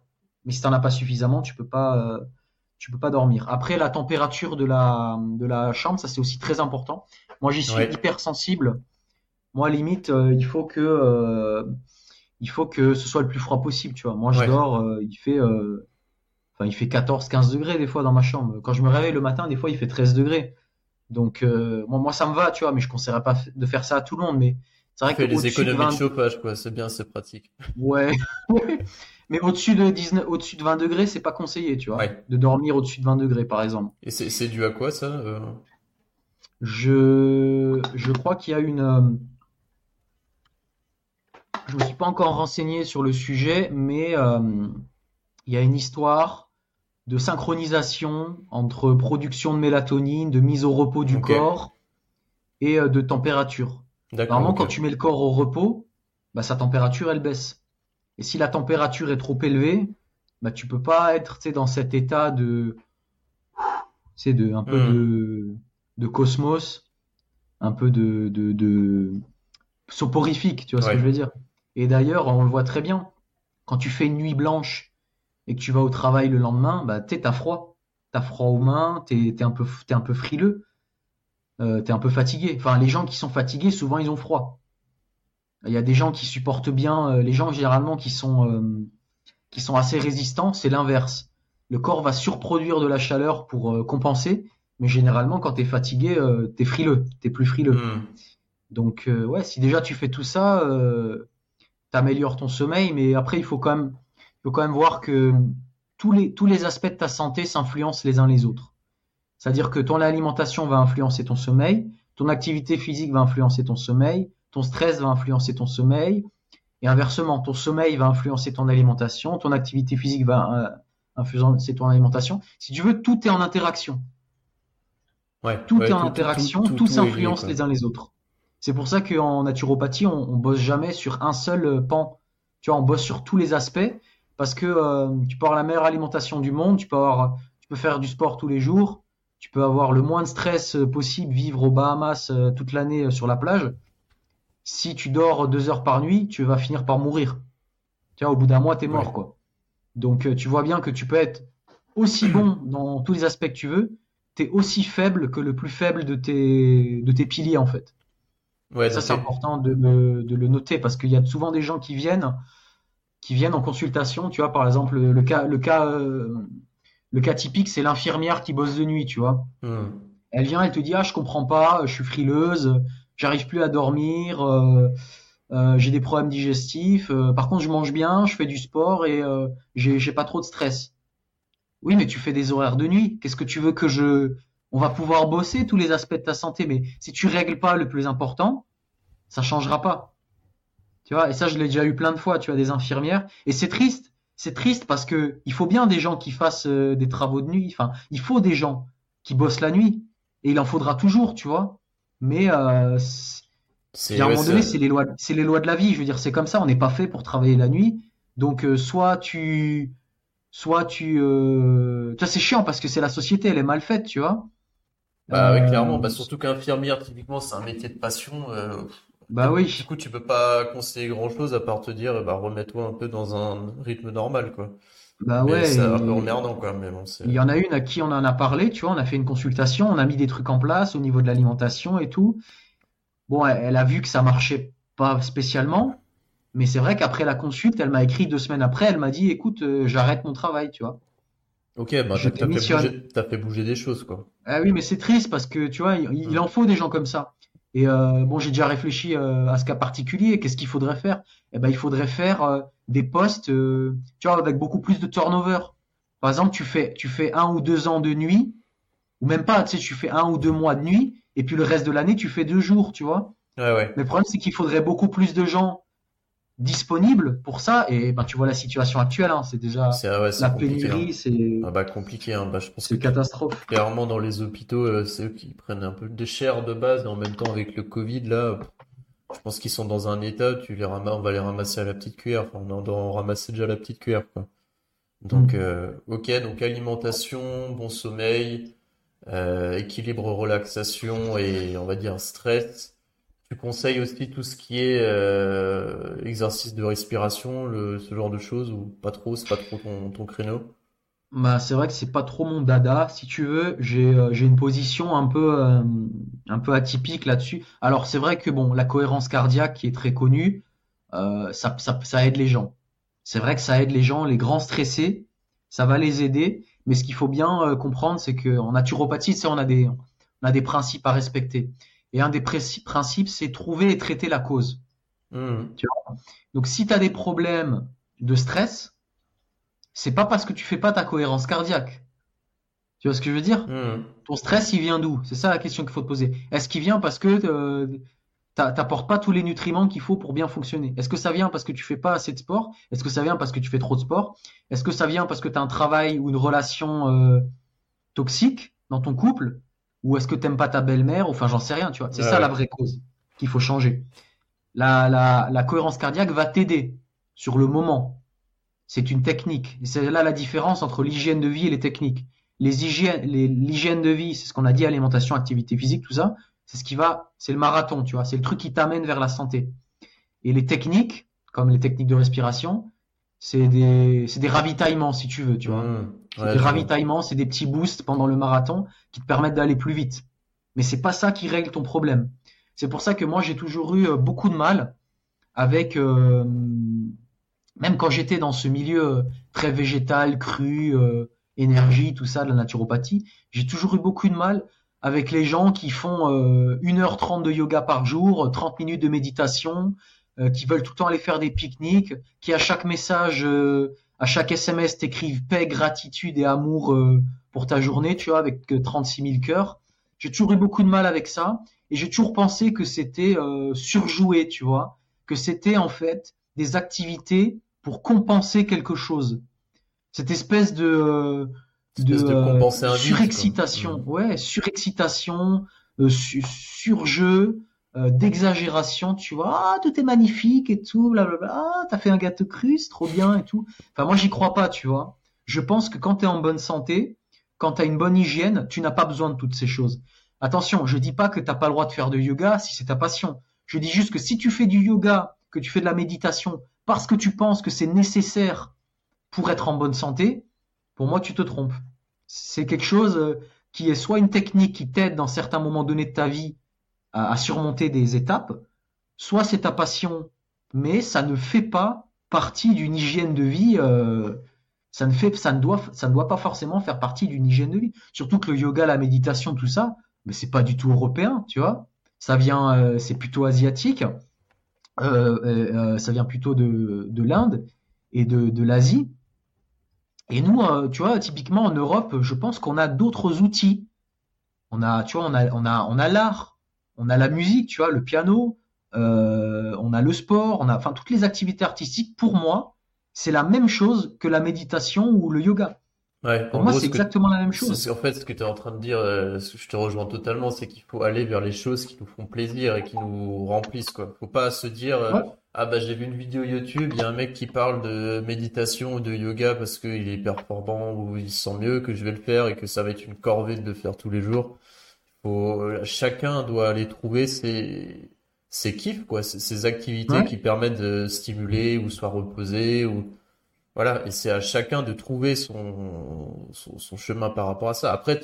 mais si t'en as pas suffisamment, tu peux pas euh, tu peux pas dormir. Après la température de la de la chambre, ça c'est aussi très important. Moi j'y suis hyper sensible. Moi limite, euh, il faut que il faut que ce soit le plus froid possible, tu vois. Moi je dors, il fait Enfin, il fait 14, 15 degrés des fois dans ma chambre. Quand je me réveille le matin, des fois, il fait 13 degrés. Donc, euh, moi, moi, ça me va, tu vois, mais je ne conseillerais pas de faire ça à tout le monde. Mais c'est vrai que les économies de, chauffage, quoi. C'est bien, c'est pratique. Ouais. [laughs] mais au-dessus de 19, au-dessus de 20 degrés, c'est pas conseillé, tu vois. De dormir au-dessus de 20 degrés, par exemple. Et c'est dû à quoi, ça euh? Je, je crois qu'il y a une. Euh, je me suis pas encore renseigné sur le sujet, mais il y a une histoire de synchronisation entre production de mélatonine, de mise au repos du corps et euh, de température. Normalement, quand tu mets le corps au repos, bah, sa température, elle baisse. Et si la température est trop élevée, bah, tu peux pas être dans cet état de, c'est de un peu hmm. de, de cosmos, un peu de, de, de soporifique, tu vois ce que je veux dire. Et d'ailleurs, on le voit très bien. Quand tu fais une nuit blanche et que tu vas au travail le lendemain, bah, tu t'as froid. T'as froid aux mains, t'es es un, peu, es un peu frileux, euh, t'es un peu fatigué. Enfin, les gens qui sont fatigués, souvent, ils ont froid. Il y a des gens qui supportent bien, euh, les gens généralement qui sont, euh, qui sont assez résistants, c'est l'inverse. Le corps va surproduire de la chaleur pour euh, compenser, mais généralement, quand t'es fatigué, t'es frileux, t'es plus frileux. Hmm. Donc, ouais, si déjà tu fais tout ça, t'améliores ton sommeil, mais après, il faut quand même faut quand même voir que tous les, tous les aspects de ta santé s'influencent les uns les autres. C'est-à-dire que ton alimentation va influencer ton sommeil, ton activité physique va influencer ton sommeil, ton stress va influencer ton sommeil, et inversement, ton sommeil va influencer ton alimentation, ton activité physique va euh, influencer ton alimentation. Si tu veux, tout est en interaction. Ouais, tout est en interaction, tout, s'influence les uns les autres. C'est pour ça qu'en naturopathie, on, on bosse jamais sur un seul pan. Tu vois, on bosse sur tous les aspects parce que euh, tu peux avoir la meilleure alimentation du monde, tu peux avoir, tu peux faire du sport tous les jours, tu peux avoir le moins de stress euh, possible, vivre aux Bahamas euh, toute l'année sur la plage. Si tu dors deux heures par nuit, tu vas finir par mourir. Tu vois, au bout d'un mois, t'es mort, quoi. Donc, tu vois bien que tu peux être aussi bon dans tous les aspects que tu veux, t'es aussi faible que le plus faible de tes, de tes piliers, en fait. Ouais, ça, c'est important de, de, le noter parce qu'il y a souvent des gens qui viennent qui viennent en consultation. Tu vois, par exemple, le, cas, le cas, euh, le cas typique, c'est l'infirmière qui bosse de nuit, tu vois. Hmm. Elle vient, elle te dit, ah, je comprends pas, je suis frileuse, j'arrive plus à dormir, euh, euh, j'ai des problèmes digestifs. par contre, je mange bien, je fais du sport et j'ai pas trop de stress. Oui, mais tu fais des horaires de nuit. Qu'est-ce que tu veux que je On va pouvoir bosser tous les aspects de ta santé, mais si tu règles pas le plus important, ça changera pas. Tu vois, et ça, je l'ai déjà eu plein de fois, tu vois, des infirmières. Et c'est triste. C'est triste parce que il faut bien des gens qui fassent euh, des travaux de nuit. Enfin, il faut des gens qui bossent la nuit. Et il en faudra toujours, tu vois. Mais euh, à un moment donné, c'est les lois, c'est les lois de la vie. Je veux dire, c'est comme ça. On n'est pas fait pour travailler la nuit. Donc, euh, soit tu, soit tu, euh... tu c'est chiant parce que c'est la société, elle est mal faite, tu vois. Bah oui, clairement. Bah, surtout qu'infirmière, typiquement, c'est un métier de passion. Bah oui. Du coup, tu peux pas conseiller grand chose à part te dire, bah, remets-toi un peu dans un rythme normal, quoi. Bah ouais. C'est un peu emmerdant, quoi. Mais bon, Il y en a une à qui on en a parlé, tu vois, on a fait une consultation, on a mis des trucs en place au niveau de l'alimentation et tout. Bon, elle, a vu que ça marchait pas spécialement, mais c'est vrai qu'après la consulte, elle m'a écrit deux semaines après, elle m'a dit, écoute, euh, j'arrête mon travail, tu vois. Ok, bah t'as fait, bouger, fait bouger des choses, quoi. Ah oui, mais c'est triste parce que, tu vois, il, il en faut des gens comme ça. Et euh, bon, j'ai déjà réfléchi euh, à ce cas particulier. Qu'est-ce qu'il faudrait faire? Eh ben, il faudrait faire euh, des postes, tu vois, avec beaucoup plus de turnover. Par exemple, tu fais, tu fais un ou deux ans de nuit, Ou même pas, tu sais, tu fais un ou deux mois de nuit, et puis le reste de l'année, tu fais deux jours, tu vois. Ouais, ouais. Mais le problème, c'est qu'il faudrait beaucoup plus de gens disponibles pour ça. Et ben, tu vois la situation actuelle, hein, c'est déjà ah ouais, la compliqué, pénurie, hein. c'est Ah bah compliqué, hein. Bah, je pense c'est que catastrophe. clairement dans les hôpitaux, euh, c'est eux qui prennent un peu de chair de base, et en même temps avec le Covid là, je pense qu'ils sont dans un état, tu les ramasses, on va les ramasser à la petite cuillère, enfin, on en ramasser déjà à la petite cuillère, quoi. Donc, Mm. euh, ok, donc alimentation, bon sommeil, euh, équilibre, relaxation et on va dire stress. Tu conseilles aussi tout ce qui est euh, exercice de respiration, ce genre de choses, ou pas trop, c'est pas trop ton, créneau? Bah, c'est vrai que c'est pas trop mon dada. Si tu veux, j'ai euh, une position un peu euh, un peu atypique là-dessus. Alors c'est vrai que bon, la cohérence cardiaque qui est très connue, ça, aide les gens. C'est vrai que ça aide les gens, les grands stressés, ça va les aider. Mais ce qu'il faut bien comprendre, c'est que en naturopathie, on a des principes à respecter. Et un des princi- principes, c'est trouver et traiter la cause. Hmm. Donc si tu as des problèmes de stress, c'est pas parce que tu fais pas ta cohérence cardiaque. Tu vois ce que je veux dire? Hmm. Ton stress, il vient d'où? C'est ça la question qu'il faut te poser. Est-ce qu'il vient parce que euh, t'a- t'apportes pas tous les nutriments qu'il faut pour bien fonctionner? Est-ce que ça vient parce que tu fais pas assez de sport? Est-ce que ça vient parce que tu fais trop de sport? Est-ce que ça vient parce que tu as un travail ou une relation euh, toxique dans ton couple? Ou est-ce que t'aimes pas ta belle-mère? Enfin, j'en sais rien, tu vois. C'est ça ouais. la vraie cause qu'il faut changer. La, la, la cohérence cardiaque va t'aider sur le moment. C'est une technique. Et c'est là la différence entre l'hygiène de vie et les techniques. Les hygiènes, l'hygiène de vie, c'est ce qu'on a dit, alimentation, activité physique, tout ça. C'est ce qui va, c'est le marathon, tu vois. C'est le truc qui t'amène vers la santé. Et les techniques, comme les techniques de respiration, c'est des, c'est des ravitaillements, si tu veux, tu vois. Hmm. Ouais, des ravitaillements, c'est des petits boosts pendant le marathon qui te permettent d'aller plus vite. Mais c'est pas ça qui règle ton problème. C'est pour ça que moi j'ai toujours eu euh, beaucoup de mal avec, euh, même quand j'étais dans ce milieu euh, très végétal, cru, euh, énergie, tout ça, de la naturopathie, j'ai toujours eu beaucoup de mal avec les gens qui font euh, 1h30 de yoga par jour, 30 minutes de méditation, euh, qui veulent tout le temps aller faire des pique-niques, qui à chaque message, euh, à chaque SMS t'écrivent paix, gratitude et amour euh, pour ta journée, tu vois, avec euh, 36 000 cœurs. J'ai toujours eu beaucoup de mal avec ça et j'ai toujours pensé que c'était euh, surjoué, tu vois, que c'était en fait des activités pour compenser quelque chose. Cette espèce de euh, Espèce de euh, surexcitation, Mhm. ouais, surexcitation, euh, su- surjeu, euh, d'exagération, tu vois, ah, tout est magnifique et tout, blablabla, ah, t'as fait un gâteau cru, c'est trop bien et tout. Enfin, moi, j'y crois pas, tu vois. Je pense que quand t'es en bonne santé, quand t'as une bonne hygiène, tu n'as pas besoin de toutes ces choses. Attention, je dis pas que t'as pas le droit de faire de yoga si c'est ta passion. Je dis juste que si tu fais du yoga, que tu fais de la méditation, parce que tu penses que c'est nécessaire pour être en bonne santé, pour moi, tu te trompes. C'est quelque chose euh, qui est soit une technique qui t'aide dans certains moments donnés de ta vie à, à surmonter des étapes, soit c'est ta passion, mais ça ne fait pas partie d'une hygiène de vie. euh, ça ne fait, ça ne doit, ça ne doit pas forcément faire partie d'une hygiène de vie. Surtout que le yoga, la méditation, tout ça, mais c'est pas du tout européen, tu vois. Ça vient, euh, c'est plutôt asiatique. Euh, euh, euh, ça vient plutôt de, de l'Inde et de, de l'Asie. Et nous, euh, tu vois, typiquement en Europe, je pense qu'on a d'autres outils. On a, tu vois, on a, on a, on a l'art, on a la musique, tu vois, le piano, euh, on a le sport, on a, enfin, toutes les activités artistiques. Pour moi, c'est la même chose que la méditation ou le yoga. Ouais, Pour moi, c'est ce exactement la même chose. en fait, ce que tu es en train de dire, euh, je te rejoins totalement, c'est qu'il faut aller vers les choses qui nous font plaisir et qui nous remplissent, quoi. Faut pas se dire, euh, Ouais. ah bah j'ai vu une vidéo YouTube, il y a un mec qui parle de méditation ou de yoga parce qu'il est performant ou il se sent mieux que je vais le faire et que ça va être une corvée de le faire tous les jours. Faut, euh, chacun doit aller trouver ses, ses kiffs, quoi, ses, ses activités Ouais. qui permettent de stimuler ou soit reposer ou voilà, et c'est à chacun de trouver son, son, son chemin par rapport à ça. Après,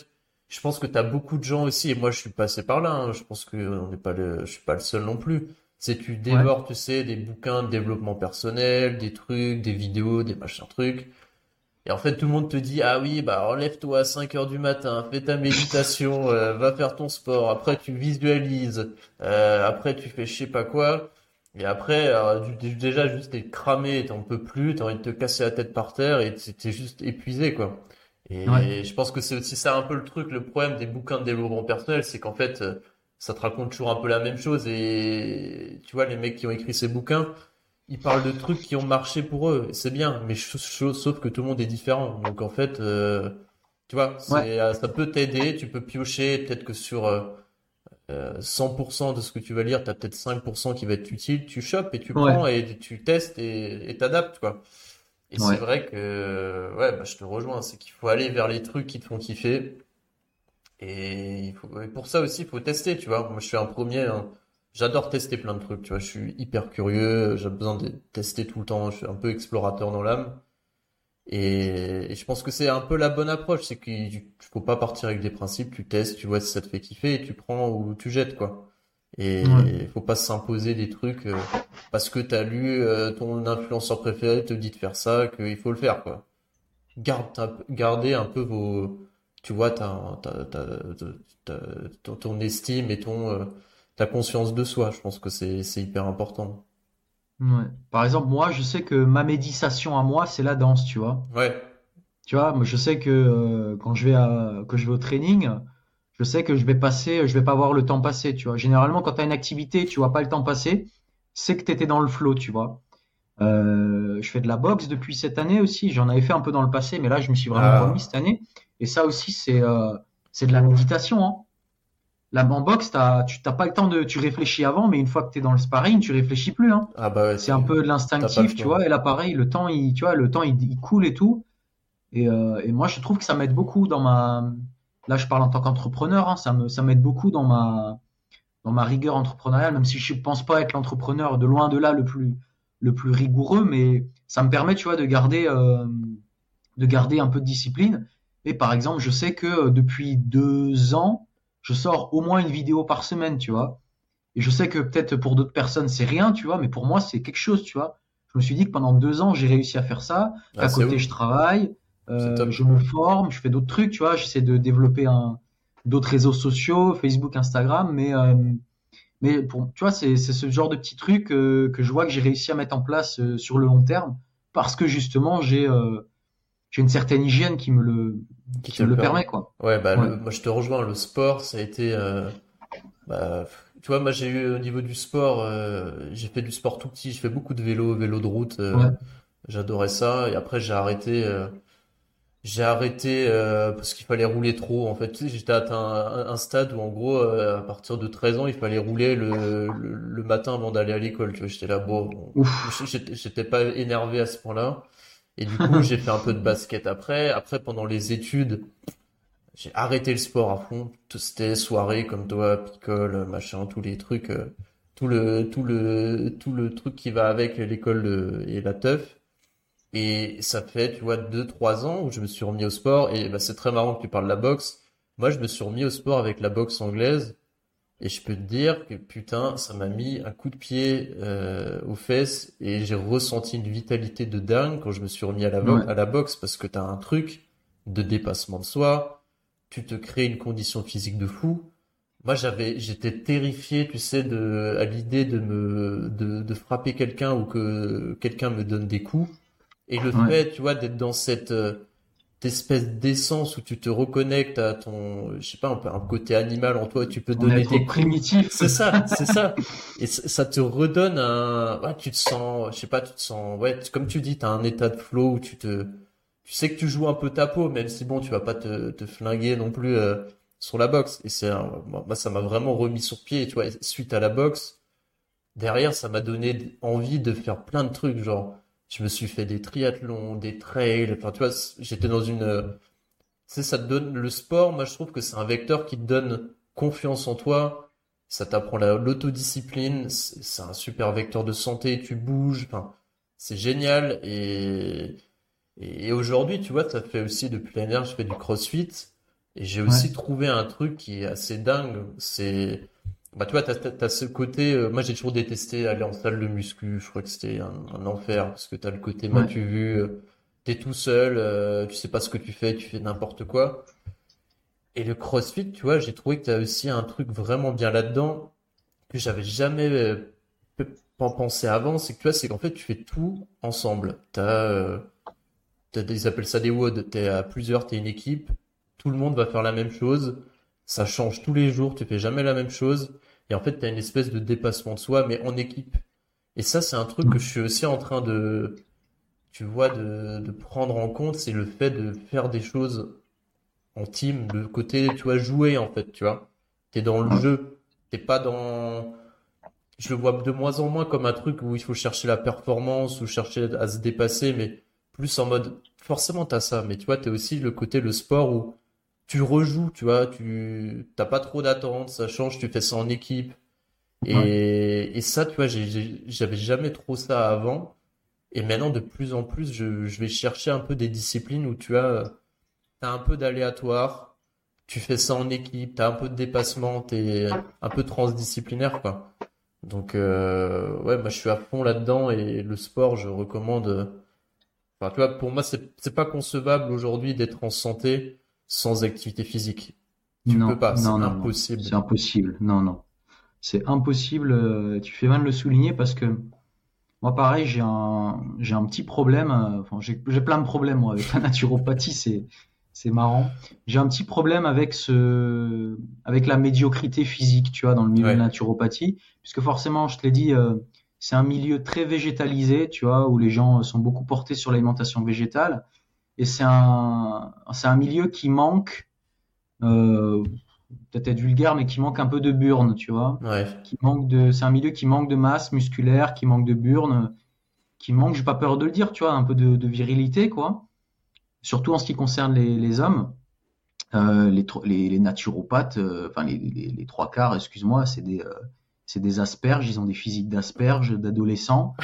je pense que tu as beaucoup de gens aussi, et moi je suis passé par là, hein, je pense que on n'est pas le, je suis pas le seul non plus. C'est tu dévores, tu sais, des bouquins de développement personnel, des trucs, des vidéos, des machins trucs. Et en fait, tout le monde te dit, ah oui, bah relève-toi à 5 heures du matin, fais ta méditation, euh, va faire ton sport, après tu visualises, euh, après tu fais je sais pas quoi. Et après, alors, déjà, juste t'es cramé, t'en peux plus, t'as envie de te casser la tête par terre et t'es juste épuisé, quoi. Et je pense que c'est aussi ça un peu le truc, le problème des bouquins de développement personnel, c'est qu'en fait, euh, ça te raconte toujours un peu la même chose. Et tu vois, les mecs qui ont écrit ces bouquins, ils parlent de trucs qui ont marché pour eux. C'est bien, mais sauf que tout le monde est différent. Donc en fait, euh, tu vois, euh, ça peut t'aider. Tu peux piocher. Peut-être que sur 100% de ce que tu vas lire, tu as peut-être 5% qui va être utile. Tu chopes et tu prends et tu testes et t'adaptes, quoi. Et c'est vrai que, ouais, bah, je te rejoins, c'est qu'il faut aller vers les trucs qui te font kiffer. Et, il faut, pour ça aussi, il faut tester, tu vois. Moi, je suis un premier, hein. J'adore tester plein de trucs, tu vois. Je suis hyper curieux, j'ai besoin de tester tout le temps. Je suis un peu explorateur dans l'âme. Et, je pense que c'est un peu la bonne approche, c'est qu'il faut pas partir avec des principes, tu testes, tu vois si ça te fait kiffer et tu prends ou tu jettes, quoi. Et il faut pas s'imposer des trucs euh, parce que t'as lu euh, ton influenceur préféré te dit de faire ça, qu'il faut le faire, quoi. Garde, gardez un peu vos, tu vois, ta, ton, estime et ton, euh, ta conscience de soi. Je pense que c'est, c'est hyper important. Ouais. Par exemple, moi, je sais que ma méditation à moi, c'est la danse, tu vois. Ouais. Tu vois, moi, je sais que quand je vais à, que je vais au training, je sais que je vais passer, je vais pas voir le temps passer, tu vois. Généralement, quand tu as une activité, tu vois pas le temps passer, c'est que tu étais dans le flow, tu vois. Euh, je fais de la boxe depuis cette année aussi. J'en avais fait un peu dans le passé, mais là, je me suis vraiment ah. remis cette année. Et ça aussi, c'est euh, c'est de la méditation. Hein. Boxe, t'as, tu n'as pas le temps de, tu réfléchis avant, mais une fois que tu es dans le sparring, tu réfléchis plus. Hein. Ah bah c'est un peu de l'instinctif, tu vois. Et là, pareil, le temps, il, tu vois, le temps, il, coule et tout. Et, euh, et moi, je trouve que ça m'aide beaucoup dans ma, là je parle en tant qu'entrepreneur, hein, ça me ça m'aide beaucoup dans ma dans ma rigueur entrepreneuriale, même si je pense pas être l'entrepreneur de loin de là le plus le plus rigoureux, mais ça me permet, tu vois, de garder euh, de garder un peu de discipline. Et par exemple, je sais que euh, depuis deux ans, je sors au moins une vidéo par semaine, tu vois. Et je sais que peut-être pour d'autres personnes c'est rien, tu vois, mais pour moi c'est quelque chose, tu vois. Je me suis dit que pendant deux ans j'ai réussi à faire ça. Ah, à côté je travaille, euh, je me forme, je fais d'autres trucs, tu vois, j'essaie de développer un, d'autres réseaux sociaux, Facebook, Instagram, mais euh, mais pour, tu vois, c'est ce genre de petits trucs euh, que je vois que j'ai réussi à mettre en place sur le long terme parce que justement j'ai j'ai une certaine hygiène qui me le qui, me le permet quoi. Ouais, bah moi je te rejoins, le sport ça a été bah, tu vois, moi j'ai eu au niveau du sport, j'ai fait du sport tout petit, je fais beaucoup de vélo, vélo de route, j'adorais ça et après j'ai arrêté j'ai arrêté euh, parce qu'il fallait rouler trop. En fait, tu sais, j'étais atteint un, un, stade où en gros, euh, à partir de 13 ans, il fallait rouler le, le, matin avant d'aller à l'école. Tu vois, j'étais là, bon, j'étais pas énervé à ce point-là. Et du coup, j'ai fait un peu de basket après. Après, pendant les études, j'ai arrêté le sport à fond. C'était soirée comme toi, picole, machin, tous les trucs, euh, tout le tout le tout le truc qui va avec l'école et la teuf. Et ça fait, tu vois, deux, trois ans où je me suis remis au sport. Et bah, c'est très marrant que tu parles de la boxe. Moi, je me suis remis au sport avec la boxe anglaise. Et je peux te dire que putain, ça m'a mis un coup de pied euh, aux fesses et j'ai ressenti une vitalité de dingue quand je me suis remis à la, à la boxe parce que tu as un truc de dépassement de soi, tu te crées une condition physique de fou. Moi, j'avais, j'étais terrifié, tu sais, de, à l'idée de me, de, de frapper quelqu'un ou que quelqu'un me donne des coups. Et le fait, tu vois, d'être dans cette, euh, espèce d'essence où tu te reconnectes à ton, je sais pas, un, un côté animal en toi, tu peux donner des primitifs. C'est ça, c'est ça. Et ça te redonne un, ouais, tu te sens, je sais pas, tu te sens, ouais, comme tu dis, t'as un état de flow où tu te, tu sais que tu joues un peu ta peau, même si bon, tu vas pas te, te flinguer non plus euh, sur la boxe. Et c'est, moi, ça m'a vraiment remis sur pied. Tu vois, suite à la boxe, derrière, ça m'a donné envie de faire plein de trucs, genre je me suis fait des triathlons, des trails. Enfin, tu vois, j'étais dans une. Tu ça te donne le sport. Moi, je trouve que c'est un vecteur qui te donne confiance en toi. Ça t'apprend l'autodiscipline. C'est un super vecteur de santé. Tu bouges. Enfin, c'est génial. Et, et, aujourd'hui, tu vois, ça fait aussi depuis l'année dernière, je fais du CrossFit. Et j'ai aussi trouvé un truc qui est assez dingue. C'est bah, tu vois, t'as, as, ce côté, euh, moi j'ai toujours détesté aller en salle de muscu, je crois que c'était un, enfer, parce que t'as le côté ouais. tu vu, euh, t'es tout seul, euh, tu sais pas ce que tu fais, tu fais n'importe quoi. Et le crossfit, tu vois, j'ai trouvé que t'as aussi un truc vraiment bien là-dedans, que j'avais jamais pensé avant, c'est que tu vois, c'est qu'en fait tu fais tout ensemble. T'as ils appellent ça des WOD. T'es à plusieurs, t'es une équipe. Tout le monde va faire la même chose. Ça change tous les jours. Tu fais jamais la même chose. Et en fait, t'as une espèce de dépassement de soi, mais en équipe. Et ça, c'est un truc que je suis aussi en train de, tu vois, de, de prendre en compte. C'est le fait de faire des choses en team, le côté, tu vois, jouer, en fait, tu vois. T'es dans le jeu. T'es pas dans, je le vois de moins en moins comme un truc où il faut chercher la performance ou chercher à se dépasser, mais plus en mode, forcément t'as ça, mais tu vois, t'as aussi le côté, le sport où tu rejoues, tu vois, tu t'as pas trop d'attente, ça change, tu fais ça en équipe. Et, et ça, tu vois, j'avais jamais trop ça avant. Et maintenant, de plus en plus, je, je vais chercher un peu des disciplines où tu as, t'as un peu d'aléatoire, tu fais ça en équipe, t'as un peu de dépassement, t'es un peu transdisciplinaire, quoi. Donc, euh, ouais, moi, je suis à fond là-dedans et le sport, je recommande. Enfin, tu vois, pour moi, c'est c'est pas concevable aujourd'hui d'être en santé sans activité physique. Tu non, peux pas, c'est impossible. C'est impossible. Non, non. C'est impossible. euh, Tu fais bien de le souligner parce que moi, pareil, j'ai un, j'ai un petit problème. euh, Enfin, j'ai plein de problèmes, moi, avec la [laughs] naturopathie. C'est, c'est marrant. J'ai un petit problème avec ce, avec la médiocrité physique, tu vois, dans le milieu de la naturopathie. Puisque forcément, je te l'ai dit, euh, c'est un milieu très végétalisé, tu vois, où les gens sont beaucoup portés sur l'alimentation végétale. Et c'est un, c'est un milieu qui manque, euh, peut-être être vulgaire, mais qui manque un peu de burne, tu vois. Ouais. Qui manque de, c'est un milieu qui manque de masse musculaire, qui manque de burne, qui manque, j'ai pas peur de le dire, tu vois, un peu de, de virilité, quoi. Surtout en ce qui concerne les, les hommes. Euh, les, les, les naturopathes, euh, enfin les, les, les trois quarts, excuse-moi, c'est des, euh, c'est des asperges, ils ont des physiques d'asperges, d'adolescents,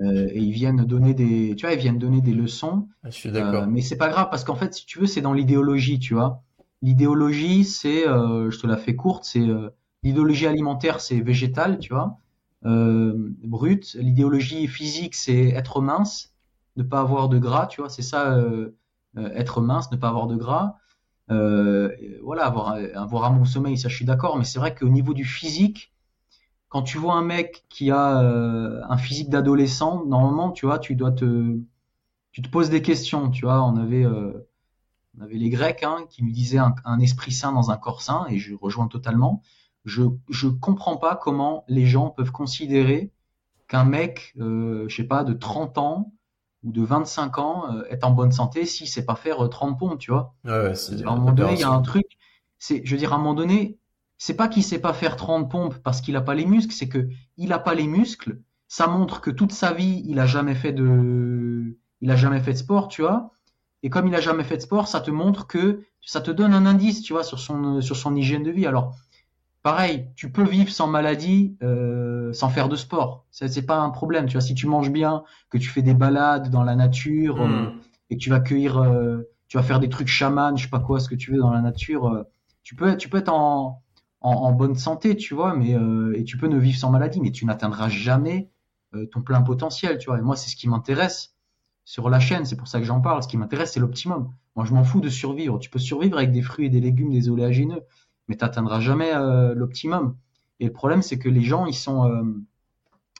euh, et ils viennent donner des, tu vois, ils viennent donner des leçons Je suis euh, d'accord. mais c'est pas grave parce qu'en fait, si tu veux, c'est dans l'idéologie, tu vois. L'idéologie, c'est, euh, je te la fais courte, c'est euh, l'idéologie alimentaire, c'est végétal, tu vois, euh, brut. L'idéologie physique, c'est être mince, ne pas avoir de gras, tu vois. C'est ça, euh, euh, être mince, ne pas avoir de gras. Euh, voilà, avoir, avoir un bon sommeil, ça, je suis d'accord. Mais c'est vrai qu'au niveau du physique, quand tu vois un mec qui a euh, un physique d'adolescent, normalement, tu vois, tu dois te tu te poses des questions, tu vois. On avait, euh, on avait les Grecs hein, qui nous disaient un, un esprit sain dans un corps sain, et je rejoins totalement. Je je comprends pas comment les gens peuvent considérer qu'un mec, euh, je sais pas, de 30 ans ou de 25 ans euh, est en bonne santé s'il sait pas faire euh, 30 pompes, tu vois. Ouais, ouais, c'est À un moment donné, il y a un truc, c'est, je veux dire, à un moment donné, c'est pas qu'il sait pas faire 30 pompes parce qu'il a pas les muscles, c'est que il a pas les muscles. Ça montre que toute sa vie, il a jamais fait de, il a jamais fait de sport, tu vois. Et comme il a jamais fait de sport, ça te montre que, ça te donne un indice, tu vois, sur son, sur son hygiène de vie. Alors, pareil, tu peux vivre sans maladie, euh, sans faire de sport. C'est pas un problème, tu vois. Si tu manges bien, que tu fais des balades dans la nature, euh, Hmm. et que tu vas cueillir, euh, tu vas faire des trucs chamans, je sais pas quoi, ce que tu veux dans la nature, euh, tu peux, tu peux être en, en, bonne santé, tu vois, mais euh, et tu peux ne vivre sans maladie, mais tu n'atteindras jamais euh, ton plein potentiel, tu vois. Et moi, c'est ce qui m'intéresse sur la chaîne, c'est pour ça que j'en parle. Ce qui m'intéresse, c'est l'optimum. Moi, je m'en fous de survivre. Tu peux survivre avec des fruits et des légumes, des oléagineux, mais tu n'atteindras jamais euh, l'optimum. Et le problème, c'est que les gens, ils sont, euh,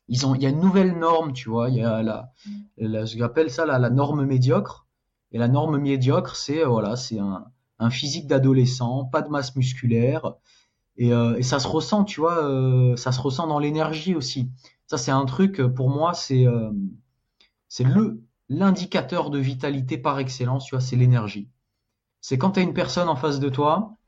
ils ont, il y a une nouvelle norme, tu vois. Il y a la, la j'appelle ça la, la norme médiocre. Et la norme médiocre, c'est euh, voilà, c'est un, un physique d'adolescent, pas de masse musculaire, et, euh, et ça se ressent, tu vois, euh, ça se ressent dans l'énergie aussi. Ça, c'est un truc euh, pour moi, c'est euh, c'est le l'indicateur de vitalité par excellence, tu vois, c'est l'énergie. C'est quand tu as une personne en face de toi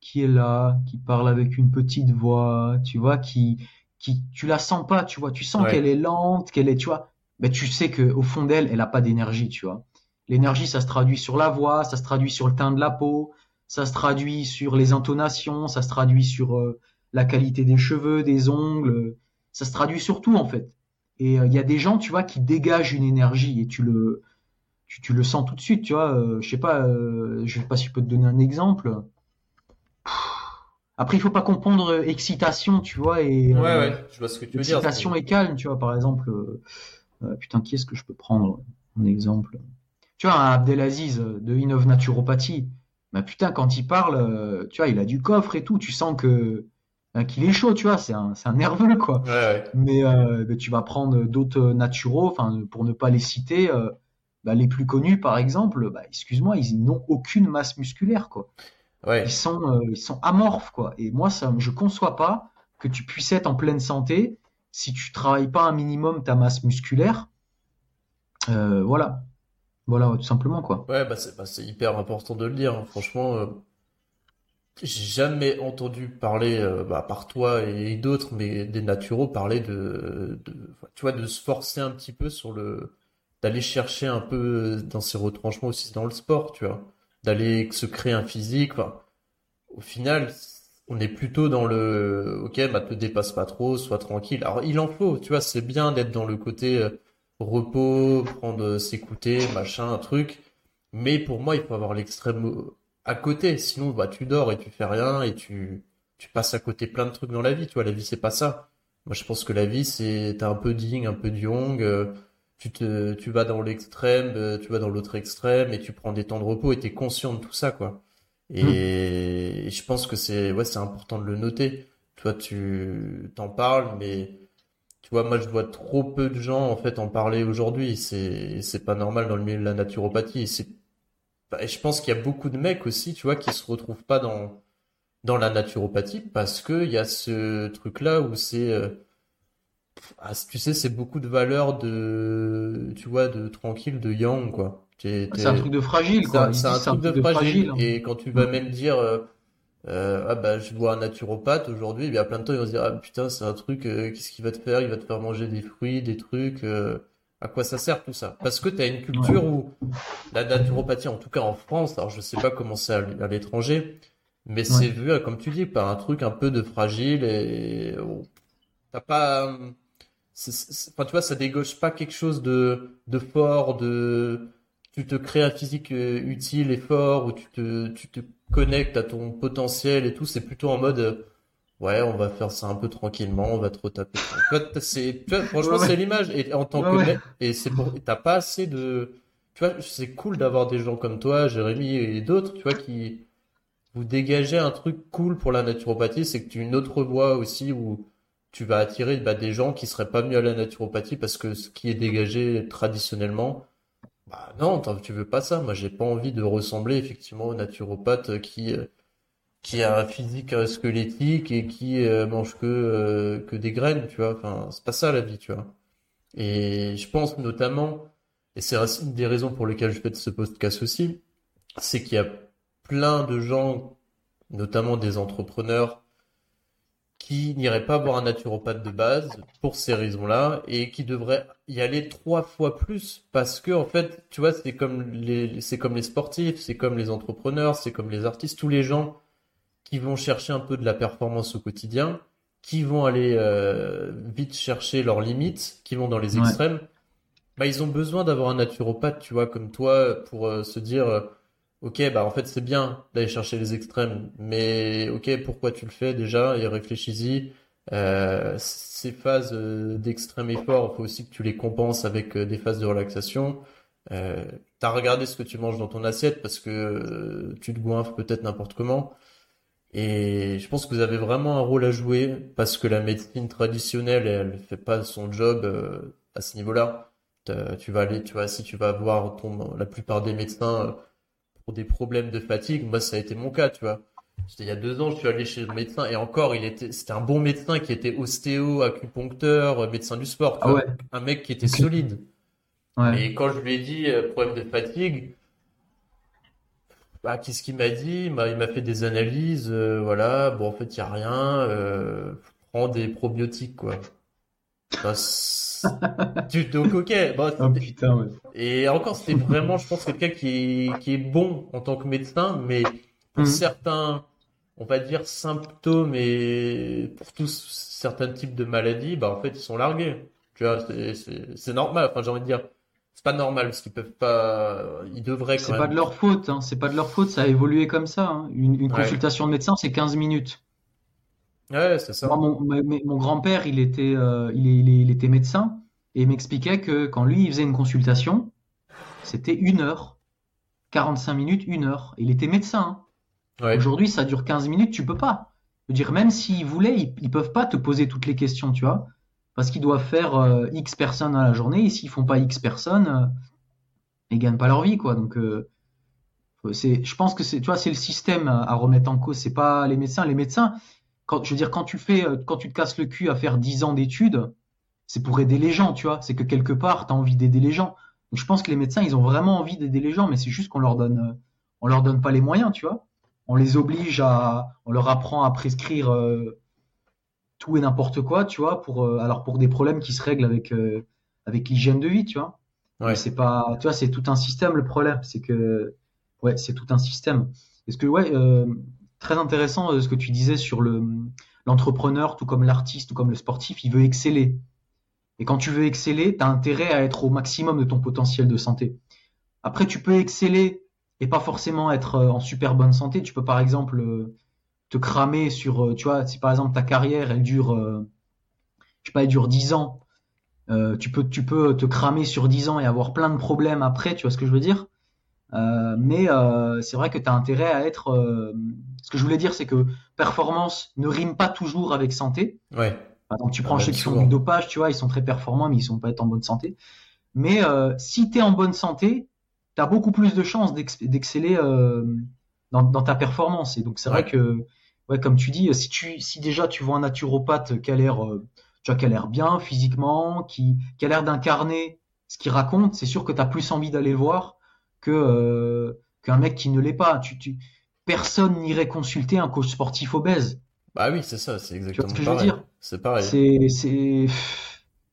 qui est là, qui parle avec une petite voix, tu vois, qui qui tu la sens pas, tu vois, tu sens Ouais. qu'elle est lente, qu'elle est, tu vois, mais tu sais que au fond d'elle, elle a pas d'énergie, tu vois. L'énergie, ça se traduit sur la voix, ça se traduit sur le teint de la peau, ça se traduit sur les intonations, ça se traduit sur euh, la qualité des cheveux, des ongles, ça se traduit sur tout en fait. Et euh, il y a des gens, tu vois, qui dégagent une énergie et tu le tu, tu le sens tout de suite, tu vois. euh, je sais pas, euh, je sais pas si je peux te donner un exemple. Après, il faut pas confondre euh, excitation, tu vois, et Ouais, euh, ouais, je vois ce que tu veux dire. excitation et calme, tu vois. Par exemple, euh, euh, putain, qui est-ce que je peux prendre un exemple? Tu vois, un Abdelaziz euh, de Innov Naturopathie. Bah putain, quand il parle, euh, tu vois, il a du coffre et tout. Tu sens que euh, qu'il est chaud, tu vois. C'est un, c'est un nerveux, quoi. Ouais, ouais. Mais, euh, mais tu vas prendre d'autres naturaux, enfin pour ne pas les citer, euh, bah, les plus connus, par exemple, bah, excuse-moi, ils n'ont aucune masse musculaire, quoi. Ouais. Ils sont, euh, ils sont amorphes, quoi. Et moi, ça, je conçois pas que tu puisses être en pleine santé si tu travailles pas un minimum ta masse musculaire. Euh, voilà. Voilà, tout simplement, quoi. Ouais, bah c'est bah, hyper important de le dire. hein. Franchement, euh, j'ai jamais entendu parler, euh, bah, par toi et d'autres, mais des naturaux parler de, de, tu vois, de se forcer un petit peu sur le, d'aller chercher un peu dans ses retranchements aussi dans le sport, tu vois, d'aller se créer un physique. Au final, on est plutôt dans le, ok, bah te dépasse pas trop, sois tranquille. Alors il en faut, tu vois, c'est bien d'être dans le côté euh, repos, prendre, s'écouter, machin, un truc. Mais pour moi, il faut avoir l'extrême à côté. Sinon, bah tu dors et tu fais rien et tu tu passes à côté plein de trucs dans la vie. Tu vois, la vie c'est pas ça. Moi, je pense que la vie c'est t'as un peu de yin, un peu de yang. euh, tu te tu vas dans l'extrême, euh, tu vas dans l'autre extrême et tu prends des temps de repos et t'es conscient de tout ça, quoi. Et, et je pense que c'est ouais, c'est important de le noter. Toi, tu t'en parles, mais tu vois, moi, je vois trop peu de gens en fait en parler aujourd'hui. C'est c'est pas normal dans le milieu de la naturopathie. Et C'est et je pense qu'il y a beaucoup de mecs aussi, tu vois, qui se retrouvent pas dans dans la naturopathie parce que il y a ce truc-là où c'est euh, ah, tu sais, c'est beaucoup de valeurs de tu vois de tranquille, de yang quoi. C'est un truc de fragile, quoi. c'est un truc de truc fragile. hein. Et quand tu vas Mm. même dire, euh, euh, ah bah je vois un naturopathe aujourd'hui, il y a plein de temps ils vont se dire, ah putain, c'est un truc, euh, qu'est-ce qu'il va te faire? Il va te faire manger des fruits, des trucs, euh, à quoi ça sert tout ça? Parce que tu as une culture où la naturopathie, en tout cas en France, alors je sais pas comment c'est à l'étranger, mais c'est vu, comme tu dis, par un truc un peu de fragile et t'as pas, enfin tu vois, ça dégauche pas quelque chose de, de fort, de tu te crées un physique utile et fort, où tu te, tu te connectes à ton potentiel et tout, c'est plutôt en mode, euh, ouais, on va faire ça un peu tranquillement, on va te retaper. Tu vois, t'as- c'est, franchement, Ouais, ouais. c'est l'image. Et en tant Ouais, que mec, et c'est pour, t'as pas assez de, tu vois, c'est cool d'avoir des gens comme toi, Jérémy et d'autres, tu vois, qui, vous dégagez un truc cool pour la naturopathie, c'est que tu as une autre voie aussi où tu vas attirer bah, des gens qui seraient pas venus à la naturopathie parce que ce qui est dégagé traditionnellement, bah non, tu veux pas ça. Moi, j'ai pas envie de ressembler effectivement au naturopathe qui euh, qui a un physique squelettique et qui euh, mange que euh, que des graines, tu vois. Enfin, c'est pas ça la vie, tu vois. Et je pense notamment, et c'est une des raisons pour lesquelles je fais ce podcast aussi, c'est qu'il y a plein de gens, notamment des entrepreneurs, qui n'iraient pas voir un naturopathe de base pour ces raisons-là et qui devraient y aller trois fois plus parce que en fait, tu vois, c'est comme les c'est comme les sportifs, c'est comme les entrepreneurs, c'est comme les artistes, tous les gens qui vont chercher un peu de la performance au quotidien, qui vont aller euh, vite chercher leurs limites, qui vont dans les Ouais. extrêmes, bah ils ont besoin d'avoir un naturopathe, tu vois, comme toi, pour euh, se dire, euh, ok, bah en fait c'est bien d'aller chercher les extrêmes, mais ok, pourquoi tu le fais déjà et réfléchis-y. Euh, ces phases euh, d'extrême effort, il faut aussi que tu les compenses avec euh, des phases de relaxation. Euh, t'as regardé ce que tu manges dans ton assiette parce que euh, tu te goinfres peut-être n'importe comment. Et je pense que vous avez vraiment un rôle à jouer parce que la médecine traditionnelle, elle fait pas son job à ce niveau-là. Tu vas aller, tu vois, si tu vas voir ton, la plupart des médecins pour des problèmes de fatigue, moi ça a été mon cas, tu vois. C'était il y a deux ans, je suis allé chez le médecin et encore, il était, c'était un bon médecin qui était ostéo, acupuncteur, euh, médecin du sport, Ah ouais. Un mec qui était solide. Ouais. Et quand je lui ai dit euh, problème de fatigue, bah, qu'est-ce qu'il m'a dit? Il m'a il m'a fait des analyses, euh, voilà, bon, en fait, il n'y a rien, euh, prends des probiotiques, quoi. Tu donc, ok, Oh putain, ouais. et encore, c'était vraiment, je pense, quelqu'un qui est, qui est bon en tant que médecin, mais pour Mhm. certains, on va dire, symptômes et pour tous certains types de maladies, bah, en fait, ils sont largués. Tu vois, c'est, normal. Enfin, j'ai envie de dire, c'est pas normal parce qu'ils peuvent pas, ils devraient quand C'est pas de leur faute, hein. C'est pas de leur faute, ça a évolué comme ça, hein. Une, une Ouais. consultation de médecin, c'est 15 minutes. Ouais, c'est ça. Moi, mon, grand-père, il était, euh, il, était médecin et il m'expliquait que quand lui, il faisait une consultation, c'était une heure, 45 minutes, une heure. Il était médecin. hein. Ouais. Aujourd'hui, ça dure 15 minutes, tu peux pas. Je veux dire, même s'ils voulaient, ils, ils peuvent pas te poser toutes les questions, tu vois, parce qu'ils doivent faire euh, X personnes à la journée et s'ils font pas X personnes, euh, ils gagnent pas leur vie, quoi. Donc, euh, c'est, je pense que c'est, tu vois, c'est le système à, remettre en cause. C'est pas les médecins. Les médecins, quand, je veux dire, quand tu fais, euh, quand tu te casses le cul à faire 10 ans d'études, c'est pour aider les gens, tu vois. C'est que quelque part, tu as envie d'aider les gens. Donc, je pense que les médecins, ils ont vraiment envie d'aider les gens, mais c'est juste qu'on leur donne, euh, on leur donne pas les moyens, tu vois. On les oblige à, on leur apprend à prescrire tout et n'importe quoi, tu vois, pour, alors pour des problèmes qui se règlent avec, avec l'hygiène de vie, tu vois. Ouais. C'est pas, tu vois, c'est tout un système. Le problème, c'est que, ouais, c'est tout un système. Est-ce que, ouais, euh, très intéressant euh, ce que tu disais sur le l'entrepreneur, tout comme l'artiste, tout comme le sportif, il veut exceller. Et quand tu veux exceller, tu as intérêt à être au maximum de ton potentiel de santé. Après, tu peux exceller et pas forcément être euh, en super bonne santé. Tu peux par exemple te cramer sur, tu vois, si par exemple ta carrière, elle dure, je sais pas, elle dure 10 ans euh, tu peux tu peux te cramer sur 10 ans et avoir plein de problèmes après, tu vois ce que je veux dire? Euh, mais euh, c'est vrai que tu as intérêt à être. ce que je voulais dire, c'est que performance ne rime pas toujours avec santé. Ouais. Donc tu prends ceux qui font du dopage, tu vois, ils sont très performants, mais ils sont pas en bonne santé. Mais si tu es en bonne santé, tu as beaucoup plus de chances d'exceller dans, dans, ta performance. Et donc c'est vrai que, ouais, comme tu dis, si tu si déjà tu vois un naturopathe qui a l'air tu vois, qui a l'air bien physiquement, qui, qui a l'air d'incarner ce qu'il raconte, c'est sûr que tu as plus envie d'aller le voir que euh, qu'un mec qui ne l'est pas. Tu, tu, personne n'irait consulter un coach sportif obèse. Bah oui, c'est ça, c'est exactement ce que je veux dire? C'est pareil. C'est c'est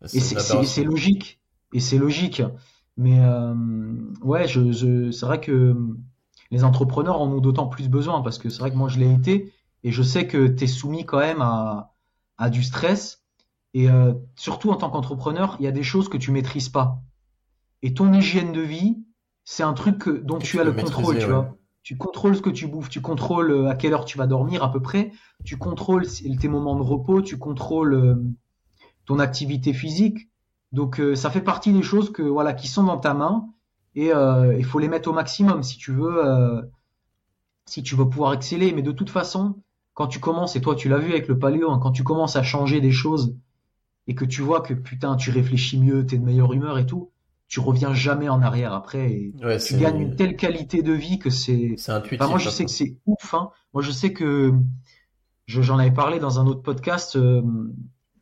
c'est logique et c'est logique. Mais euh, ouais, je, je c'est vrai que les entrepreneurs en ont d'autant plus besoin parce que c'est vrai que moi je l'ai été et je sais que tu es soumis quand même à, à du stress et euh, surtout en tant qu'entrepreneur, il y a des choses que tu maîtrises pas. Et ton hygiène de vie, c'est un truc dont tu, as le contrôle, tu vois. Tu contrôles ce que tu bouffes, tu contrôles euh, à quelle heure tu vas dormir à peu près, tu contrôles tes moments de repos, tu contrôles euh, ton activité physique. Donc ça fait partie des choses que voilà qui sont dans ta main et il faut les mettre au maximum si tu veux si tu veux pouvoir exceller. Mais de toute façon, quand tu commences et toi tu l'as vu avec le paléo, hein, quand tu commences à changer des choses et que tu vois que putain, tu réfléchis mieux, t'es de meilleure humeur et tout, tu reviens jamais en arrière après et tu gagnes une telle qualité de vie que c'est. C'est intuitif. moi, je sais que c'est ouf. Hein. Moi, je sais que j'en avais parlé dans un autre podcast. Euh,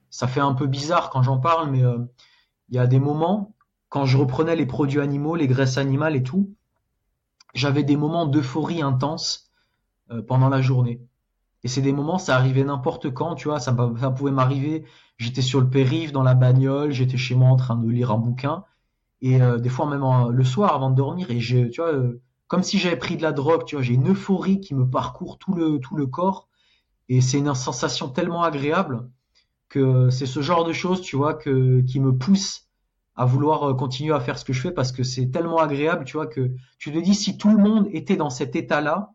ça fait un peu bizarre quand j'en parle, mais euh, il y a des moments quand je reprenais les produits animaux, les graisses animales et tout, j'avais des moments d'euphorie intense euh, pendant la journée. Et c'est des moments, ça arrivait n'importe quand, tu vois, ça, ça pouvait m'arriver. J'étais sur le périph, dans la bagnole, j'étais chez moi en train de lire un bouquin. Et euh, des fois, même le soir, avant de dormir, et je, tu vois, euh, comme si j'avais pris de la drogue, tu vois, j'ai une euphorie qui me parcourt tout le, tout le corps. Et c'est une sensation tellement agréable que c'est ce genre de choses, tu vois, que, qui me pousse à vouloir euh, continuer à faire ce que je fais parce que c'est tellement agréable, tu vois, que tu te dis si tout le monde était dans cet état-là,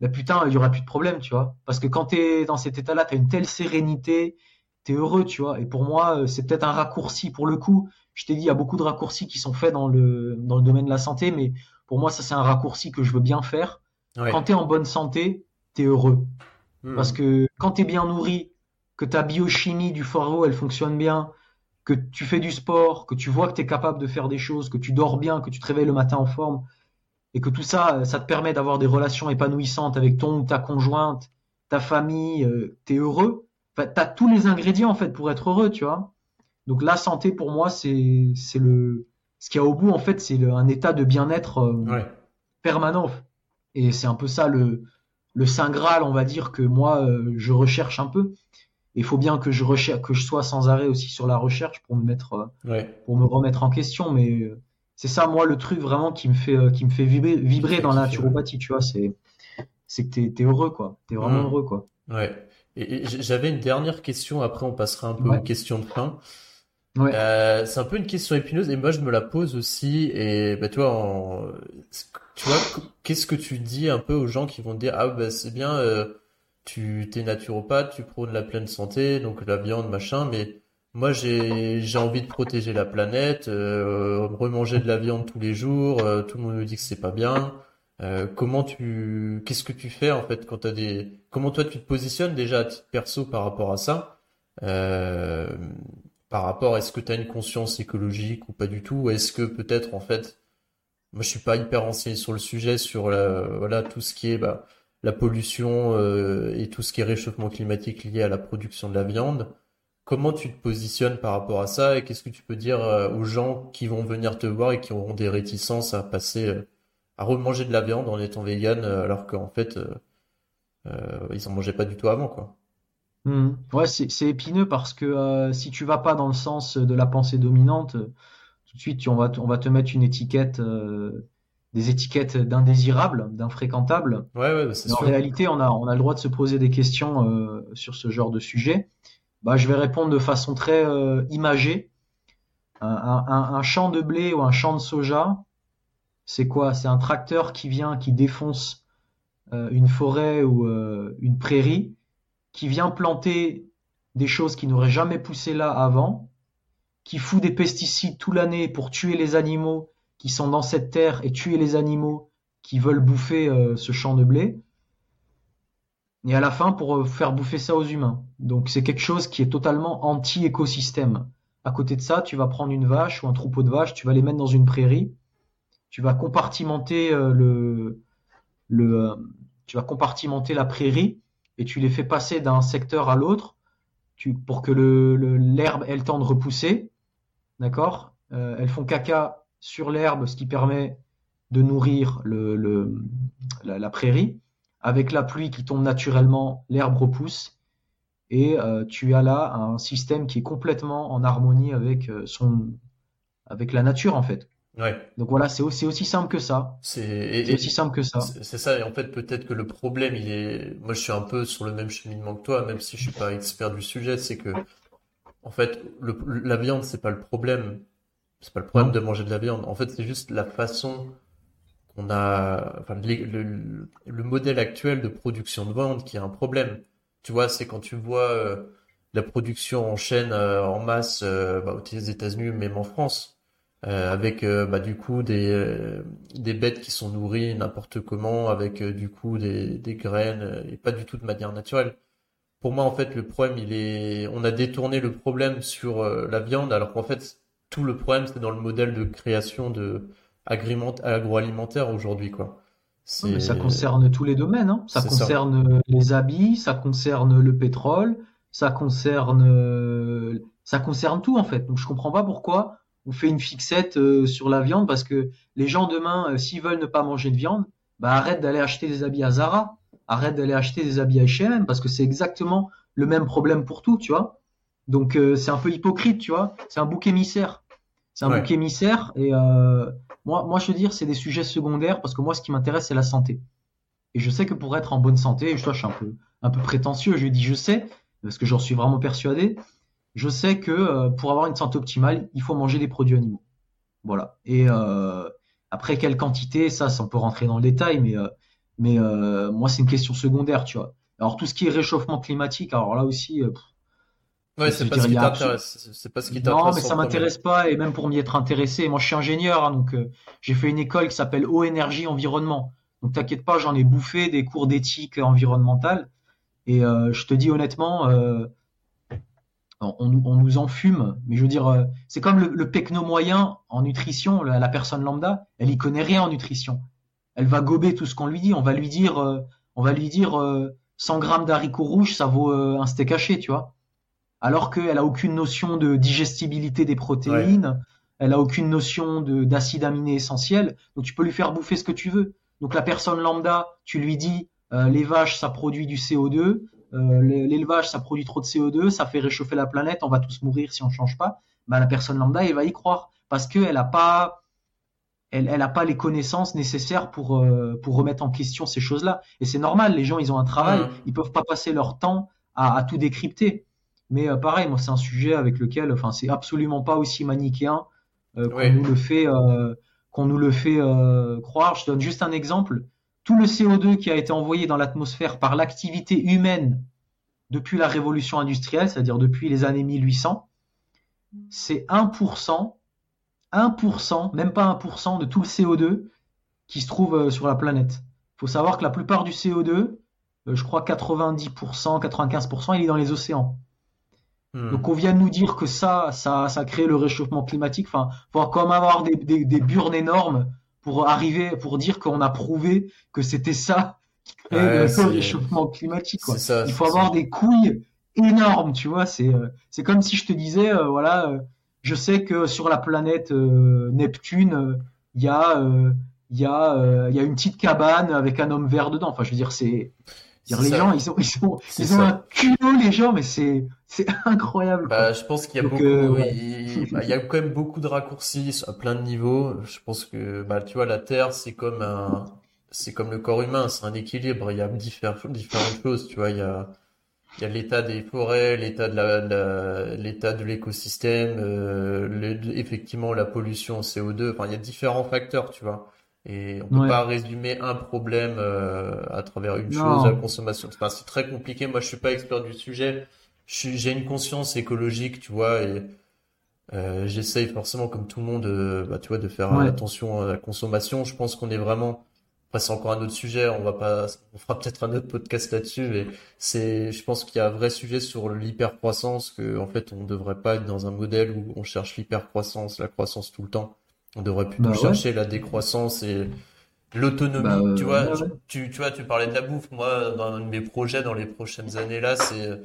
bah putain, il y aurait plus de problème, tu vois. Parce que quand tu es dans cet état-là, tu as une telle sérénité, tu es heureux, tu vois. Et pour moi, euh, c'est peut-être un raccourci pour le coup. Je t'ai dit, il y a beaucoup de raccourcis qui sont faits dans le, dans le domaine de la santé, mais pour moi, ça, c'est un raccourci que je veux bien faire. Quand tu es en bonne santé, tu es heureux. Hmm. Parce que quand tu es bien nourri, que ta biochimie du foie elle fonctionne bien, que tu fais du sport, que tu vois que tu es capable de faire des choses, que tu dors bien, que tu te réveilles le matin en forme, et que tout ça, ça te permet d'avoir des relations épanouissantes avec ton ou ta conjointe, ta famille, euh, t'es heureux. Enfin, t'as tous les ingrédients en fait pour être heureux, tu vois. Donc la santé pour moi, c'est c'est le ce qu'il y a au bout en fait, c'est un état de bien-être euh, permanent. Et c'est un peu ça le le saint graal, on va dire que moi euh, je recherche un peu. Il faut bien que je recherche que je sois sans arrêt aussi sur la recherche pour me mettre euh, pour me remettre en question, mais c'est ça moi le truc vraiment qui me fait qui me fait vibrer, vibrer dans la naturopathie tu vois c'est c'est que t'es es heureux quoi. T'es vraiment mmh. heureux quoi. Ouais. Et, j'avais une dernière question après on passera un peu aux questions de fin ouais. Euh, c'est un peu une question épineuse et moi je me la pose aussi et bah toi en... tu vois qu'est-ce que tu dis un peu aux gens qui vont te dire ah bah c'est bien euh, tu t'es naturopathe tu prônes la pleine santé donc la viande machin mais moi, j'ai j'ai envie de protéger la planète, euh, remanger de la viande tous les jours. Euh, tout le monde me dit que c'est pas bien. Euh, comment tu, qu'est-ce que tu fais en fait quand t'as des, comment toi tu te positionnes déjà à titre perso par rapport à ça, euh, par rapport, est-ce que tu as une conscience écologique ou pas du tout, est-ce que peut-être en fait moi je suis pas hyper renseigné sur le sujet, sur tout ce qui est bah, la pollution euh, et tout ce qui est réchauffement climatique lié à la production de la viande. Comment tu te positionnes par rapport à ça? Et qu'est-ce que tu peux dire euh, aux gens qui vont venir te voir et qui auront des réticences à passer euh, à remanger de la viande en étant vegan alors qu'en fait ils en mangeaient pas du tout avant quoi? Mmh. Ouais, c'est épineux parce que si tu vas pas dans le sens de la pensée dominante, tout de suite on va on va te mettre une étiquette des étiquettes d'indésirables, d'infréquentables. Ouais, ouais, bah, en réalité, on a, on a le droit de se poser des questions euh, sur ce genre de sujet. Bah, je vais répondre de façon très euh, imagée. Un, un, un, champ de blé ou un champ de soja, c'est quoi? C'est un tracteur qui vient, qui défonce euh, une forêt ou euh, une prairie, qui vient planter des choses qui n'auraient jamais poussé là avant, qui fout des pesticides toute l'année pour tuer les animaux qui sont dans cette terre et tuer les animaux qui veulent bouffer euh, ce champ de blé. Et à la fin, pour euh, faire bouffer ça aux humains. Donc c'est quelque chose qui est totalement anti-écosystème. À côté de ça, tu vas prendre une vache ou un troupeau de vaches, tu vas les mettre dans une prairie, tu vas compartimenter euh, le, le, tu vas compartimenter la prairie et tu les fais passer d'un secteur à l'autre pour que l'herbe le, ait le temps de repousser. D'accord Elles font caca sur l'herbe, ce qui permet de nourrir la, prairie. Avec la pluie qui tombe naturellement, l'herbe repousse. Et euh, tu as là un système qui est complètement en harmonie avec, euh, son, avec la nature, en fait. Ouais. Donc voilà, c'est aussi, aussi simple que ça. C'est aussi simple que ça. C'est ça, et en fait, peut-être que le problème, il est. Moi, je suis un peu sur le même cheminement que toi, même si je suis pas expert du sujet, c'est que, en fait, le, la viande, c'est pas le problème. C'est pas le problème de manger de la viande. En fait, c'est juste la façon qu'on a, enfin, le, le, modèle actuel de production de viande qui a un problème. Tu vois, c'est quand tu vois euh, la production en chaîne euh, en masse euh, bah, aux États-Unis, même en France, avec bah, du coup des des bêtes qui sont nourries n'importe comment, avec du coup des des graines et pas du tout de manière naturelle. Pour moi, en fait, le problème, il est, on a détourné le problème sur la viande, alors qu'en fait tout le problème, c'est dans le modèle de création de agroalimentaire aujourd'hui, quoi. Mais ça concerne tous les domaines. Hein. Ça concerne les habits, ça concerne le pétrole, ça concerne, ça concerne tout en fait. Donc je comprends pas pourquoi on fait une fixette euh, sur la viande parce que les gens demain, euh, s'ils veulent ne pas manger de viande, bah arrête d'aller acheter des habits à Zara, arrête d'aller acheter des habits à H&M parce que c'est exactement le même problème pour tout, tu vois. Donc euh, c'est un peu hypocrite, tu vois. C'est un bouc émissaire. C'est un bouc émissaire et euh, moi, moi je veux dire c'est des sujets secondaires parce que moi ce qui m'intéresse c'est la santé. Et je sais que pour être en bonne santé, je, je suis un peu un peu prétentieux, je dis je sais parce que j'en suis vraiment persuadé. Je sais que euh, pour avoir une santé optimale, il faut manger des produits animaux. Voilà. Et euh, après quelle quantité, ça, ça on peut rentrer dans le détail, mais euh, mais euh, moi c'est une question secondaire, tu vois. Alors tout ce qui est réchauffement climatique, alors là aussi, Ouais, c'est pas, ce qui t'intéresse. C'est pas ce qui t'intéresse. Non, mais ça m'intéresse pas, et même pour m'y être intéressé. Moi, je suis ingénieur, hein, donc euh, j'ai fait une école qui s'appelle Eau, Énergie, Environnement. Donc t'inquiète pas, j'en ai bouffé des cours d'éthique environnementale. Et euh, je te dis honnêtement, euh, on, on, nous en fume. Mais je veux dire, euh, c'est comme le, le pecno moyen en nutrition. La, la, personne lambda, elle y connaît rien en nutrition. Elle va gober tout ce qu'on lui dit. On va lui dire, on va lui dire 100 grammes d'haricots rouges, ça vaut un steak haché, tu vois alors qu'elle a aucune notion de digestibilité des protéines, elle a aucune notion d'acide aminé essentiel. Donc tu peux lui faire bouffer ce que tu veux. Donc la personne lambda, tu lui dis euh, les vaches ça produit du CO2, euh, l'élevage ça produit trop de CO2, ça fait réchauffer la planète, on va tous mourir si on change pas. Bah la personne lambda elle va y croire parce qu'elle a pas elle, elle a pas les connaissances nécessaires pour euh, pour remettre en question ces choses-là. Et c'est normal, les gens ils ont un travail, ils peuvent pas passer leur temps à, à tout décrypter. Mais euh, pareil, moi, c'est un sujet avec lequel, enfin, c'est absolument pas aussi manichéen euh, qu'on nous le fait, euh, qu'on nous le fait croire. Je donne juste un exemple. Tout le CO2 qui a été envoyé dans l'atmosphère par l'activité humaine depuis la révolution industrielle, c'est-à-dire depuis les années 1800, c'est 1%, 1%, même pas 1% de tout le CO2 qui se trouve sur la planète. Il faut savoir que la plupart du CO2, je crois 90%, 95%, il est dans les océans. Hmm. Donc on vient de nous dire que ça, ça, ça crée le réchauffement climatique. Enfin, faut quand même avoir des, des, des burnes énormes pour arriver, pour dire qu'on a prouvé que c'était ça qui créait le réchauffement climatique. Quoi. Il faut avoir des couilles énormes, tu vois. C'est euh, c'est comme si je te disais, euh, voilà, euh, je sais que sur la planète Neptune, il y a il y a il y a une petite cabane avec un homme vert dedans. Enfin, je veux dire, c'est les gens, ils ont, ils ont, ils ont un culot, les gens, mais c'est, c'est incroyable. Bah, je pense qu'il y a beaucoup, euh, bah, il, y a quand même beaucoup de raccourcis à plein de niveaux. Je pense que, bah, tu vois, la Terre, c'est comme un, c'est comme le corps humain, c'est un équilibre. Il y a différentes, différentes choses, tu vois. Il y a, il y a l'état des forêts, l'état de la, l'état de l'écosystème, euh, effectivement la pollution CO2. Enfin, il y a différents facteurs, tu vois. Et on peut pas résumer un problème euh, à travers une chose, la consommation. Enfin, c'est très compliqué. Moi, je suis pas expert du sujet. J'ai une conscience écologique, tu vois, et euh, j'essaye forcément, comme tout le monde, euh, bah, tu vois, de faire attention à la consommation. Je pense qu'on est vraiment. Enfin, c'est encore un autre sujet. On va pas. On fera peut-être un autre podcast là-dessus. Mais c'est. Je pense qu'il y a un vrai sujet sur l'hypercroissance. Que en fait, on devrait pas être dans un modèle où on cherche l'hypercroissance, la croissance tout le temps. On devrait plutôt bah chercher la décroissance et l'autonomie. Bah, tu vois, tu, tu vois, tu parlais de la bouffe. Moi, dans mes projets dans les prochaines années là, c'est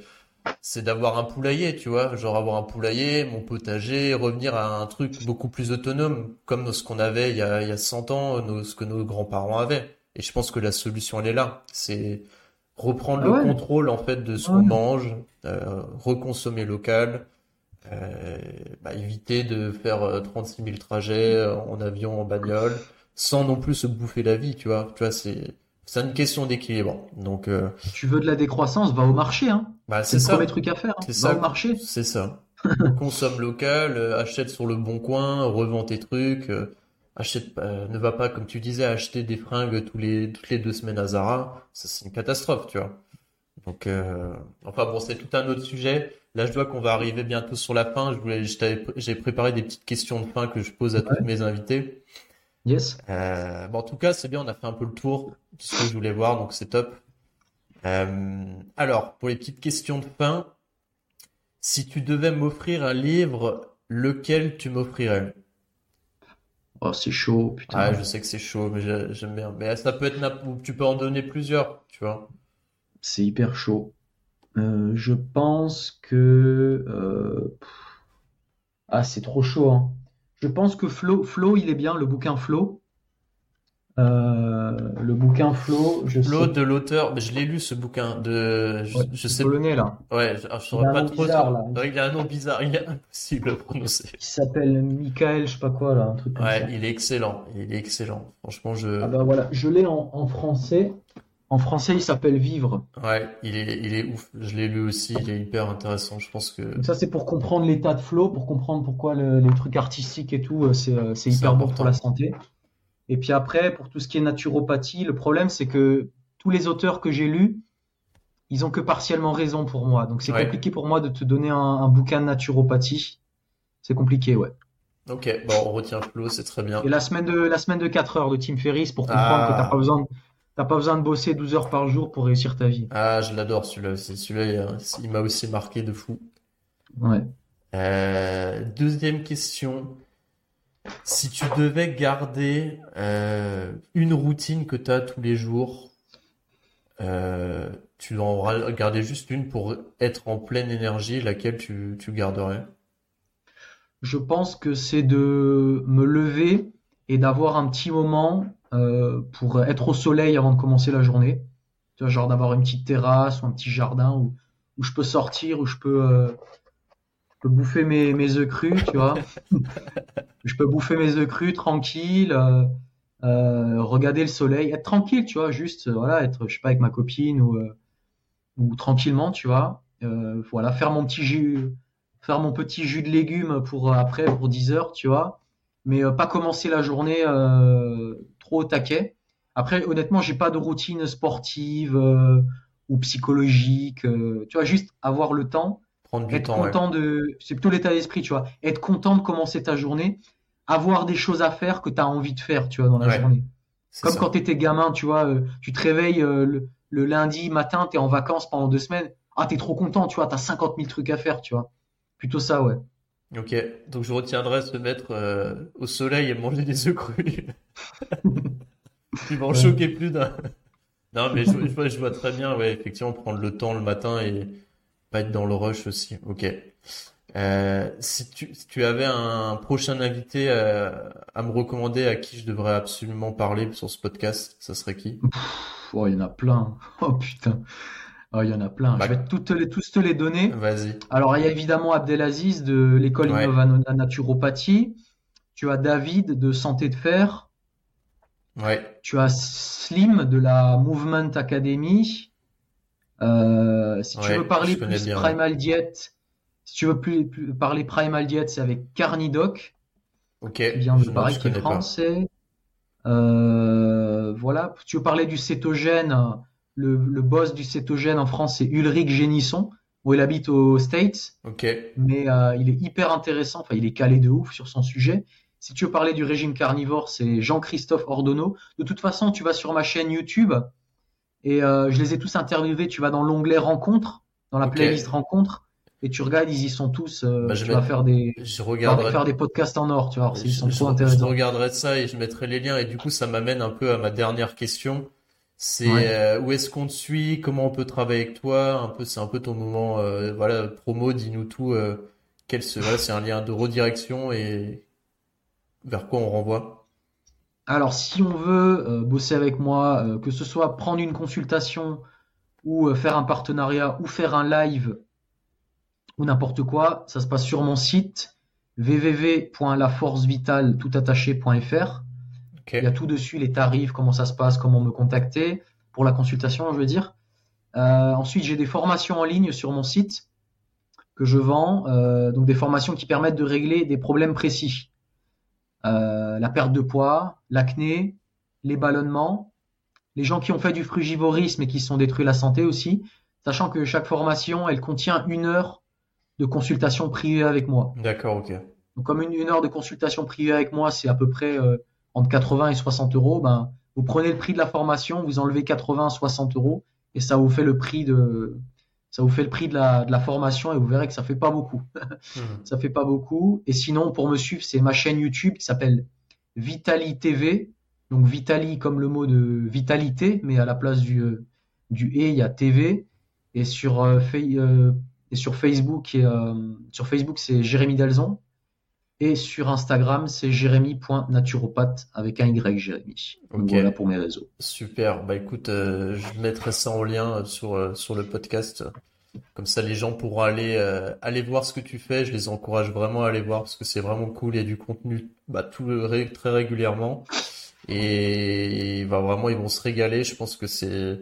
c'est d'avoir un poulailler, tu vois, genre avoir un poulailler, mon potager, revenir à un truc beaucoup plus autonome, comme ce qu'on avait il y a, il y a 100 ans, ce que nos grands-parents avaient. Et je pense que la solution, elle est là. C'est reprendre ah le contrôle, en fait, de ce qu'on mange, euh, reconsommer local, euh, bah, éviter de faire 36 euh, 000 trajets euh, en avion, en bagnole, sans non plus se bouffer la vie, tu vois. Tu vois, c'est c'est une question d'équilibre. Donc, tu veux de la décroissance, va au marché, hein. Bah, c'est le premier truc à faire. Hein. C'est ça. au marché. C'est ça. [laughs] Consomme local, achète sur le bon coin, revends tes trucs. achète, ne va pas, comme tu disais, acheter des fringues tous les toutes les deux semaines à Zara. Ça, c'est une catastrophe, tu vois. Donc, enfin bon, c'est tout un autre sujet. Là, je vois qu'on va arriver bientôt sur la fin. Je voulais, j'ai préparé des petites questions de fin que je pose à tous mes invités. Yes. Euh, bon, en tout cas, c'est bien. On a fait un peu le tour de ce que je voulais voir, donc c'est top. Euh, alors, pour les petites questions de fin, si tu devais m'offrir un livre, lequel tu m'offrirais? Oh, c'est chaud, putain. Ah, je sais que c'est chaud, mais j'aime bien. Mais ça peut être, tu peux en donner plusieurs, tu vois. C'est hyper chaud. Euh, je pense que euh, ah c'est trop chaud. Hein. Je pense que Flo, Flo, il est bien, le bouquin Flo. Euh, le bouquin Flo, je Flo de l'auteur, je l'ai lu ce bouquin de, je, sais polonais là. Ouais, je, je saurais pas trop. Bizarre, là. il a un nom bizarre, il est impossible à prononcer. Il s'appelle Michael, je sais pas quoi là, un truc comme ouais, il est excellent, il est excellent. Franchement, je. Ah bah voilà, je l'ai en, en français. En français, il s'appelle Vivre. Ouais, il est, il est ouf. Je l'ai lu aussi. Il est hyper intéressant. Je pense que. ça, c'est pour comprendre l'état de flow, pour comprendre pourquoi les trucs artistiques et tout, euh, euh, c'est, hyper bon pour la santé. Et puis après, pour tout ce qui est naturopathie, le problème, c'est que tous les auteurs que j'ai lus, ils ont que partiellement raison pour moi. Donc c'est compliqué pour moi de te donner un, bouquin de naturopathie. C'est compliqué, ouais. Ok, bon, on retient Flo, c'est très bien. Et la semaine de la semaine de 4 heures de Tim Ferriss pour comprendre que t'as ah. pas besoin de T'as pas besoin de bosser 12 heures par jour pour réussir ta vie. Ah, je l'adore celui-là. Celui-là, il m'a aussi marqué de fou. Ouais. Euh, deuxième question. Si tu devais garder euh, une routine que tu as tous les jours, euh, tu en garder juste une pour être en pleine énergie, laquelle tu, tu garderais? Je pense que c'est de me lever et d'avoir un petit moment euh, pour être au soleil avant de commencer la journée. Tu vois, genre d'avoir une petite terrasse ou un petit jardin où, où je peux sortir, où je peux, euh, peux bouffer mes, mes œufs crus, tu vois. [laughs] je peux bouffer mes œufs crus tranquille, euh, euh, regarder le soleil, être tranquille, tu vois, juste voilà, être, je sais pas, avec ma copine ou, ou tranquillement, tu vois. voilà, faire mon petit jus, faire mon petit jus de légumes pour après pour 10 heures, tu vois. Mais pas commencer la journée trop au taquet. Après, honnêtement, j'ai pas de routine sportive euh, ou psychologique. Euh, tu vois, juste avoir le temps, Prendre du être temps, content de. C'est plutôt l'état d'esprit, tu vois. Être content de commencer ta journée, avoir des choses à faire que tu as envie de faire, tu vois, dans la journée. Comme quand tu étais gamin, tu vois, euh, tu te réveilles le, lundi matin, tu es en vacances pendant deux semaines. Ah, tu es trop content, tu vois, tu as 50 000 trucs à faire, tu vois. Plutôt ça, ouais. Ok, donc je retiendrai se mettre euh, au soleil et manger des œufs crus. [laughs] Ils vont choquer plus d'un. Non, mais je, vois, je vois très bien, ouais, effectivement, prendre le temps le matin et pas être dans le rush aussi. Ok. Euh, si, tu, si tu avais un prochain invité euh, à me recommander à qui je devrais absolument parler sur ce podcast, ça serait qui? Oh, il y en a plein. [laughs] Oh putain. Oh, il y en a plein. Je bah, vais toutes les, tous te les donner. Vas-y. Alors, il y a évidemment Abdelaziz de l'école ouais. Innova Naturopathie. Tu as David de Santé de Fer. Ouais. Tu as Slim de la Movement Academy. Euh, si tu veux parler plus bien, Primal ouais. Diet, si tu veux plus, plus parler Primal Diet, c'est avec Carnidoc. Ok. Qui vient de pareil, qui est français. Euh, voilà. Tu veux parler du cétogène, le, le, boss du cétogène en France, c'est Ulrich Génisson. Où il habite aux States. Ok. Mais euh, il est hyper intéressant. Enfin, il est calé de ouf sur son sujet. Si tu veux parler du régime carnivore, c'est Jean-Christophe Ordonneau. De toute façon, tu vas sur ma chaîne YouTube et euh, je les ai tous interviewés. Tu vas dans l'onglet rencontres, dans la okay. playlist rencontres, et tu regardes, ils y sont tous. Euh, bah, tu vas faire des, je regarderai... faire des podcasts en or, tu vois. Ils sont je, trop intéressants. Je regarderai ça et je mettrai les liens. Et du coup, ça m'amène un peu à ma dernière question. C'est ouais. euh, où est-ce qu'on te suit, comment on peut travailler avec toi, un peu, c'est un peu ton moment, euh, voilà, promo, dis-nous tout. Euh, quel voilà, c'est un lien de redirection et vers quoi on renvoie? Alors, si on veut bosser avec moi, que ce soit prendre une consultation ou faire un partenariat ou faire un live ou n'importe quoi, ça se passe sur mon site www.laforcevital.fr. Okay. Il y a tout dessus, les tarifs, comment ça se passe, comment me contacter pour la consultation, je veux dire. Euh, ensuite, j'ai des formations en ligne sur mon site que je vends, euh, donc des formations qui permettent de régler des problèmes précis. Euh, la perte de poids, l'acné, les ballonnements, les gens qui ont fait du frugivorisme et qui se sont détruits la santé aussi, sachant que chaque formation, elle contient une heure de consultation privée avec moi. D'accord, ok. Donc comme une, une, heure de consultation privée avec moi, c'est à peu près euh, entre 80 et 60 euros, ben, vous prenez le prix de la formation, vous enlevez 80 à 60 euros et ça vous fait le prix de ça vous fait le prix de la, de la formation et vous verrez que ça fait pas beaucoup. mmh. [laughs] Ça fait pas beaucoup. Et sinon, pour me suivre, c'est ma chaîne YouTube qui s'appelle Vitali TV. Donc Vitali comme le mot de vitalité, mais à la place du, du et, il y a TV. Et sur, euh, euh, et sur Facebook, et, euh, sur Facebook, c'est Jérémy Dalzon. Et sur Instagram, c'est jérémy.naturopathe avec un Y, Jérémy. Donc okay. voilà pour mes réseaux. Super. Bah écoute, euh, je mettrai ça en lien sur, euh, sur le podcast. Comme ça, les gens pourront aller, euh, aller voir ce que tu fais. Je les encourage vraiment à aller voir parce que c'est vraiment cool. Il y a du contenu bah, tout, très régulièrement. Et bah, vraiment, ils vont se régaler. Je pense que c'est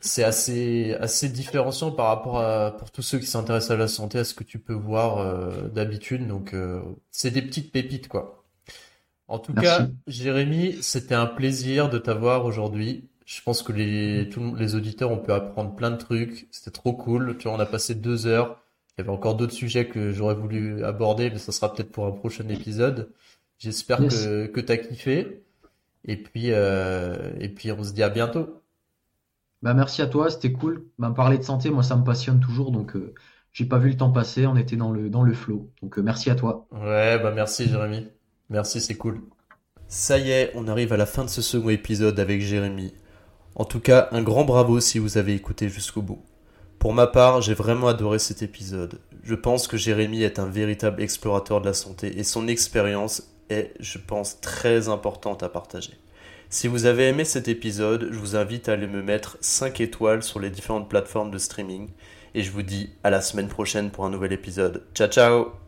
c'est assez assez différenciant par rapport à pour tous ceux qui s'intéressent à la santé à ce que tu peux voir euh, d'habitude. Donc euh, c'est des petites pépites quoi. En tout Merci. cas Jérémy c'était un plaisir de t'avoir aujourd'hui. Je pense que les tous les auditeurs ont pu apprendre plein de trucs. C'était trop cool. Tu vois on a passé deux heures. Il y avait encore d'autres sujets que j'aurais voulu aborder mais ça sera peut-être pour un prochain épisode. J'espère yes. que que t'as kiffé. Et puis euh, et puis on se dit à bientôt bah, merci à toi, c'était cool. Bah, parler de santé, moi, ça me passionne toujours, donc euh, j'ai pas vu le temps passer, on était dans le, dans le flow. Donc euh, merci à toi. Ouais, bah merci Jérémy. Merci, c'est cool. Ça y est, on arrive à la fin de ce second épisode avec Jérémy. En tout cas, un grand bravo si vous avez écouté jusqu'au bout. Pour ma part, j'ai vraiment adoré cet épisode. Je pense que Jérémy est un véritable explorateur de la santé et son expérience est, je pense, très importante à partager. Si vous avez aimé cet épisode, je vous invite à aller me mettre 5 étoiles sur les différentes plateformes de streaming. Et je vous dis à la semaine prochaine pour un nouvel épisode. Ciao ciao